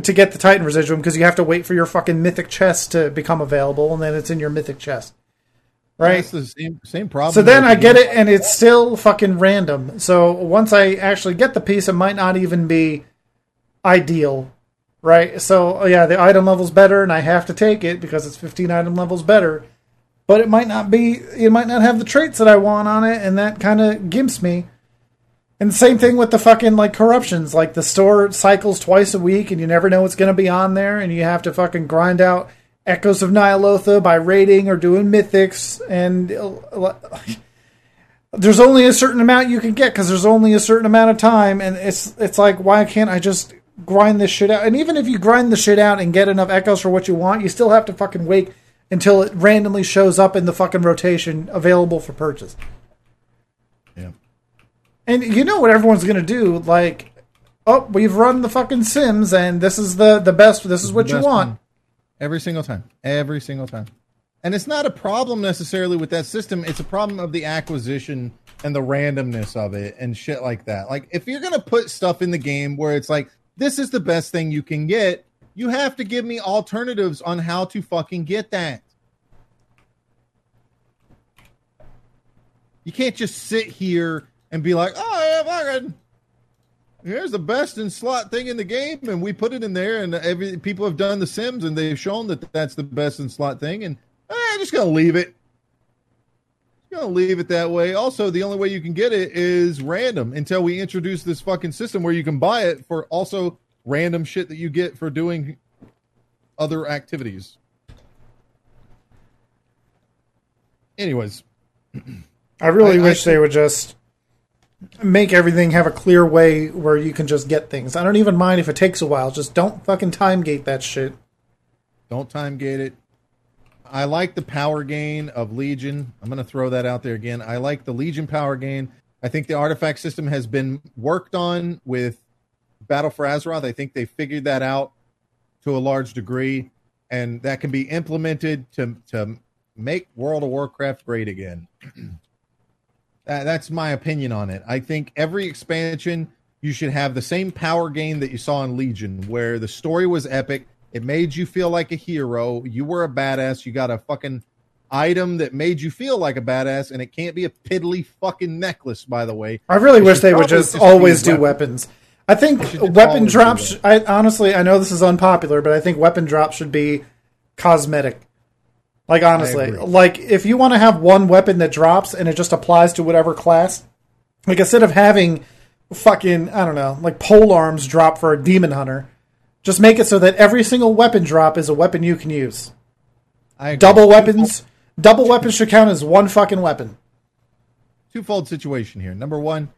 to get the Titan Residuum because you have to wait for your fucking Mythic chest to become available, and then it's in your Mythic chest. Right? That's the same same problem. So then I get it, and it's still fucking random. So once I actually get the piece, it might not even be ideal, right? So yeah, the item level's better, and I have to take it because it's 15 item levels better. But it might not be. It might not have the traits that I want on it, and that kind of gimps me. And same thing with the fucking like corruptions. Like the store cycles twice a week, and you never know what's going to be on there, and you have to fucking grind out echoes of Ny'alotha by raiding or doing mythics, and uh, there's only a certain amount you can get because there's only a certain amount of time, and it's it's like why can't I just grind this shit out? And even if you grind the shit out and get enough echoes for what you want, you still have to fucking wait until it randomly shows up in the fucking rotation available for purchase. And you know what everyone's gonna do? Like, oh, we've run the fucking Sims, and this is the the best. This is what you want. one. Every single time. Every single time. And it's not a problem necessarily with that system. It's a problem of the acquisition and the randomness of it and shit like that. Like, if you're going to put stuff in the game where it's like, this is the best thing you can get, you have to give me alternatives on how to fucking get that. You can't just sit here and be like, oh, yeah, fucking here's the best in slot thing in the game and we put it in there and every people have done the sims and they've shown that that's the best in slot thing and eh, i'm just gonna leave it. Just gonna leave it that way. Also the only way you can get it is random until we introduce this fucking system where you can buy it for also random shit that you get for doing other activities. Anyways. I really I- I wish they would just make everything have a clear way where you can just get things. I don't even mind if it takes a while. Just don't fucking time gate that shit. Don't time gate it. I like the power gain of Legion. I'm going to throw that out there again. I like the Legion power gain. I think the artifact system has been worked on with Battle for Azeroth. I think they figured that out to a large degree, and that can be implemented to to make World of Warcraft great again. That- that's my opinion on it. I think every expansion you should have the same power gain that you saw in Legion, where the story was epic. It made you feel like a hero. You were a badass. You got a fucking item that made you feel like a badass, and it can't be a piddly fucking necklace, by the way. I really It wish they would just just always do weapons. weapons. I think weapon drops. I honestly, I know this is unpopular, but I think weapon drops should be cosmetic. Like honestly, like if you want to have one weapon that drops and it just applies to whatever class, like instead of having fucking I don't know, like pole arms drop for a demon hunter, just make it so that every single weapon drop is a weapon you can use. I agree. Double weapons, double weapons should count as one fucking weapon. twofold situation here. Number one,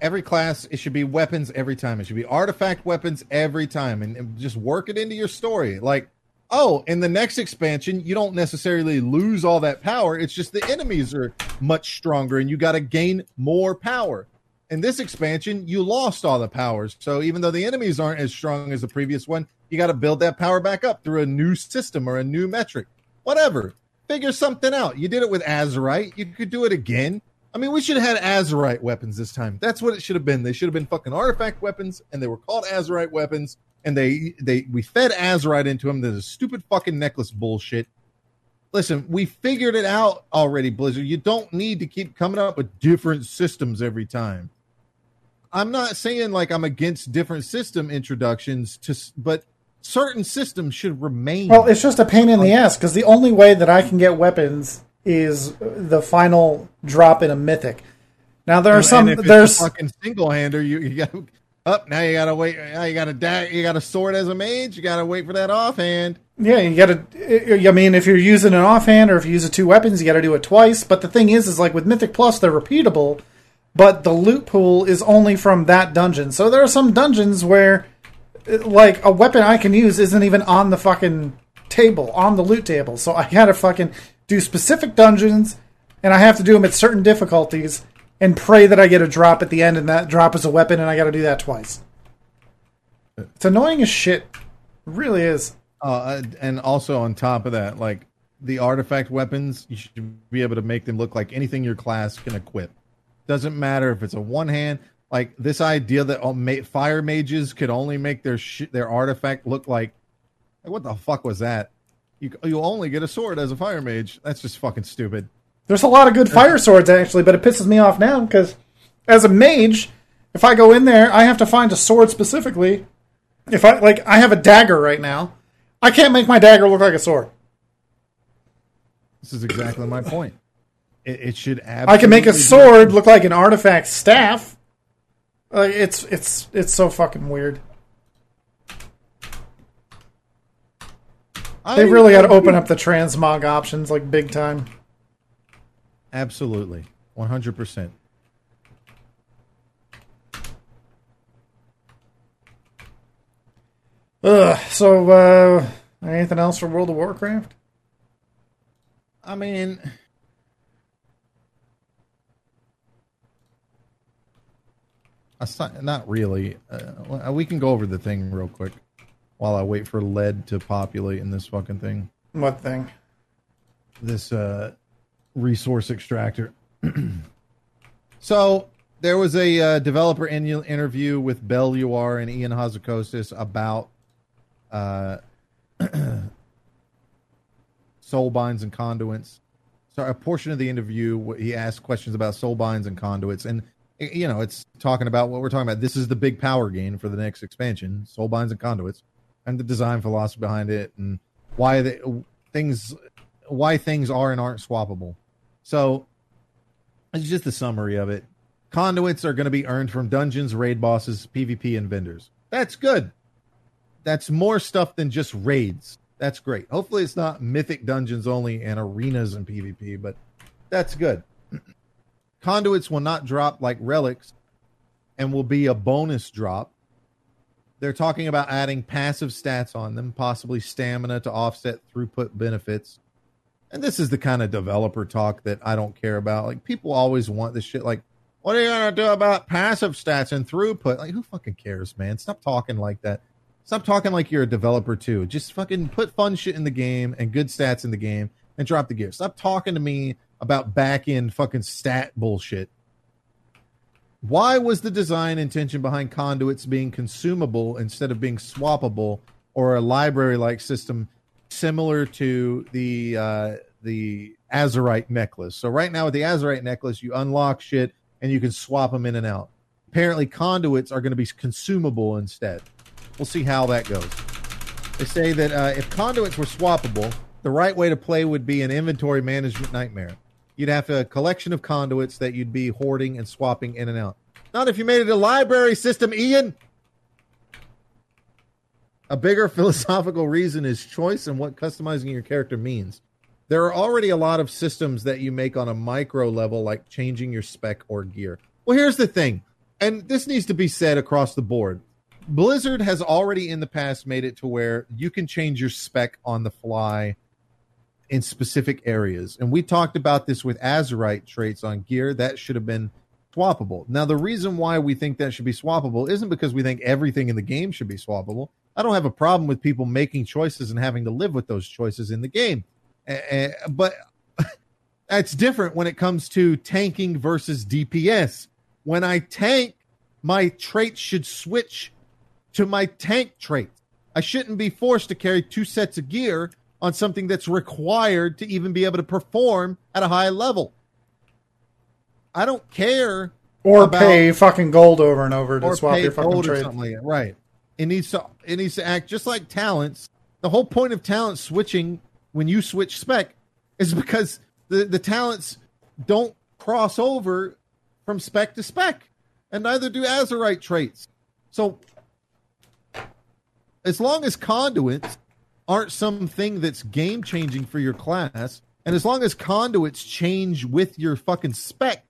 every class it should be weapons every time. It should be artifact weapons every time, and, and just work it into your story. Like, oh, in the next expansion, you don't necessarily lose all that power. It's just the enemies are much stronger, and you got to gain more power. In this expansion, you lost all the powers. So even though the enemies aren't as strong as the previous one, you got to build that power back up through a new system or a new metric. Whatever. Figure something out. You did it with Azerite. You could do it again. I mean, we should have had Azerite weapons this time. That's what it should have been. They should have been fucking artifact weapons, and they were called Azerite weapons. And they they we fed Azerite into him. There's a stupid fucking necklace bullshit. Listen, we figured it out already, Blizzard. You don't need to keep coming up with different systems every time. I'm not saying like I'm against different system introductions to, but certain systems should remain. Well, it's just a pain in the ass because the only way that I can get weapons is the final drop in a mythic. Now there are And some there's a fucking single hander. You you got up now. You gotta wait. You gotta da- You got a sword as a mage. You gotta wait for that offhand. yeah you got to. I mean, if you're using an offhand or if you use two weapons, you got to do it twice. But the thing is, is like with Mythic Plus, they're repeatable, but the loot pool is only from that dungeon. So there are some dungeons where, like, a weapon I can use isn't even on the fucking table on the loot table. So I gotta fucking do specific dungeons, and I have to do them at certain difficulties, and pray that I get a drop at the end, and that drop is a weapon, and I gotta do that twice. It's annoying as shit. It really is. Uh, and also on top of that, like the artifact weapons, you should be able to make them look like anything your class can equip. Doesn't matter if it's a one hand. Like this idea that fire mages could only make their sh- their artifact look like, like what the fuck was that? You you only get a sword as a fire mage. That's just fucking stupid. There's a lot of good uh-huh. fire swords actually, but it pisses me off now because as a mage, if I go in there, I have to find a sword specifically. If I like, I have a dagger right now. I can't make my dagger look like a sword. This is exactly my point. It, it should. I can make a sword look like an artifact staff. Like it's it's it's so fucking weird. I They really got to open up the transmog options like big time. Absolutely, one hundred percent. Ugh. So, uh, anything else for World of Warcraft? I mean, not really. Uh, we can go over the thing real quick while I wait for lead to populate in this fucking thing. What thing? This uh, resource extractor. so there was a uh, developer in- interview with Bellular and Ian Hazzikostas about uh, soul binds and conduits. So a portion of the interview, he asked questions about soul binds and conduits, and you know, it's talking about what we're talking about. This is the big power gain for the next expansion: soul binds and conduits, and the design philosophy behind it, and why they, things, why things are and aren't swappable. So it's just a summary of it. Conduits are going to be earned from dungeons, raid bosses, PvP, and vendors. That's good. That's more stuff than just raids. That's great. Hopefully, it's not mythic dungeons only and arenas and PvP, but that's good. Conduits will not drop like relics and will be a bonus drop. They're talking about adding passive stats on them, possibly stamina to offset throughput benefits. And this is the kind of developer talk that I don't care about. Like people always want this shit like what are you gonna do about passive stats and throughput? Like who fucking cares, man? Stop talking like that. Stop talking like you're a developer too. Just fucking put fun shit in the game and good stats in the game and drop the gear. Stop talking to me about back end fucking stat bullshit. Why was the design intention behind conduits being consumable instead of being swappable or a library like system similar to the uh, the Azerite necklace? So right now with the Azerite necklace, you unlock shit and you can swap them in and out. Apparently, conduits are going to be consumable instead. We'll see how that goes. They say that uh, if conduits were swappable, the right way to play would be an inventory management nightmare. You'd have a collection of conduits that you'd be hoarding and swapping in and out. Not if you made it a library system, Ian. A bigger philosophical reason is choice and what customizing your character means. There are already a lot of systems that you make on a micro level, like changing your spec or gear. Well, here's the thing, and this needs to be said across the board. Blizzard has already in the past made it to where you can change your spec on the fly in specific areas. And we talked about this with Azerite traits on gear. That should have been swappable. Now, the reason why we think that should be swappable isn't because we think everything in the game should be swappable. I don't have a problem with people making choices and having to live with those choices in the game. Uh, but that's different when it comes to tanking versus DPS. When I tank, my traits should switch to my tank trait. I shouldn't be forced to carry two sets of gear on something that's required to even be able to perform at a high level. I don't care Or About- pay fucking gold over and over to swap your fucking trade. like. Right. It needs to it needs to act just like talents. The whole point of talent switching when you switch spec is because the, the talents don't cross over from spec to spec. And neither do Azerite traits. So as long as conduits aren't something that's game changing for your class, and as long as conduits change with your fucking spec,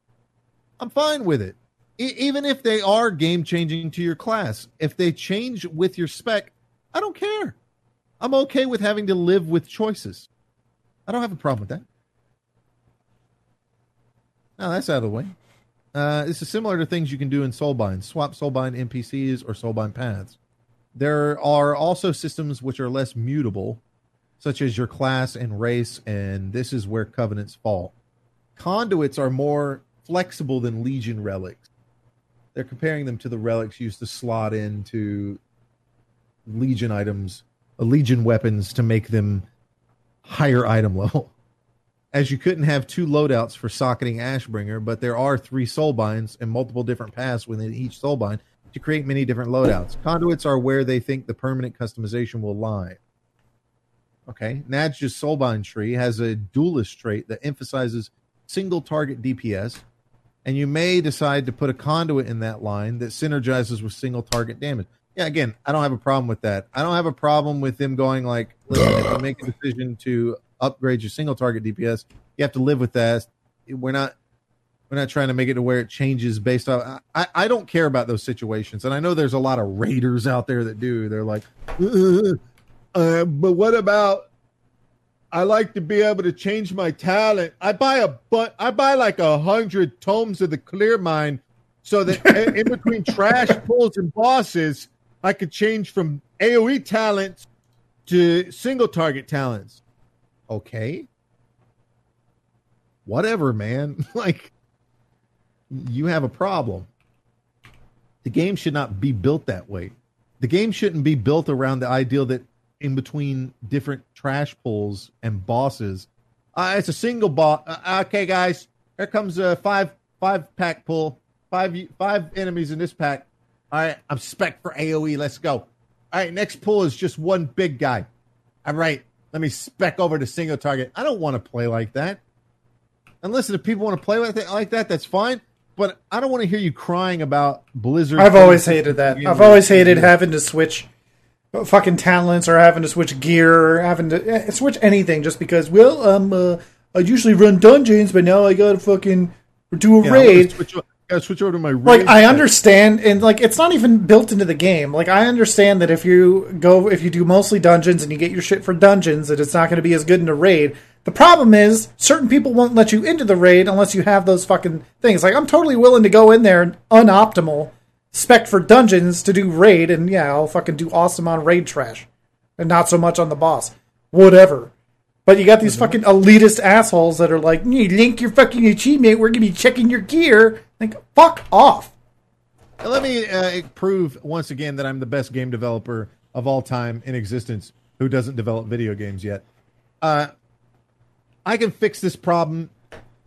I'm fine with it. Even if they are game changing to your class, if they change with your spec, I don't care. I'm okay with having to live with choices. I don't have a problem with that. Now that's out of the way. Uh, this is similar to things you can do in Soulbind. Swap Soulbind NPCs or Soulbind paths. there are also systems which are less mutable, such as your class and race, and this is where covenants fall. Conduits are more flexible than Legion relics. They're comparing them to the relics used to slot into Legion items, uh, Legion weapons to make them higher item level. As you couldn't have two loadouts for socketing Ashbringer, but there are three soulbinds and multiple different paths within each soulbind to create many different loadouts. Conduits are where they think the permanent customization will lie. Okay, Nadjia's soulbind tree has a duelist trait that emphasizes single target DPS, and you may decide to put a conduit in that line that synergizes with single target damage. Yeah, again, I don't have a problem with that. I don't have a problem with them going like, listen, if you make a decision to upgrade your single target DPS, you have to live with that. We're not we're not trying to make it to where it changes based on I, I don't care about those situations. And I know there's a lot of raiders out there that do. They're like, uh, uh, but what about I like to be able to change my talent. I buy a but I buy like a hundred tomes of the clear mind so that in between trash pulls and bosses, I could change from AoE talents to single target talents. Okay. Whatever, man. like you have a problem. The game should not be built that way. The game shouldn't be built around the ideal that in between different trash pulls and bosses. Uh, it's a single boss. Uh, okay, guys, here comes a five five pack pull. Five five enemies in this pack. All right, I'm spec for AOE. Let's go. All right, next pull is just one big guy. All right, let me spec over to single target. I don't want to play like that. And listen, if people want to play like that, like that, that's fine. But I don't want to hear you crying about Blizzard. I've always hated that. I've always hated having to switch fucking talents or having to switch gear or having to eh, switch anything just because. Well, um, uh, I usually run dungeons, but now I gotta fucking do a Yeah, I raid. gotta switch over to my like I understand, and like it's not even built into the game. Like I understand that if you go, if you do mostly dungeons and you get your shit for dungeons, that it's not going to be as good in a raid. The problem is certain people won't let you into the raid unless you have those fucking things. Like I'm totally willing to go in there unoptimal spec for dungeons to do raid, and yeah, I'll fucking do awesome on raid trash, and not so much on the boss. Whatever. But you got these fucking elitist assholes that are like, "You link your fucking achievement. We're gonna be checking your gear." Like, fuck off. Let me uh, prove once again that I'm the best game developer of all time in existence who doesn't develop video games yet. Uh, I can fix this problem.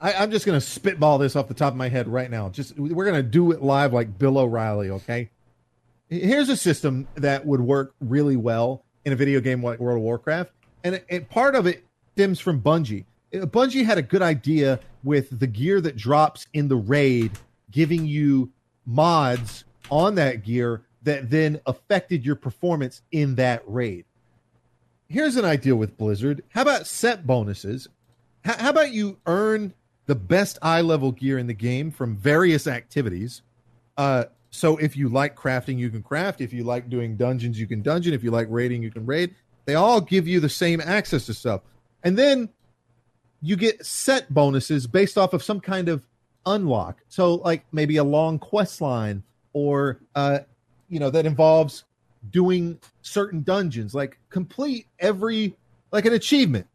I, I'm just going to spitball this off the top of my head right now. Just we're going to do it live like Bill O'Reilly. Okay. Here's a system that would work really well in a video game like World of Warcraft, and, it, and part of it stems from Bungie. Uh, Bungie had a good idea with the gear that drops in the raid, giving you mods on that gear that then affected your performance in that raid. Here's an idea with Blizzard. How about set bonuses? How about you earn the best eye level gear in the game from various activities? Uh, so if you like crafting, you can craft. If you like doing dungeons, you can dungeon. If you like raiding, you can raid. They all give you the same access to stuff. And then you get set bonuses based off of some kind of unlock. So like maybe a long quest line or uh you know that involves doing certain dungeons like complete every like an achievement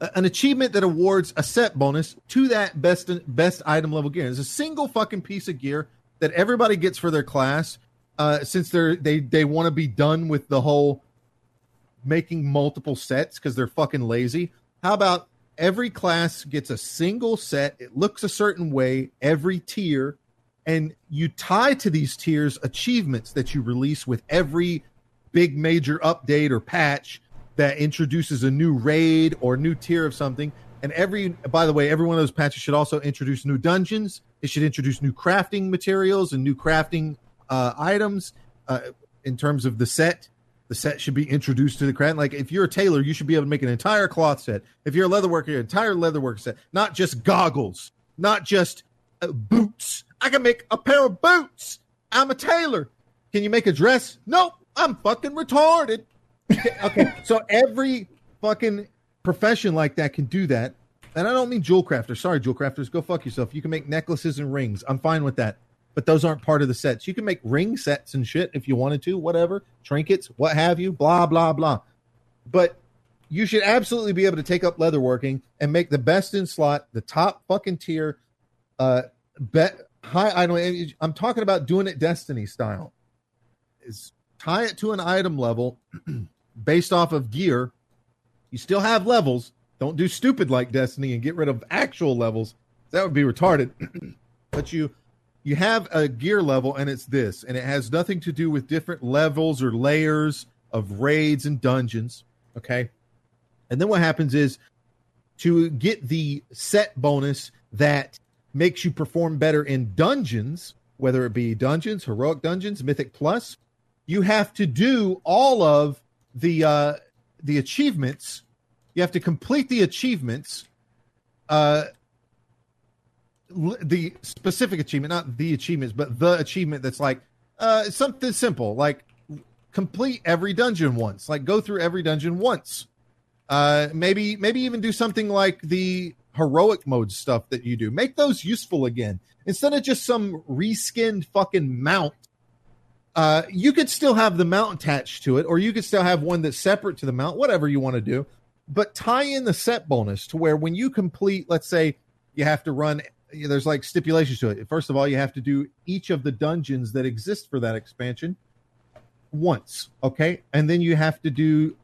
an achievement that awards a set bonus to that best best item level gear it's a single fucking piece of gear that everybody gets for their class uh since they're they they want to be done with the whole making multiple sets because they're fucking lazy. How about every class gets a single set? It looks a certain way, every tier, and you tie to these tiers achievements that you release with every big major update or patch that introduces a new raid or new tier of something. And every, by the way, every one of those patches should also introduce new dungeons. It should introduce new crafting materials and new crafting uh, items uh, in terms of the set the set should be introduced to the craft. Like if you're a tailor, you should be able to make an entire cloth set. If you're a leather worker, an entire leather worker set, not just goggles, not just uh, boots. I can make a pair of boots. I'm a tailor. Can you make a dress? Nope. I'm fucking retarded. Okay, so every fucking profession like that can do that. And I don't mean jewel crafters. Sorry, jewel crafters. Go fuck yourself. You can make necklaces and rings. I'm fine with that. but those aren't part of the sets. You can make ring sets and shit if you wanted to, whatever, trinkets, what have you, blah, blah, blah. But you should absolutely be able to take up leatherworking and make the best in slot, the top fucking tier, uh, bet high item. I'm talking about doing it Destiny style. Is tie it to an item level based off of gear. You still have levels. Don't do stupid like Destiny and get rid of actual levels. That would be retarded. but you you have a gear level and it's this and it has nothing to do with different levels or layers of raids and dungeons, okay? And then what happens is to get the set bonus that makes you perform better in dungeons, whether it be dungeons, heroic dungeons, mythic plus, you have to do all of the uh, the achievements. You have to complete the achievements. Uh, the specific achievement, not the achievements, but the achievement that's like uh, something simple, like complete every dungeon once, like go through every dungeon once. Uh, maybe maybe even do something like the heroic mode stuff that you do. Make those useful again instead of just some reskinned fucking mount. Uh, you could still have the mount attached to it, or you could still have one that's separate to the mount, whatever you want to do. But tie in the set bonus to where when you complete, let's say you have to run, there's like stipulations to it. First of all, you have to do each of the dungeons that exist for that expansion once, okay? And then you have to do,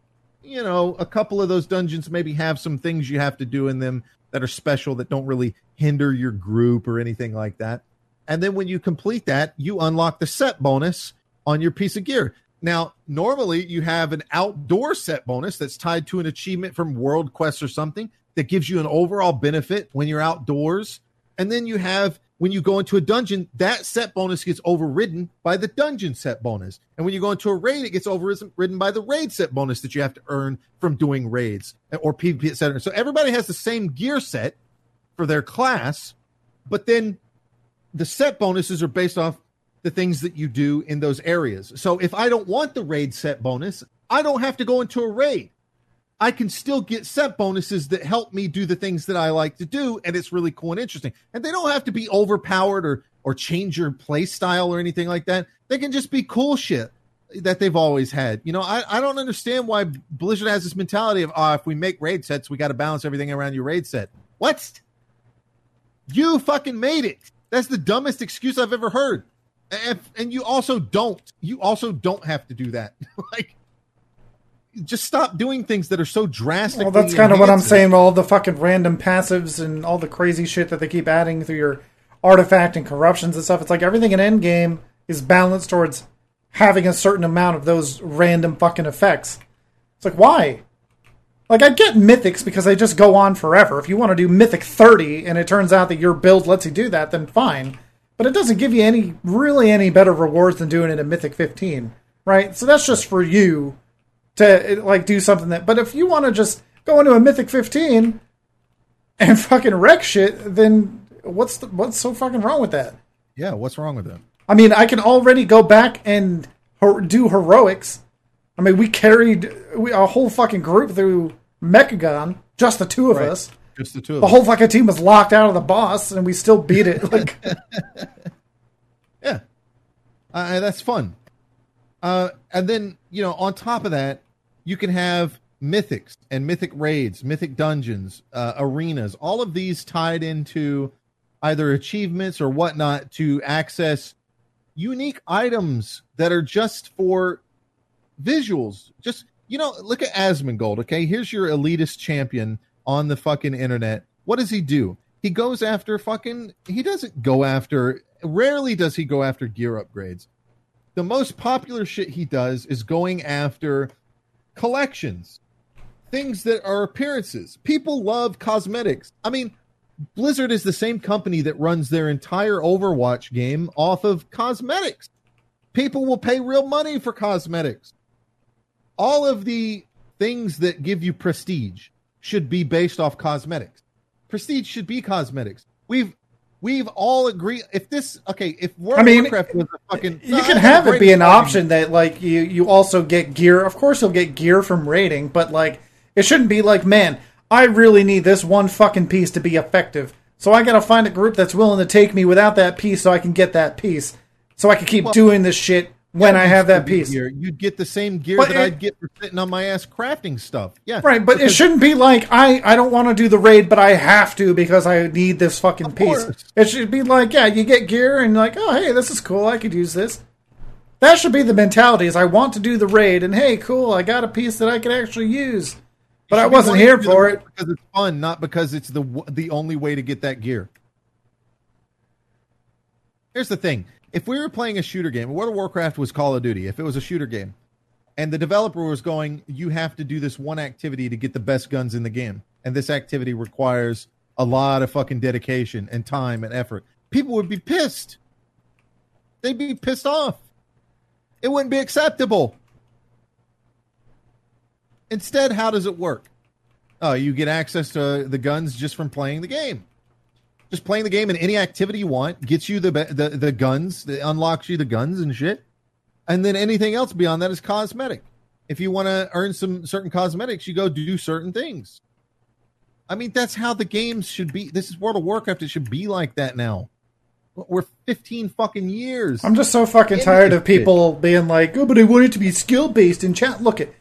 you know, a couple of those dungeons maybe have some things you have to do in them that are special that don't really hinder your group or anything like that. And then when you complete that, you unlock the set bonus on your piece of gear. Now, normally you have an outdoor set bonus that's tied to an achievement from World Quest or something that gives you an overall benefit when you're outdoors. And then you have when you go into a dungeon, that set bonus gets overridden by the dungeon set bonus. And when you go into a raid, it gets overridden by the raid set bonus that you have to earn from doing raids or PvP, etc. So everybody has the same gear set for their class, but then the set bonuses are based off the things that you do in those areas. So if I don't want the raid set bonus, I don't have to go into a raid. I can still get set bonuses that help me do the things that I like to do, and it's really cool and interesting. And they don't have to be overpowered or or change your play style or anything like that. They can just be cool shit that they've always had. You know, I, I don't understand why Blizzard has this mentality of, oh, if we make raid sets, we got to balance everything around your raid set. What? You fucking made it. That's the dumbest excuse I've ever heard. And, and you also don't. You also don't have to do that. like, just stop doing things that are so drastic. Well, that's kind of what I'm saying. All the fucking random passives and all the crazy shit that they keep adding through your artifact and corruptions and stuff. It's like everything in Endgame is balanced towards having a certain amount of those random fucking effects. It's like why? Like I get mythics because they just go on forever. If you want to do mythic 30 and it turns out that your build lets you do that, then fine. But it doesn't give you any really any better rewards than doing it in mythic 15, right? So that's just for you to like do something that. But if you want to just go into a mythic 15 and fucking wreck shit, then what's the, what's so fucking wrong with that? Yeah, what's wrong with that? I mean, I can already go back and do heroics. I mean, we carried a whole fucking group through Mechagon, just the two of right. us. Just the two of the us. whole fucking team was locked out of the boss, and we still beat it. Like, yeah, uh, that's fun. Uh, and then you know, on top of that, you can have mythics and mythic raids, mythic dungeons, uh, arenas. All of these tied into either achievements or whatnot to access unique items that are just for visuals. Just you know, look at Asmongold. Okay, here's your elitist champion on the fucking internet. What does he do? He goes after fucking. He doesn't go after. Rarely does he go after gear upgrades the most popular shit he does is going after collections, things that are appearances. People love cosmetics. I mean, Blizzard is the same company that runs their entire Overwatch game off of cosmetics. People will pay real money for cosmetics. All of the things that give you prestige should be based off cosmetics. Prestige should be cosmetics. We've we've all agreed if this okay if World I mean, Warcraft was a fucking you uh, can have it be an option that like you you also get gear. Of course, you'll get gear from raiding, but like it shouldn't be like man, I really need this one fucking piece to be effective. So I got to find a group that's willing to take me without that piece so I can get that piece. So I can keep Well, doing this shit when I have that piece. Gear. You'd get the same gear But that it- I'd get for sitting on my ass crafting stuff. Yeah, Right, but it shouldn't be like I I don't want to do the raid, but I have to because I need this fucking piece. course. It should be like, yeah, you get gear and like, oh hey, this is cool, I could use this. That should be the mentality. Is I want to do the raid, and hey, cool, I got a piece that I could actually use, but I wasn't here to do the for it. because it's fun, not because it's the the only way to get that gear. Here's the thing: if we were playing a shooter game, World of Warcraft was Call of Duty. If it was a shooter game, and the developer was going, you have to do this one activity to get the best guns in the game, and this activity requires a lot of fucking dedication and time and effort. People would be pissed. They'd be pissed off. It wouldn't be acceptable. Instead, how does it work? Oh, you get access to the guns just from playing the game. Just playing the game and any activity you want gets you the be- the the guns, that unlocks you the guns and shit. And then anything else beyond that is cosmetic. If you want to earn some certain cosmetics, you go do certain things. I mean, that's how the games should be. This is World of Warcraft. It should be like that now. We're 15 fucking years. I'm just so fucking tired of people being like, oh, but I want it to be skill based in chat. Look it.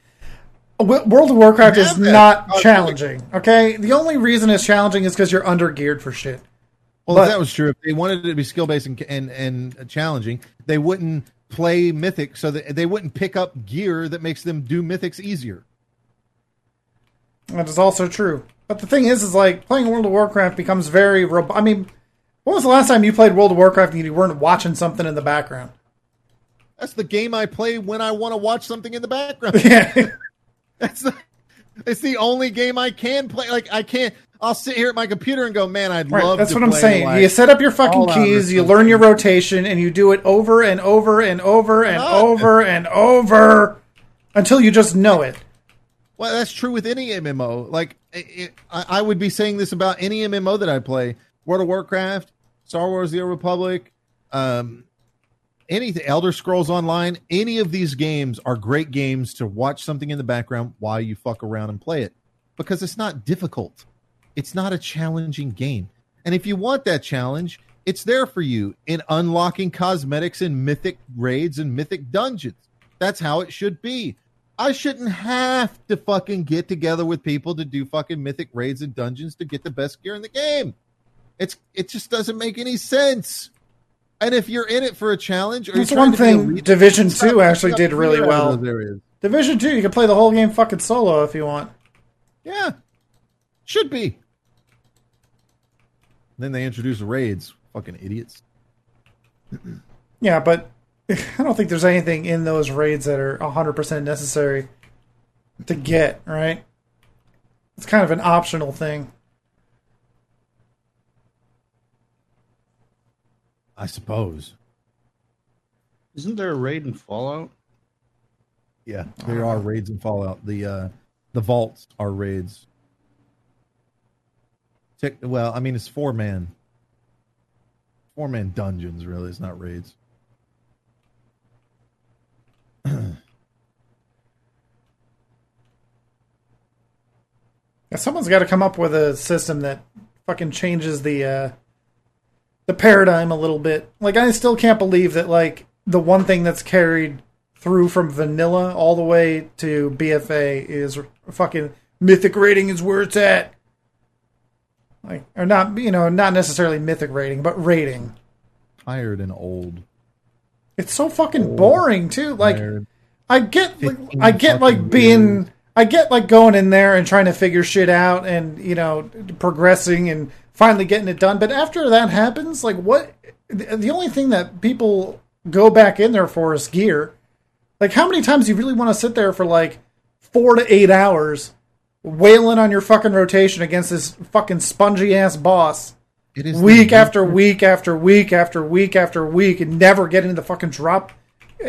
World of Warcraft is not Oh, challenging. Okay, the only reason it's challenging is because you're under geared for shit. Well, But- if that was true, if they wanted it to be skill based and, and and challenging, they wouldn't play Mythic, so that they wouldn't pick up gear that makes them do Mythics easier. That is also true. But the thing is, is like playing World of Warcraft becomes very. Rob- I mean, when was the last time you played World of Warcraft and you weren't watching something in the background? That's the game I play when I want to watch something in the background. Yeah, That's the, it's the only game I can play. Like I can't. I'll sit here at my computer and go, man, I'd right. love. That's what I'm saying. like- you set up your fucking keys, you learn your rotation, and you do it over and over and over and not. over and over until you just know it. Well, that's true with any MMO. Like, it, it, I, I would be saying this about any MMO that I play: World of Warcraft, Star Wars: The Old Republic, um, anything, Elder Scrolls Online. Any of these games are great games to watch something in the background while you fuck around and play it because it's not difficult. It's not a challenging game, and if you want that challenge, it's there for you in unlocking cosmetics and mythic raids and mythic dungeons. That's how it should be. I shouldn't have to fucking get together with people to do fucking mythic raids and dungeons to get the best gear in the game. It's it just doesn't make any sense. And if you're in it for a challenge, or That's one thing elite, Division Two actually did really gear out of well. those. Division Two, you can play the whole game fucking solo if you want. Yeah, should be. Then they introduce raids. Fucking idiots. Yeah, but I don't think there's anything in those raids that are 100% necessary to get, right? It's kind of an optional thing. I suppose. Isn't there a raid in Fallout? Yeah, there are raids in Fallout. The uh the vaults are raids. Tech- Well, I mean it's four man. Four man dungeons, really. It's not raids. Yeah, someone's got to come up with a system that fucking changes the uh, the paradigm a little bit. Like I still can't believe that like the one thing that's carried through from vanilla all the way to BFA is fucking mythic raiding is where it's at. Like or not, you know, not necessarily mythic raiding, but raiding. Tired and old. It's so fucking boring too. Like Tired. I get like, I get like being years. I get like going in there and trying to figure shit out and you know progressing and finally getting it done. But after that happens, like what the only thing that people go back in there for is gear. Like how many times do you really want to sit there for like 4 to 8 hours wailing on your fucking rotation against this fucking spongy ass boss? It is week after week after week after week after week and never getting the fucking drop.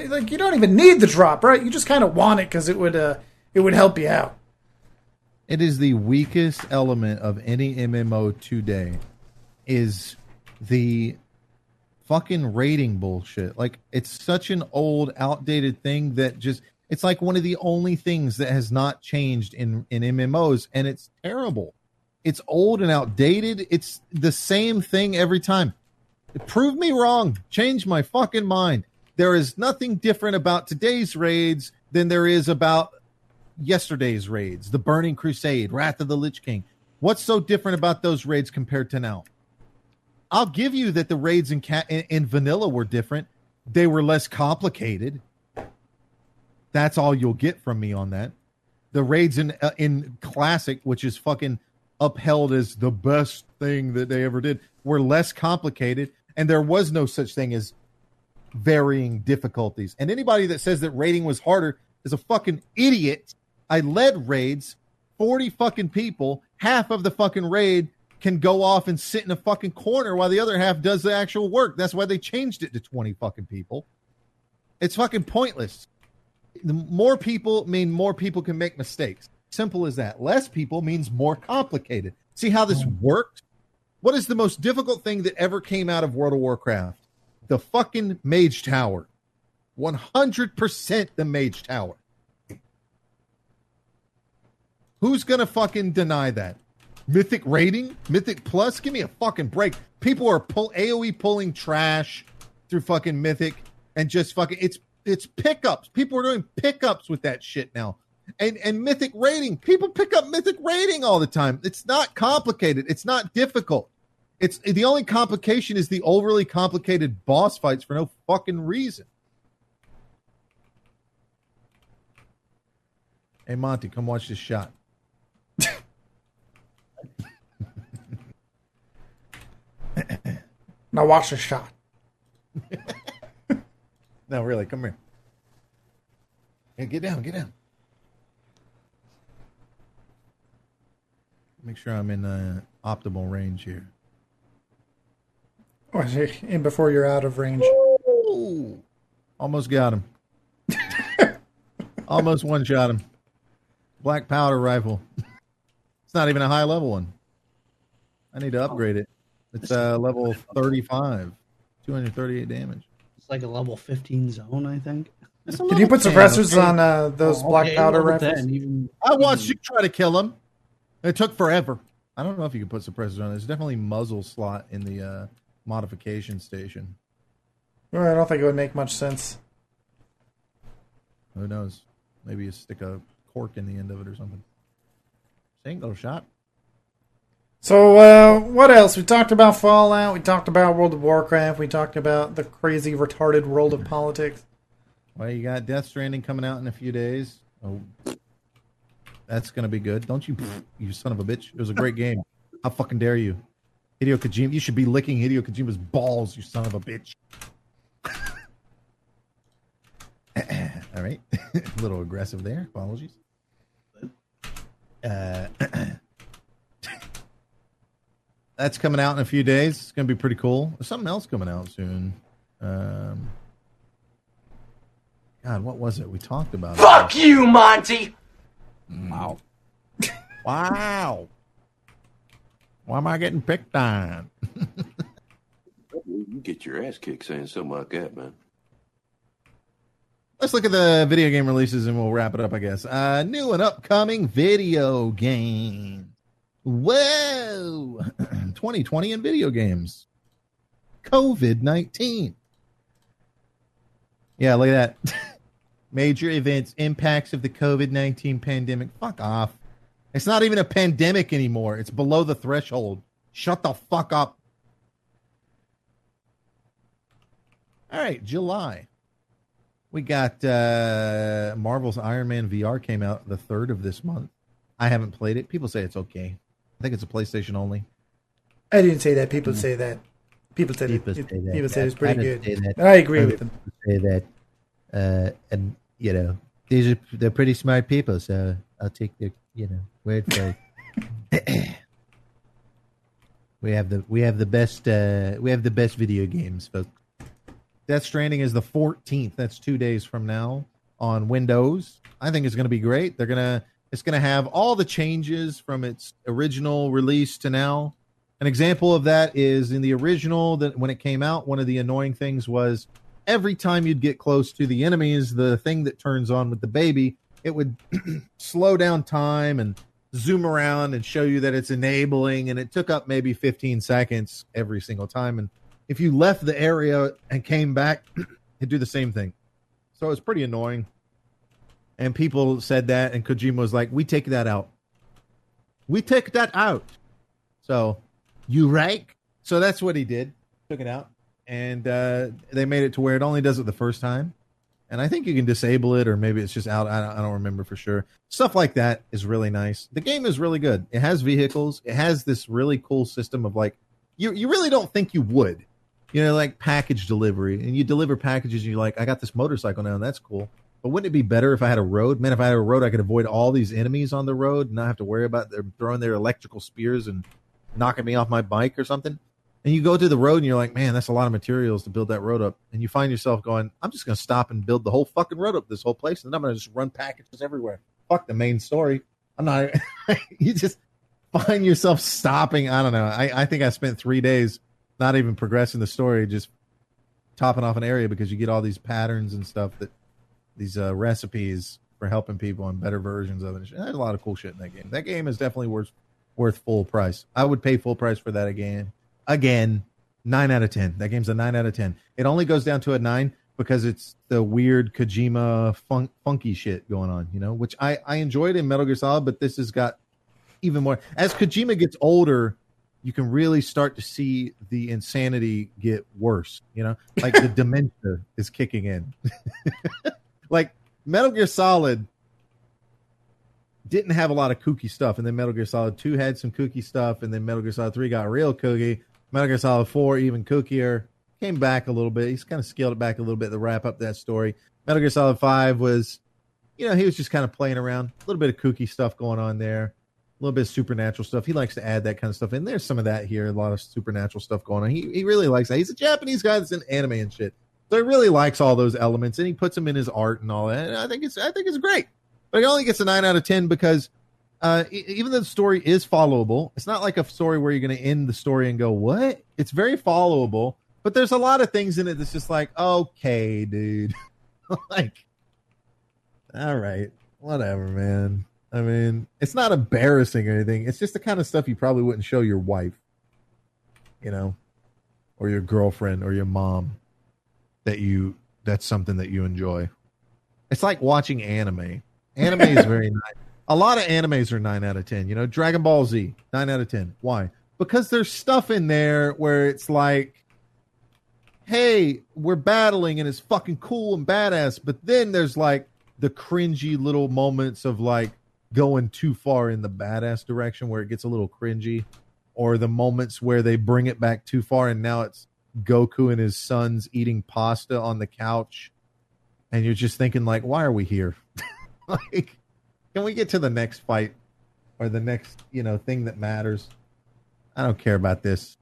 Like you don't even need the drop, right? You just kind of want it because it would uh it would help you out. It is the weakest element of any MMO today. Is the fucking raiding bullshit. Like it's such an old, outdated thing that just it's like one of the only things that has not changed in in MMOs, and it's terrible. It's old and outdated. It's the same thing every time. Prove me wrong. Change my fucking mind. There is nothing different about today's raids than there is about yesterday's raids. The Burning Crusade, Wrath of the Lich King. What's so different about those raids compared to now? I'll give you that the raids in, ca- in, in vanilla were different. They were less complicated. That's all you'll get from me on that. The raids in uh, in classic, which is fucking upheld as the best thing that they ever did, were less complicated, and there was no such thing as varying difficulties. And anybody that says that raiding was harder is a fucking idiot. I led raids, forty fucking people. Half of the fucking raid can go off and sit in a fucking corner while the other half does the actual work. That's why they changed it to 20 fucking people. It's fucking pointless. The more people mean more people can make mistakes. Simple as that. Less people means more complicated. See how this oh. works? What is the most difficult thing that ever came out of World of Warcraft? The fucking Mage Tower. 100% the Mage Tower. Who's to fucking deny that? Mythic raiding, Mythic Plus. Give me a fucking break. People are pull AOE pulling trash through fucking Mythic and just fucking it's it's pickups. People are doing pickups with that shit now. And and Mythic raiding. People pick up Mythic raiding all the time. It's not complicated. It's not difficult. It's the only complication is the overly complicated boss fights for no fucking reason. Hey Monty, come watch this shot. Now watch the shot. No, really, come here. Hey, get down, get down. Make sure I'm in uh, optimal range here. Oh, And before you're out of range. Ooh, almost got him. almost one shot him. Black powder rifle. It's not even a high level one. I need to upgrade it. It's uh, level 35, 238 damage. It's like a level 15 zone, I think. Can you put suppressors on uh, those Oh, black okay, powder rifles? even- I watched you try to kill him. It took forever. I don't know if you can put suppressors on. There's definitely muzzle slot in the uh, modification station. Well, I don't think it would make much sense. Who knows? Maybe you stick a cork in the end of it or something. Single shot. So, uh, what else? We talked about Fallout. We talked about World of Warcraft. We talked about the crazy, retarded world of politics. Well, you got Death Stranding coming out in a few days. Oh, that's gonna be good. Don't you, you son of a bitch? It was a great game. How fucking dare you, Hideo Kojima? You should be licking Hideo Kojima's balls, you son of a bitch. All right, a little aggressive there. Apologies. Uh, that's coming out in a few days. It's gonna be pretty cool. There's something else coming out soon. Um, God, what was it? We talked about. Fuck you, Monty! Wow. wow. Why am I getting picked on? You get your ass kicked saying something like that, man. Let's look at the video game releases and we'll wrap it up, I guess. Uh, new and upcoming video game. Whoa! 2020 in video games. COVID 19. Yeah, look at that. Major events, impacts of the COVID 19 pandemic. Fuck off. It's not even a pandemic anymore. It's below the threshold. Shut the fuck up. All right, July. We got uh Marvel's Iron Man VR came out the third of this month. I haven't played it. People say it's okay. I think it's a PlayStation only. I didn't say that. People say that. People said People it. say that. People said it's pretty good. And I agree I with them. People say that, uh, and you know these are they're pretty smart people, so I'll take their you know word for it. we have the we have the best uh, we have the best video games, folks. Death Stranding is the 14th. That's two days from now on Windows. I think it's going to be great. They're gonna it's going to have all the changes from its original release to now. An example of that is in the original that when it came out, one of the annoying things was every time you'd get close to the enemies, the thing that turns on with the baby, it would slow down time and zoom around and show you that it's enabling, and it took up maybe 15 seconds every single time. And if you left the area and came back, it'd do the same thing. So it's pretty annoying. And people said that, and Kojima was like, "We take that out. We take that out." So you right? So that's what he did. Took it out, and uh, they made it to where it only does it the first time. And I think you can disable it, or maybe it's just out. I don't, I don't remember for sure. Stuff like that is really nice. The game is really good. It has vehicles. It has this really cool system of like you. You really don't think you would, you know, like package delivery, and you deliver packages. and You're like, I got this motorcycle now, and that's cool. But wouldn't it be better if I had a road? Man, if I had a road, I could avoid all these enemies on the road and not have to worry about them throwing their electrical spears and knocking me off my bike or something. And you go to the road and you're like, man, that's a lot of materials to build that road up. And you find yourself going, I'm just going to stop and build the whole fucking road up this whole place. And then I'm going to just run packages everywhere. Fuck the main story. I'm not, you just find yourself stopping. I don't know. I, I think I spent three days not even progressing the story, just topping off an area because you get all these patterns and stuff that these uh, recipes for helping people and better versions of it. There's a lot of cool shit in that game. That game is definitely worth worth full price. I would pay full price for that again. Again, nine out of ten. That game's a nine out of ten. It only goes down to a nine because it's the weird Kojima fun- funky shit going on, you know, which I I enjoyed in Metal Gear Solid, but this has got even more. As Kojima gets older, you can really start to see the insanity get worse. You know, like the dementia is kicking in. like Metal Gear Solid didn't have a lot of kooky stuff, and then Metal Gear Solid Two had some kooky stuff, and then Metal Gear Solid Three got real kooky. Metal Gear Solid Four even kookier. Came back a little bit. He's kind of scaled it back a little bit to wrap up that story. Metal Gear Solid Five was, you know, he was just kind of playing around. A little bit of kooky stuff going on there. Little bit of supernatural stuff. He likes to add that kind of stuff in. There's some of that here. A lot of supernatural stuff going on. He he really likes that. He's a Japanese guy that's in anime and shit. So he really likes all those elements, and he puts them in his art and all that. And I think it's I think it's great. But it only gets a nine out of ten because uh, even though the story is followable, it's not like a story where you're going to end the story and go, "What?" It's very followable, but there's a lot of things in it that's just like, "Okay, dude," like, all right, whatever, man. I mean, it's not embarrassing or anything. It's just the kind of stuff you probably wouldn't show your wife, you know, or your girlfriend or your mom that you that's something that you enjoy. It's like watching anime. Anime is very nice. A lot of animes are nine out of ten. You know, Dragon Ball Z, nine out of ten. Why? Because there's stuff in there where it's like, hey, we're battling and it's fucking cool and badass. But then there's like the cringy little moments of like going too far in the badass direction where it gets a little cringy, or the moments where they bring it back too far and now it's Goku and his sons eating pasta on the couch, and you're just thinking like, why are we here? like, can we get to the next fight or the next you know thing that matters? I don't care about this.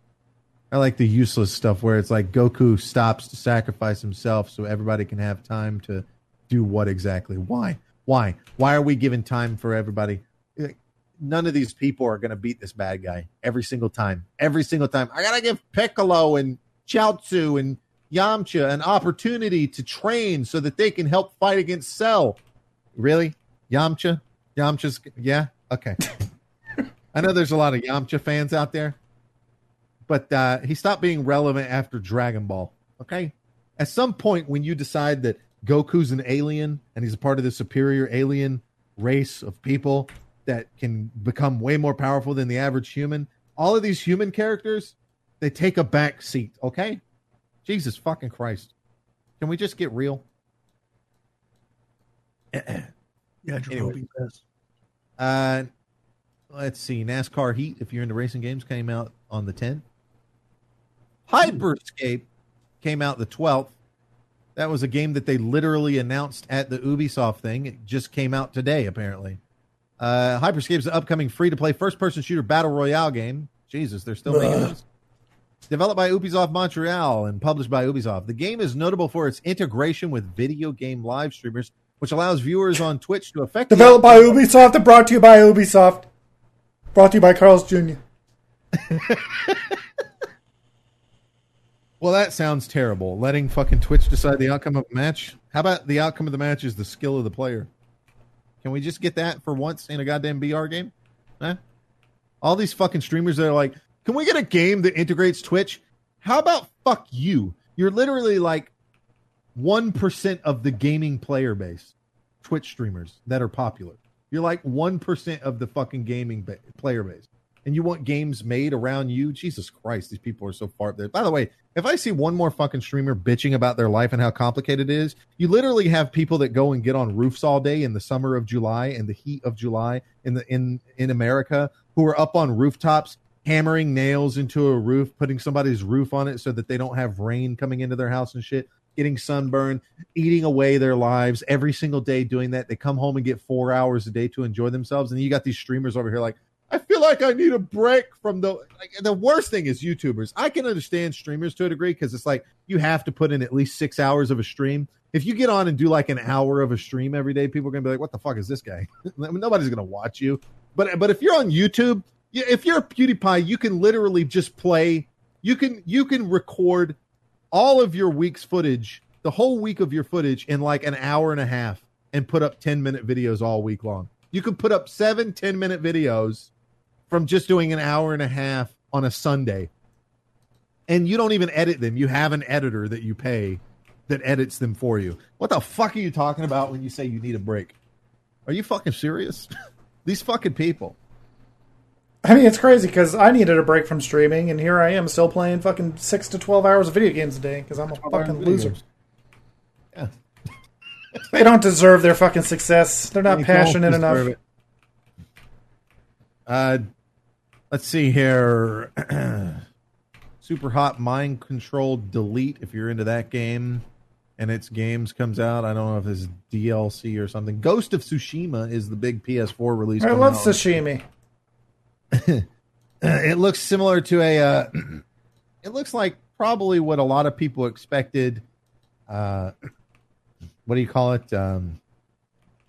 I like the useless stuff where it's like Goku stops to sacrifice himself so everybody can have time to do what exactly? Why? Why? Why are we giving time for everybody? None of these people are going to beat this bad guy every single time. Every single time. I got to give Piccolo and Chaozu and Yamcha an opportunity to train so that they can help fight against Cell. Really? Yamcha? Yamcha's yeah? Okay. I know there's a lot of Yamcha fans out there, but uh, he stopped being relevant after Dragon Ball. Okay, at some point when you decide that Goku's an alien and he's a part of the superior alien race of people that can become way more powerful than the average human, all of these human characters they take a back seat. Okay, Jesus fucking Christ, can we just get real? Yeah, Jacoby Anyway. says. Uh, let's see. NASCAR Heat, if you're into racing games, came out on the 10th. Hyperscape came out the 12th. That was a game that they literally announced at the Ubisoft thing. It just came out today, apparently. Uh, Hyperscape is an upcoming free to play first person shooter battle royale game. Jesus, they're still making those. Developed by Ubisoft Montreal and published by Ubisoft. The game is notable for its integration with video game live streamers, which allows viewers on Twitch to affect. Developed by Ubisoft and brought to you by Ubisoft. Brought to you by Carl's Jr. Well, that sounds terrible. Letting fucking Twitch decide the outcome of a match. How about the outcome of the match is the skill of the player? Can we just get that for once in a goddamn BR game? Eh? All these fucking streamers that are like, can we get a game that integrates Twitch? How about fuck you? You're literally like 1% of the gaming player base, Twitch streamers that are popular. You're like 1% of the fucking gaming ba- player base. And you want games made around you? Jesus Christ, these people are so far up there. By the way, if I see one more fucking streamer bitching about their life and how complicated it is, you literally have people that go and get on roofs all day in the summer of July and the heat of July in the in in America who are up on rooftops hammering nails into a roof, putting somebody's roof on it so that they don't have rain coming into their house and shit, getting sunburned, eating away their lives every single day doing that. They come home and get four hours a day to enjoy themselves. And you got these streamers over here like, I feel like I need a break from the like, the worst thing is YouTubers. I can understand streamers to a degree because it's like you have to put in at least six hours of a stream. If you get on and do like an hour of a stream every day, people are gonna be like, "What the fuck is this guy?" Nobody's gonna watch you. But but if you're on YouTube, if you're a PewDiePie, you can literally just play. You can you can record all of your week's footage, the whole week of your footage, in like an hour and a half, and put up ten minute videos all week long. You can put up seven 10 minute videos from just doing an hour and a half on a Sunday. And you don't even edit them. You have an editor that you pay that edits them for you. What the fuck are you talking about when you say you need a break? Are you fucking serious? These fucking people. I mean, it's crazy because I needed a break from streaming, and here I am still playing fucking six to twelve hours of video games a day because I'm a fucking loser. Yeah. They don't deserve their fucking success. They're not They passionate enough. Uh, let's see here. Super Hot Mind Control Delete. If you're into that game, and its games comes out, I don't know if it's DLC or something. Ghost of Tsushima is the big PS4 release. I love out. sashimi. it looks similar to a. Uh, it looks like probably what a lot of people expected. Uh, what do you call it? Um,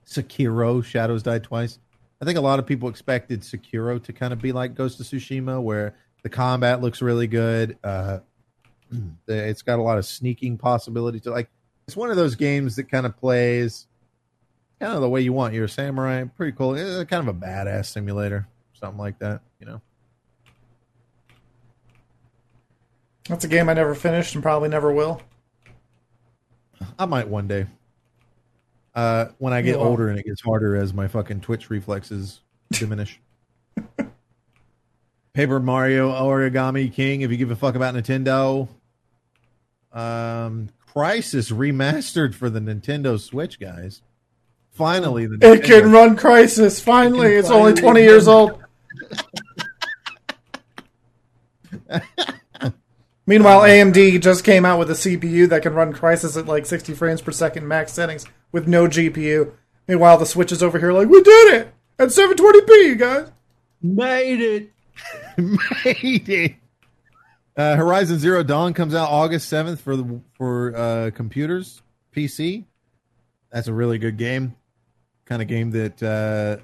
Sekiro: Shadows Die Twice. I think a lot of people expected Sekiro to kind of be like Ghost of Tsushima, where the combat looks really good. Uh, it's got a lot of sneaking possibility to like. It's one of those games that kind of plays kind of the way you want. You're a samurai, pretty cool. It's kind of a badass simulator, something like that. You know. That's a game I never finished and probably never will. I might one day. Uh, when I get won't. older and it gets harder as my fucking twitch reflexes diminish. Paper Mario Origami King. If you give a fuck about Nintendo, um, Crysis remastered for the Nintendo Switch, guys. Finally, the It can run Crysis. Finally, can it's only finally twenty years old. Meanwhile, AMD just came out with a CPU that can run Crysis at like 60 frames per second max settings with no GPU. Meanwhile, the Switch is over here like, we did it at 720p, you guys. Made it. made it. Uh, Horizon Zero Dawn comes out August seventh for the for uh, computers, PC. That's a really good game. Kind of game that uh,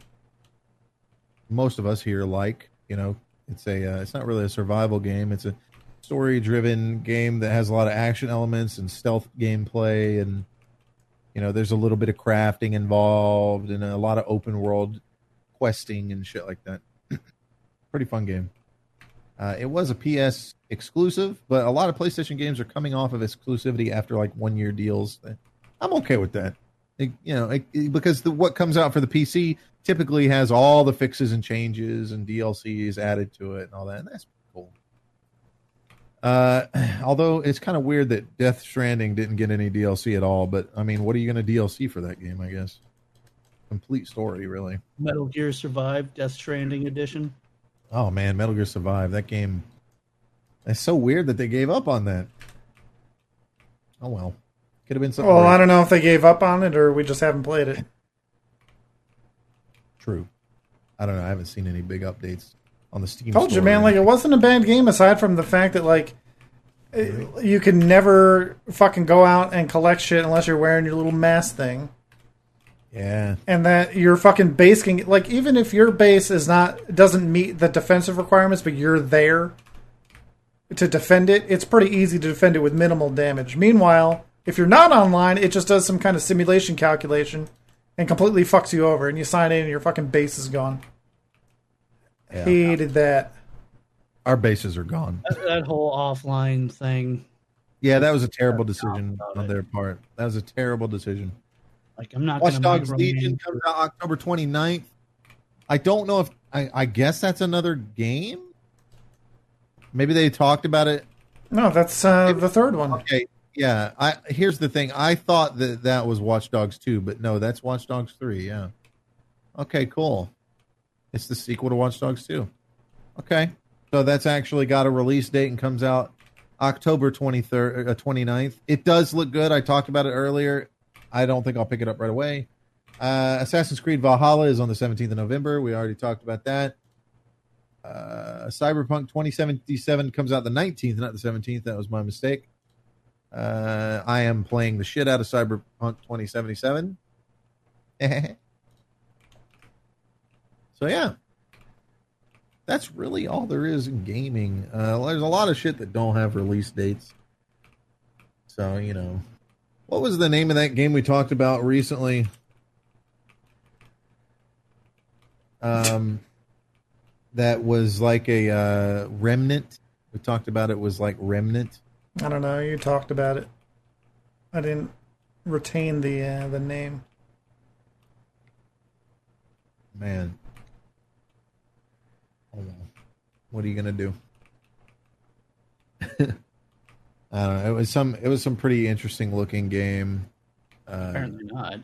most of us here like. You know, it's a uh, it's not really a survival game. It's a story driven game that has a lot of action elements and stealth gameplay, and you know, there's a little bit of crafting involved and a lot of open world questing and shit like that. Pretty fun game. Uh, it was a PS exclusive, but a lot of PlayStation games are coming off of exclusivity after like one year deals. I'm okay with that. It- you know, it- it- because the, what comes out for the PC typically has all the fixes and changes and DLCs added to it and all that, and that's. Uh, although it's kind of weird that Death Stranding didn't get any DLC at all, but I mean, what are you going to DLC for that game? I guess complete story, really. Metal Gear Survive Death Stranding edition. Oh man, Metal Gear Survive. That game. It's so weird that they gave up on that. Oh well, could have been something. Well, great. I don't know if they gave up on it or we just haven't played it. True. I don't know. I haven't seen any big updates on the Steam. Told you, store man. Like it wasn't a bad game aside from the fact that like it- you can never fucking go out and collect shit unless you're wearing your little mask thing, yeah, and that your fucking base can like even if your base is not doesn't meet the defensive requirements, but you're there to defend it. It's pretty easy to defend it with minimal damage. Meanwhile, if you're not online, it just does some kind of simulation calculation and completely fucks you over, and you sign in and your fucking base is gone. Yeah. Hated that. Our bases are gone. That, that whole offline thing. Yeah, that was a terrible decision on it. their part. That was a terrible decision. Like I'm not Watch Dogs micromanage Legion comes out October 29th. I don't know if I, I guess that's another game. Maybe they talked about it. No, that's uh, the third one. Okay, yeah. I here's the thing. I thought that that was Watch Dogs 2, but no, that's Watch Dogs 3. Yeah. Okay, cool. It's the sequel to Watch Dogs 2. Okay, so that's actually got a release date and comes out October 23rd, uh, 29th. It does look good. I talked about it earlier. I don't think I'll pick it up right away. Uh, Assassin's Creed Valhalla is on the 17th of November. We already talked about that. Uh, Cyberpunk 2077 comes out the 19th, not the 17th. That was my mistake. Uh, I am playing the shit out of Cyberpunk 2077. so yeah, that's really all there is in gaming. Uh, there's a lot of shit that don't have release dates. So you know, what was the name of that game we talked about recently? Um, that was like a uh, remnant. We talked about it was like remnant. I don't know. You talked about it. I didn't retain the uh, the name. Man. Hold on. What are you gonna do? I don't know. It was some it was some pretty interesting looking game. Uh, Apparently not.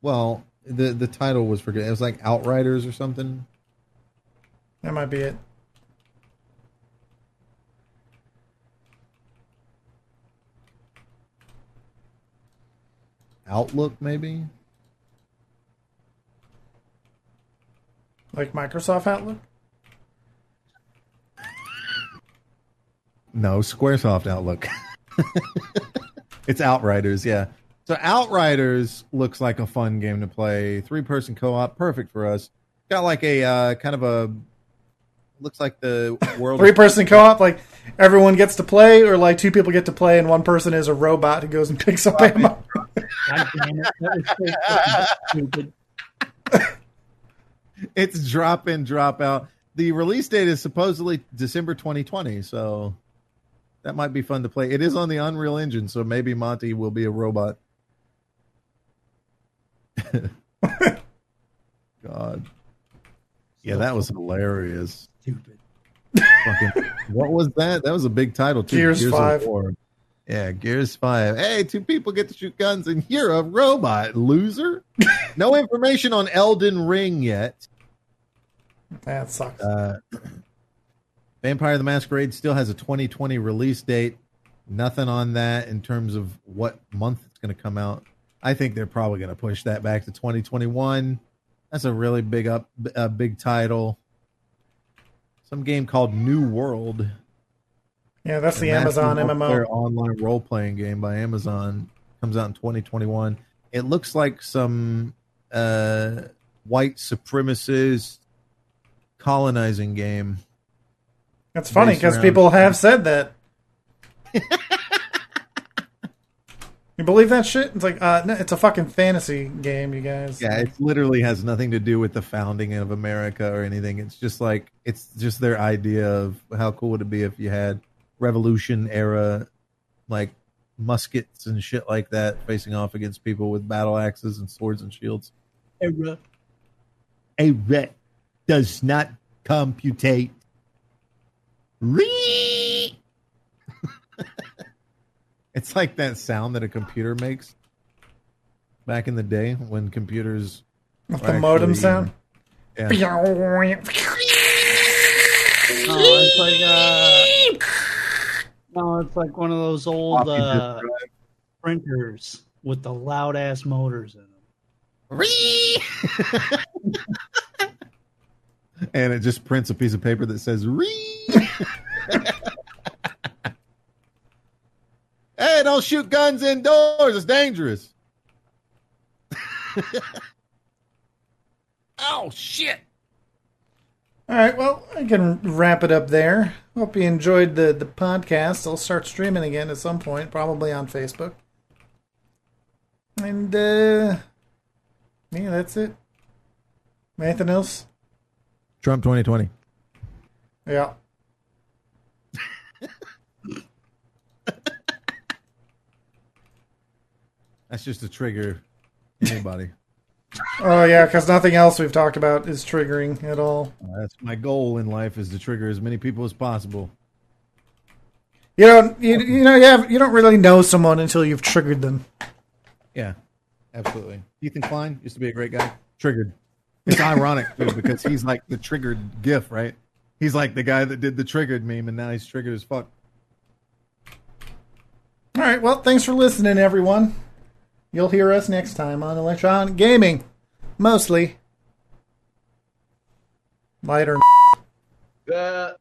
well, the the title was forget. It was like Outriders or something. That might be it. Outlook maybe. Like Microsoft Outlook. No, Squaresoft Outlook. it's Outriders, yeah. So Outriders looks like a fun game to play. Three person co op, perfect for us. Got like a uh, kind of a looks like the world. Three person co op. Like everyone gets to play, or like two people get to play, and one person is a robot who goes and picks up ammo. God damn it. That was so fucking stupid. it's drop in, drop out. The release date is supposedly December 2020, so that might be fun to play. It is on the Unreal Engine, so maybe Monty will be a robot. God. Yeah, that was hilarious. Stupid. Fucking, what was that? That was a big title too. Gears of 5. War. Yeah, Gears Five. Hey, two people get to shoot guns, and you're a robot, loser. no information on Elden Ring yet. that sucks. Uh, Vampire the Masquerade still has a 2020 release date. Nothing on that in terms of what month it's going to come out. I think they're probably going to push that back to 2021. That's a really big up, a big title. Some game called New World. yeah, that's the Amazon MMO. online role playing game by Amazon comes out in 2021. It looks like some uh, white supremacist colonizing game. That's funny because people have said that. you believe that shit? It's like, uh, no, it's a fucking fantasy game, you guys. Yeah, it literally has nothing to do with the founding of America or anything. It's just like it's just their idea of how cool would it be if you had Revolution era like muskets and shit like that facing off against people with battle axes and swords and shields. Era. A ret does not computate. Re- it's like that sound that a computer makes back in the day when computers With were the modem sound. Yeah. No, it's like uh, no, it's like one of those old uh, printers with the loud ass motors in them. and it just prints a piece of paper that says "re." hey, don't shoot guns indoors. It's dangerous. oh shit! All right, well, I can wrap it up there. Hope you enjoyed the, the podcast. I'll start streaming again at some point, probably on Facebook. And, uh, yeah, that's it. Anything else? Trump 2020. Yeah. That's just a trigger anybody. Oh yeah, because nothing else we've talked about is triggering at all. That's my goal in life is to trigger as many people as possible. You don't. You, you know. You have. You don't really know someone until you've triggered them. Yeah, absolutely. Ethan Klein used to be a great guy. Triggered. It's ironic too because he's like the triggered gif, right? He's like the guy that did the triggered meme, and now he's triggered as fuck. All right. Well, thanks for listening, everyone. You'll hear us next time on Electronic Gaming, mostly. Lighter. Uh,